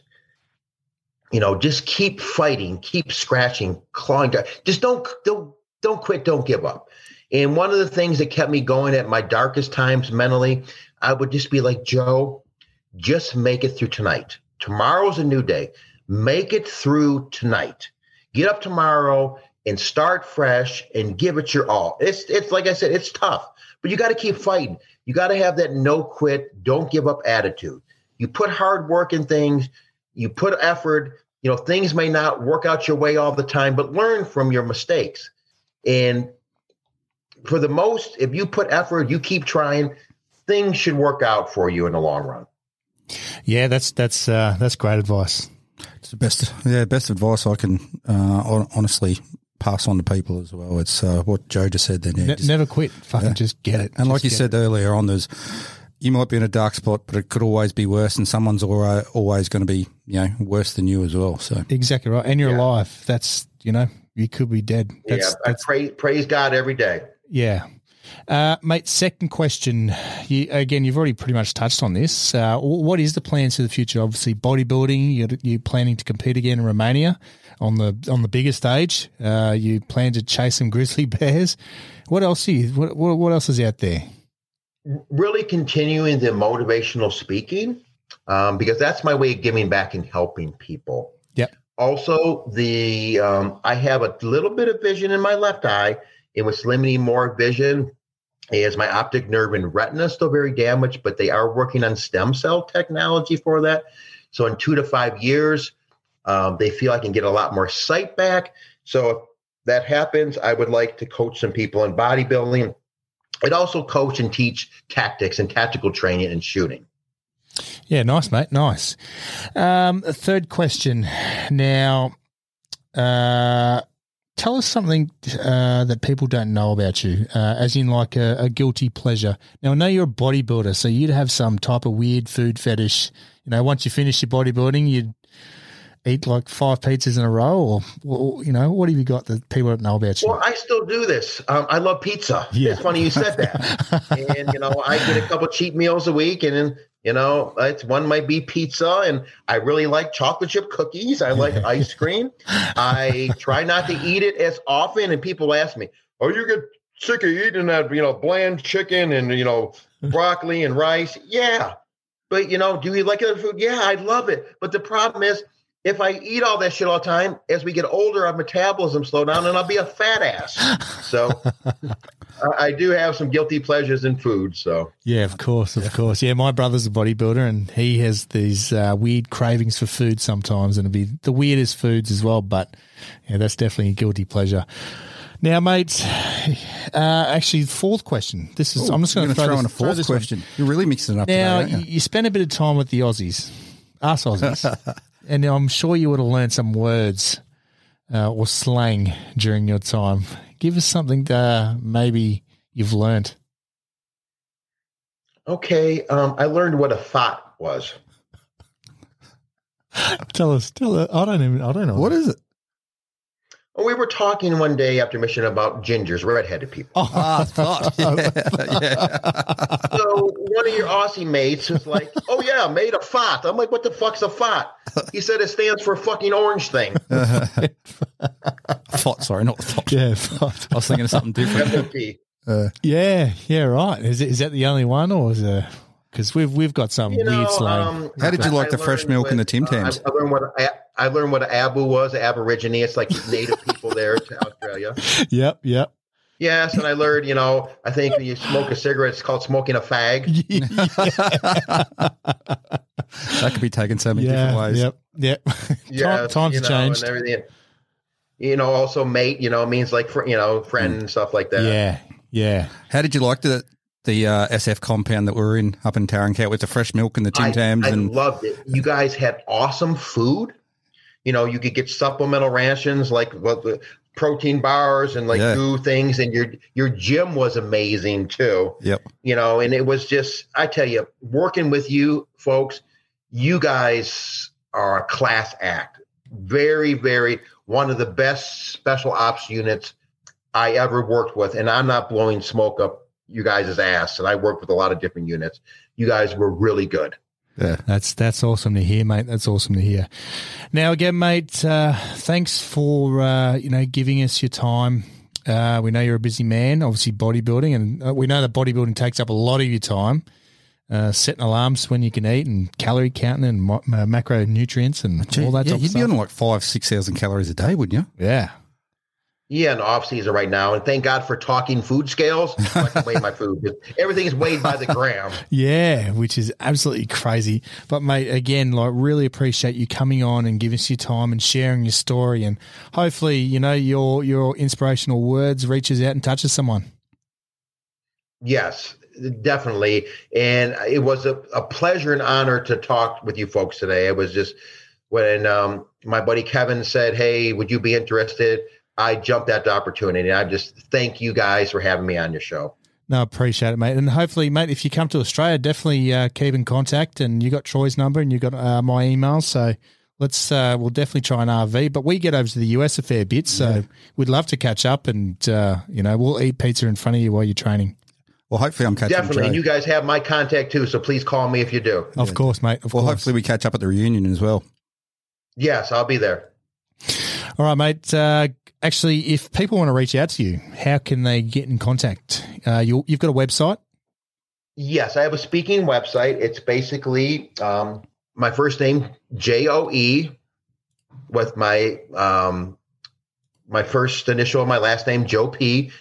You know, just keep fighting, keep scratching, clawing. Just don't, don't, don't quit, don't give up. And one of the things that kept me going at my darkest times mentally, I would just be like, Joe, just make it through tonight. Tomorrow's a new day. make it through tonight. Get up tomorrow and start fresh and give it your all. It's it's like I said, it's tough, but you got to keep fighting. You got to have that no quit, don't give up attitude. You put hard work in things, you put effort. You know, things may not work out your way all the time, but learn from your mistakes. And for the most, if you put effort, you keep trying, things should work out for you in the long run. Yeah, that's that's uh, that's great advice. It's the best, yeah, best advice I can uh, honestly pass on to people as well. It's uh, what Joe just said. Then, yeah, Ne- just- never quit. Fucking just get it. and like you get said earlier on, there's you might be in a dark spot, but it could always be worse, and someone's always going to be you know worse than you as well. So exactly right, and you're Yeah. alive. That's you know you could be dead. That's, yeah, I that's pray, praise God every day. Yeah. Uh, mate, second question. You, again, you've already pretty much touched on this. Uh, what is the plans for the future? Obviously, bodybuilding. You're, you're planning to compete again in Romania on the on the bigger stage. Uh, you plan to chase some grizzly [laughs] bears. What else? Are you, what, what what else is out there? Really continuing the motivational speaking um, because that's my way of giving back and helping people. Yep. Also, the um, I have a little bit of vision in my left eye, and what's limiting more vision is my optic nerve and retina still very damaged, but they are working on stem cell technology for that. So in two to five years, um, they feel I can get a lot more sight back. So if that happens, I would like to coach some people in bodybuilding. I'd also coach and teach tactics and tactical training and shooting. Yeah, nice, mate. Nice. Um, third question. Now, uh, tell us something uh, that people don't know about you, uh, as in like a, a guilty pleasure. Now, I know you're a bodybuilder, so you'd have some type of weird food fetish. You know, once you finish your bodybuilding, you'd eat like five pizzas in a row, or, or you know, what have you got that people don't know about you? Well, I still do this. Um, I love pizza. Yeah. It's funny you said that. [laughs] and you know, I get a couple cheat meals a week, and then you know, it's one might be pizza, and I really like chocolate chip cookies. I like ice cream. I [laughs] try not to eat it as often, and people ask me, "Oh, you get sick of eating that, you know, bland chicken and you know, broccoli and rice?" Yeah, but you know, do you like other food? Yeah, I love it. But the problem is, if I eat all that shit all the time, as we get older, our metabolism slow down, and I'll be a fat ass. So [laughs] I- I do have some guilty pleasures in food. So Yeah, of course, of course. Yeah, my brother's a bodybuilder, and he has these uh, weird cravings for food sometimes, and it'll be the weirdest foods as well. But yeah, that's definitely a guilty pleasure. Now, mates, [sighs] uh, actually, fourth question. This is I'm just going to gonna throw, throw in a fourth this one. question. You're really mixing it up Now, today, you, aren't you? you spent a bit of time with the Aussies, us Aussies, [laughs] and I'm sure you would have learned some words uh, or slang during your time. Give us something that maybe you've learned. okay, um, I learned what a thought was. [laughs] Tell us, tell us. I don't even. I don't know What is it? We were talking one day after mission about gingers, redheaded people. Oh, [laughs] Ah, thought. [laughs] Yeah, yeah. So one of your Aussie mates was like, "Oh yeah, made a fat." I'm like, "What the fuck's a fat?" He said it stands for fucking orange thing. [laughs] Thought, sorry, not thought. yeah, I was thinking of something different. FOT. yeah, yeah. Right. Is it, is that the only one, or is it? Because we've we've got some You know, weird slang. um, How did you like I the fresh learned milk and the what- Tim uh, Tams? I, I learned what a, I learned what an Abu was, Aborigine. It's like native people there to Australia. [laughs] yep, yep. Yes, and I learned, you know, I think when you smoke a cigarette, it's called smoking a fag. [laughs] That could be taken so many different ways. yep, yep. Time, times you have know, changed. and everything. You know, also mate, you know, means like for you know, friend and stuff like that. Yeah, yeah. How did you like the the uh, SF compound that we were in up in Tarin Kowt with the fresh milk and the Tim I, Tams I and loved it. You guys had awesome food. You know, you could get supplemental rations like what the protein bars and like Yeah. do things, and your your gym was amazing too. yep. You know, and it was just I tell you, working with you folks, you guys are a class act. Very, very one of the best special ops units I ever worked with, and I'm not blowing smoke up you guys' ass. And I worked with a lot of different units. You guys were really good. Yeah. That's that's awesome to hear, mate. That's awesome to hear. Now again, mate, uh, thanks for uh, you know giving us your time. Uh, we know you're a busy man, obviously bodybuilding, and uh, we know that bodybuilding takes up a lot of your time. uh, setting alarms when you can eat and calorie counting and mo- uh, macronutrients and Gee, all that yeah, you'd be on like five, six thousand calories a day, wouldn't you? yeah. Yeah, in the off season right now, and thank God for talking food scales. So [laughs] I can weigh my food. Everything is weighed by the gram. Yeah, which is absolutely crazy. But mate, again, like really appreciate you coming on and giving us your time and sharing your story and hopefully, you know, your your inspirational words reaches out and touches someone. Yes, definitely. And it was a, a pleasure and honor to talk with you folks today. It was just when um, my buddy Kevin said, Hey, would you be interested? I jumped at the opportunity. I just thank you guys for having me on your show. No, appreciate it, mate. And hopefully, mate, if you come to Australia, definitely uh, keep in contact. And you got Troy's number and you got uh, my email. So let's, uh, we'll definitely try an RV. But we get over to the US a fair bit. So we'd love to catch up and, uh, you know, we'll eat pizza in front of you while you're training. Well, hopefully I'm catching Definitely. Joe. And you guys have my contact too. So please call me if you do. Of course, mate. Of well, course. hopefully we catch up at the reunion as well. Yes, I'll be there. All right, mate. Uh, actually, if people want to reach out to you, how can they get in contact? Uh, you, you've got a website? Yes, I have a speaking website. It's basically um, my first name J O E with my um, my first initial of my last name Joe P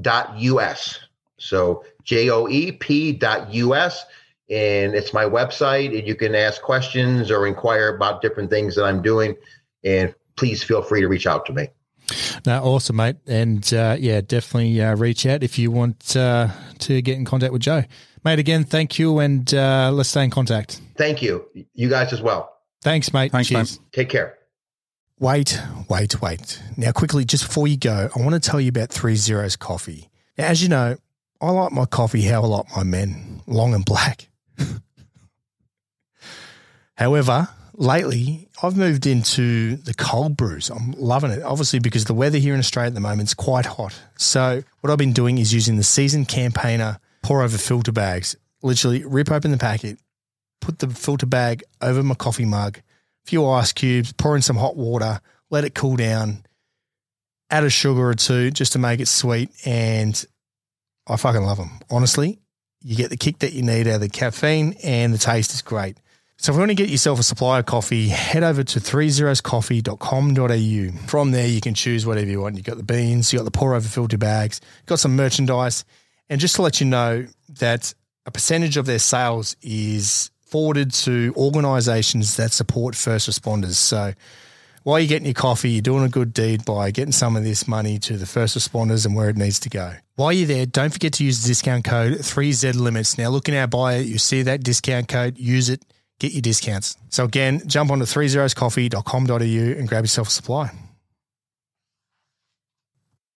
dot US. So J O E P dot US. And it's my website, and you can ask questions or inquire about different things that I'm doing. And please feel free to reach out to me. No, awesome, mate. And uh, yeah, definitely uh, reach out if you want uh, to get in contact with Joe. Mate, again, thank you. And uh, let's stay in contact. Thank you. You guys as well. Thanks, mate. Thanks, Cheers. mate. Take care. Wait, wait, wait. Now, quickly, just before you go, I want to tell you about Three Zeros Coffee. Now, as you know, I like my coffee how I like my men, long and black. [laughs] However, lately I've moved into the cold brews. I'm loving it, obviously, because the weather here in Australia at the moment is quite hot. So, what I've been doing is using the seasoned campaigner pour over filter bags. Literally, rip open the packet, put the filter bag over my coffee mug, a few ice cubes, pour in some hot water, let it cool down, add a sugar or two just to make it sweet. And I fucking love them. Honestly, you get the kick that you need out of the caffeine and the taste is great. So if you want to get yourself a supply of coffee, head over to 30scoffee.com.au. From there, you can choose whatever you want. You've got the beans, you've got the pour over filter bags, you've got some merchandise. And just to let you know that a percentage of their sales is forwarded to organisations that support first responders. So while you're getting your coffee, you're doing a good deed by getting some of this money to the first responders and where it needs to go. While you're there, don't forget to use the discount code 3Z Limits. Now, look in our bio, you see that discount code, use it, get your discounts. So, again, jump onto 30scoffee.com.au and grab yourself a supply.